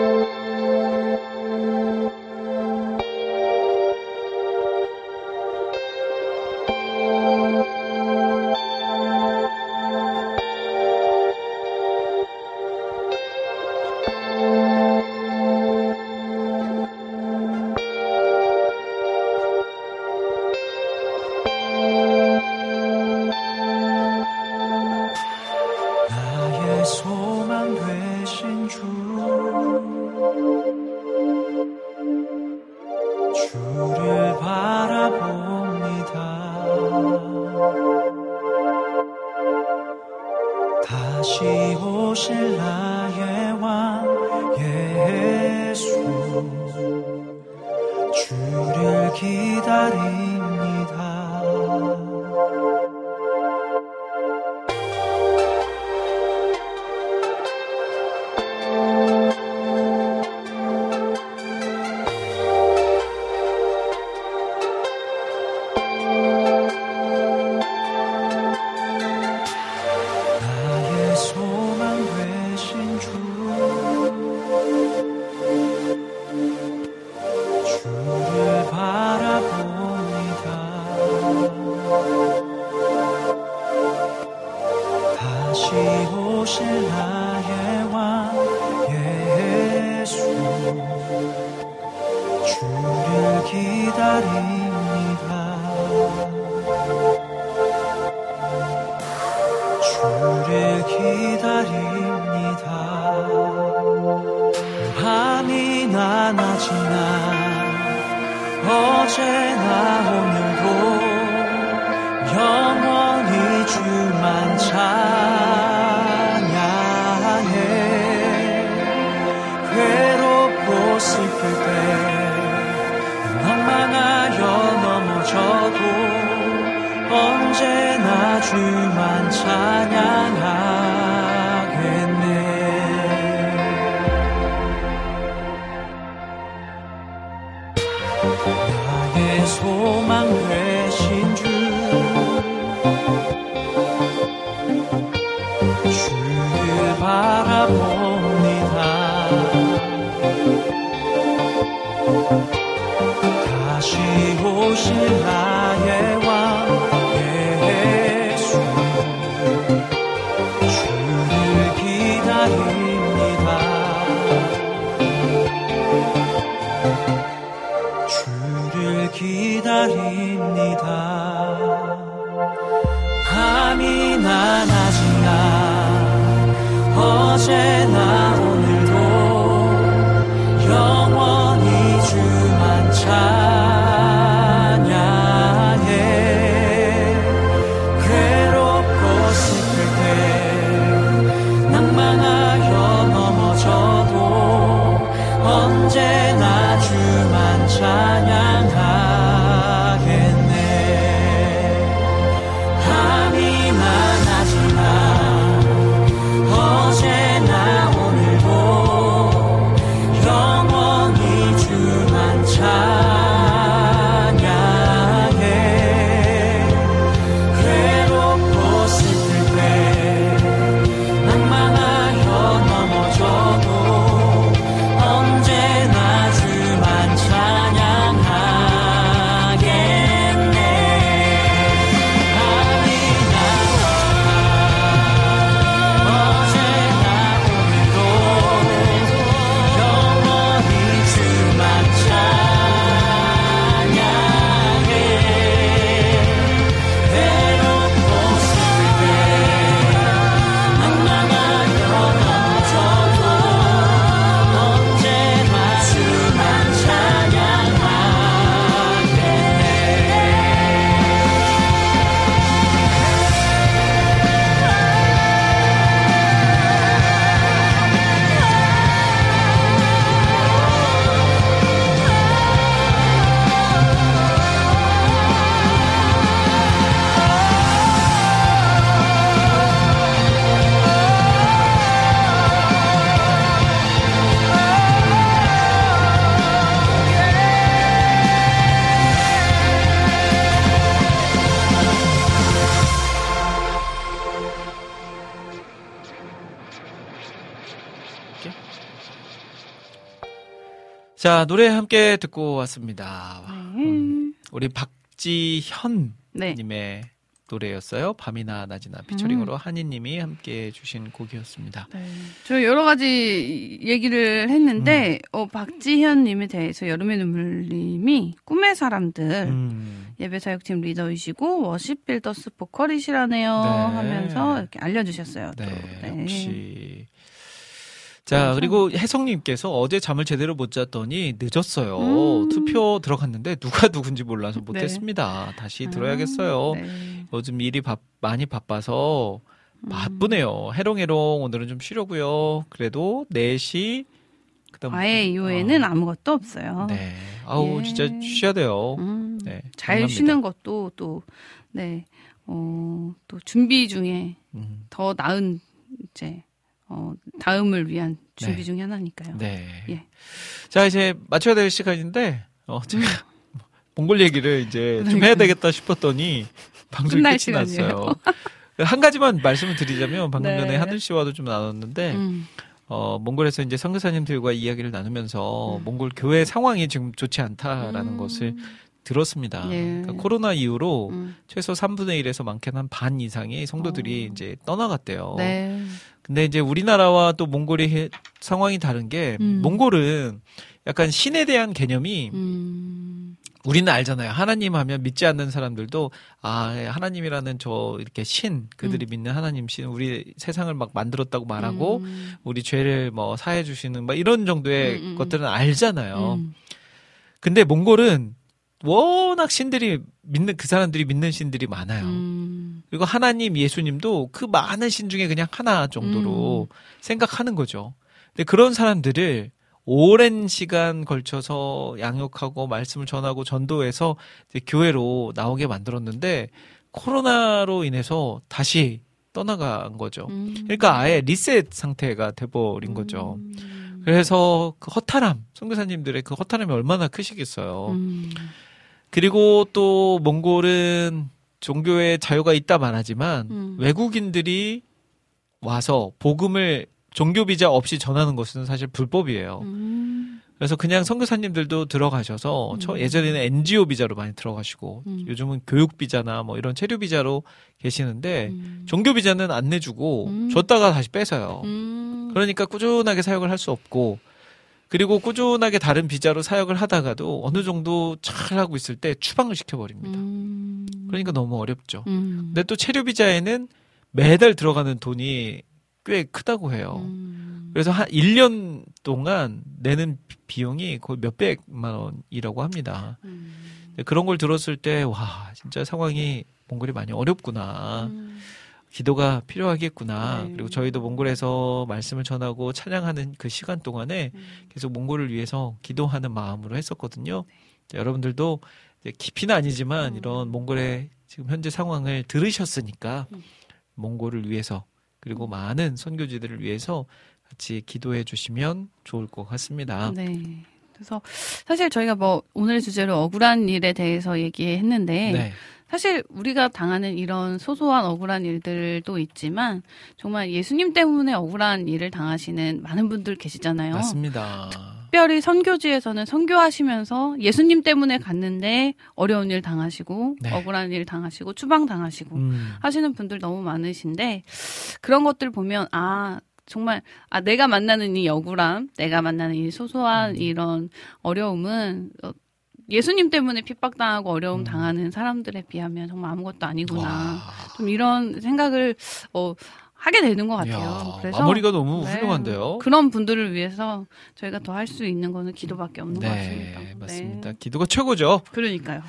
주만 찬양하겠네. 나의 소망 되신 주 주를 바라봅니다. 다시 오실 날 기 자, 노래 함께 듣고 왔습니다. 네. 음, 우리 박지현 네. 님의 노래였어요. 밤이나 낮이나 피처링으로 한이님이 함께 해주신 곡이었습니다. 네. 저 여러 가지 얘기를 했는데, 어, 박지현님에 대해서 여름의 눈물님이 꿈의 사람들, 음, 예배 사역팀 리더이시고, 워십 빌더스 보컬이시라네요. 네. 하면서 이렇게 알려주셨어요. 또. 네, 역시. 자, 그리고 혜성님께서 어제 잠을 제대로 못 잤더니 늦었어요. 음. 투표 들어갔는데 누가 누군지 몰라서 네. 못했습니다. 다시 아, 들어야겠어요. 네. 요즘 일이 바, 많이 바빠서 바쁘네요. 해롱해롱 오늘은 좀 쉬려고요. 그래도 4시 그다음 아예 이후에는 어, 아무것도 없어요. 네. 아우 예. 진짜 쉬어야 돼요. 음, 네. 잘 감사합니다. 쉬는 것도 또, 네, 어, 또 준비 중에 음, 더 나은, 이제, 어, 다음을 위한 준비 네. 중에 하나니까요. 네. 예. 자, 이제 맞춰야 될 시간인데 어 제가 몽골 얘기를 이제 좀 그러니까요. 해야 되겠다 싶었더니 방송이 끝이 시간이에요. 났어요. 한 가지만 말씀을 드리자면 방금 네. 전에 하늘 씨와도 좀 나눴는데 음, 어, 몽골에서 이제 선교사님들과 이야기를 나누면서 음. 몽골 교회 상황이 지금 좋지 않다라는 음. 것을 들었습니다. 예. 그러니까 코로나 이후로 음. 최소 3분의 1에서 많게는 한 반 이상의 성도들이 어. 이제 떠나갔대요. 네. 근데 이제 우리나라와 또 몽골의 해- 상황이 다른 게 음. 몽골은 약간 신에 대한 개념이 음, 우리는 알잖아요. 하나님 하면 믿지 않는 사람들도 아 하나님이라는 저 이렇게 신 그들이 믿는 하나님 신 우리 세상을 막 만들었다고 말하고 음, 우리 죄를 뭐 사해 주시는 막 이런 정도의 음, 음, 음. 것들은 알잖아요. 음, 근데 몽골은 워낙 신들이 믿는 그 사람들이 믿는 신들이 많아요. 음, 그리고 하나님 예수님도 그 많은 신 중에 그냥 하나 정도로 음. 생각하는 거죠. 근데 그런 사람들을 오랜 시간 걸쳐서 양육하고 말씀을 전하고 전도해서 이제 교회로 나오게 만들었는데 코로나로 인해서 다시 떠나간 거죠. 음. 그러니까 아예 리셋 상태가 돼버린 거죠. 음. 그래서 그 허탈함, 선교사님들의 그 허탈함이 얼마나 크시겠어요. 음. 그리고 또 몽골은 종교의 자유가 있다 말하지만 음. 외국인들이 와서 복음을 종교 비자 없이 전하는 것은 사실 불법이에요. 음. 그래서 그냥 선교사님들도 들어가셔서 저 예전에는 NGO 비자로 많이 들어가시고 음. 요즘은 교육 비자나 뭐 이런 체류 비자로 계시는데 음. 종교 비자는 안 내주고 음. 줬다가 다시 뺏어요. 음. 그러니까 꾸준하게 사역을 할 수 없고 그리고 꾸준하게 다른 비자로 사역을 하다가도 어느 정도 잘 하고 있을 때 추방을 시켜버립니다. 음. 그러니까 너무 어렵죠. 음. 근데 또 체류 비자에는 매달 들어가는 돈이 꽤 크다고 해요. 음. 그래서 한 1년 동안 내는 비- 비용이 거의 몇백만 원이라고 합니다. 음. 그런 걸 들었을 때, 와, 진짜 상황이 몽골이 많이 어렵구나. 음. 기도가 필요하겠구나. 네. 그리고 저희도 몽골에서 말씀을 전하고 찬양하는 그 시간 동안에 음. 계속 몽골을 위해서 기도하는 마음으로 했었거든요. 여러분들도 이제 깊이는 아니지만 음. 이런 몽골의 지금 현재 상황을 들으셨으니까 음. 몽골을 위해서 그리고 많은 선교지들을 위해서 같이 기도해 주시면 좋을 것 같습니다. 네. 그래서 사실 저희가 뭐 오늘의 주제로 억울한 일에 대해서 얘기했는데 네. 사실 우리가 당하는 이런 소소한 억울한 일들도 있지만 정말 예수님 때문에 억울한 일을 당하시는 많은 분들 계시잖아요. 맞습니다. 특별히 선교지에서는 선교하시면서 예수님 때문에 갔는데 어려운 일 당하시고 네. 억울한 일 당하시고 추방 당하시고 음, 하시는 분들 너무 많으신데 그런 것들 보면 아 정말 아 내가 만나는 이 억울함, 내가 만나는 이 소소한 음. 이런 어려움은 어, 예수님 때문에 핍박당하고 어려움 음. 당하는 사람들에 비하면 정말 아무것도 아니구나. 와. 좀 이런 생각을 어 하게 되는 것 같아요. 이야, 그래서 마무리가 너무 네. 훌륭한데요. 그런 분들을 위해서 저희가 더 할 수 있는 거는 기도밖에 없는 것 네, 같습니다. 맞습니다. 네. 기도가 최고죠. 그러니까요.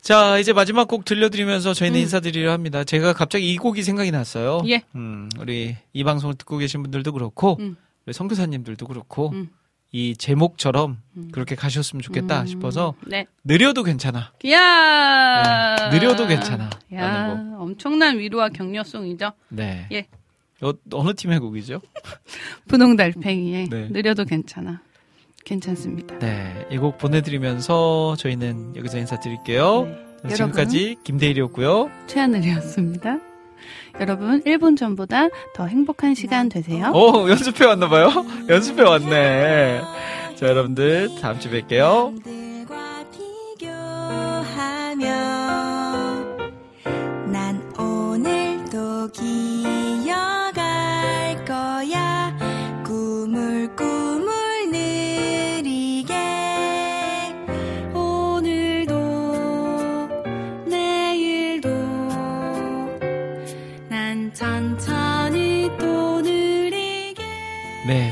자, 이제 마지막 곡 들려드리면서 저희는 음. 인사드리려 합니다. 제가 갑자기 이 곡이 생각이 났어요. 예. 음, 우리 이 방송을 듣고 계신 분들도 그렇고, 음. 우리 선교사님들도 그렇고, 음. 이 제목처럼 음. 그렇게 가셨으면 좋겠다 음, 싶어서 네. 느려도 괜찮아. 야 네, 느려도 괜찮아. 야, 엄청난 위로와 격려송이죠. 네. 예. 어, 어느 팀의 곡이죠? 분홍달팽이의 네. 느려도 괜찮아. 괜찮습니다. 네. 이 곡 보내드리면서 저희는 여기서 인사드릴게요. 네. 지금까지 김대일이었고요. 최하늘이었습니다. 여러분, 1분 전보다 더 행복한 시간 되세요. 오, 연습해 왔나 봐요? 연습해 왔네. 자, 여러분들, 다음 주에 뵐게요.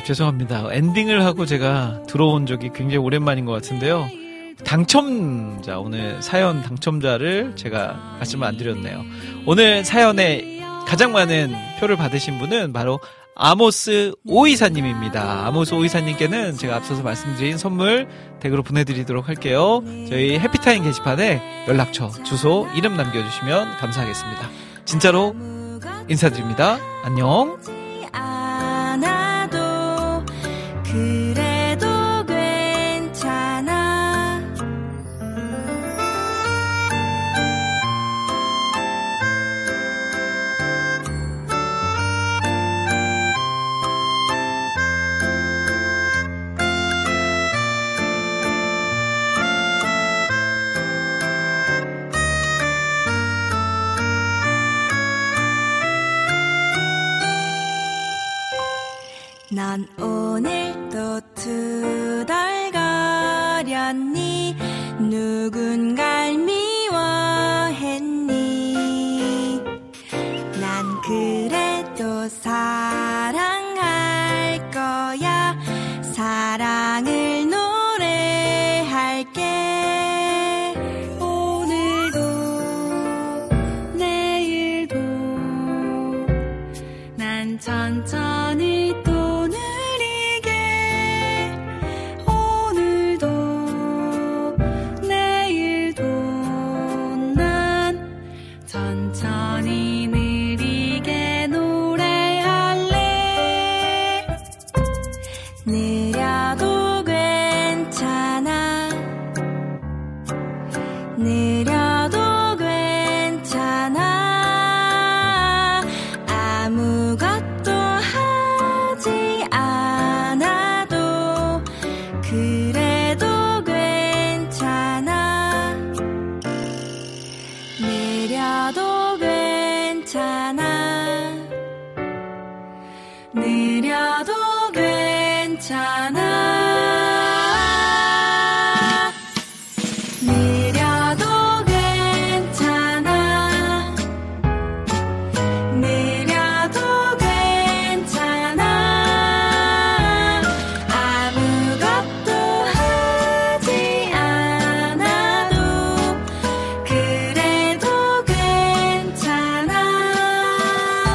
죄송합니다. 엔딩을 하고 제가 들어온 적이 굉장히 오랜만인 것 같은데요. 당첨자, 오늘 사연 당첨자를 제가 말씀을 안 드렸네요. 오늘 사연에 가장 많은 표를 받으신 분은 바로 아모스 오이사님입니다. 아모스 오이사님께는 제가 앞서서 말씀드린 선물 댁으로 보내드리도록 할게요. 저희 해피타임 게시판에 연락처, 주소, 이름 남겨주시면 감사하겠습니다. 진짜로 인사드립니다. 안녕. 넌 오늘 도 투덜거렸니? 누군갈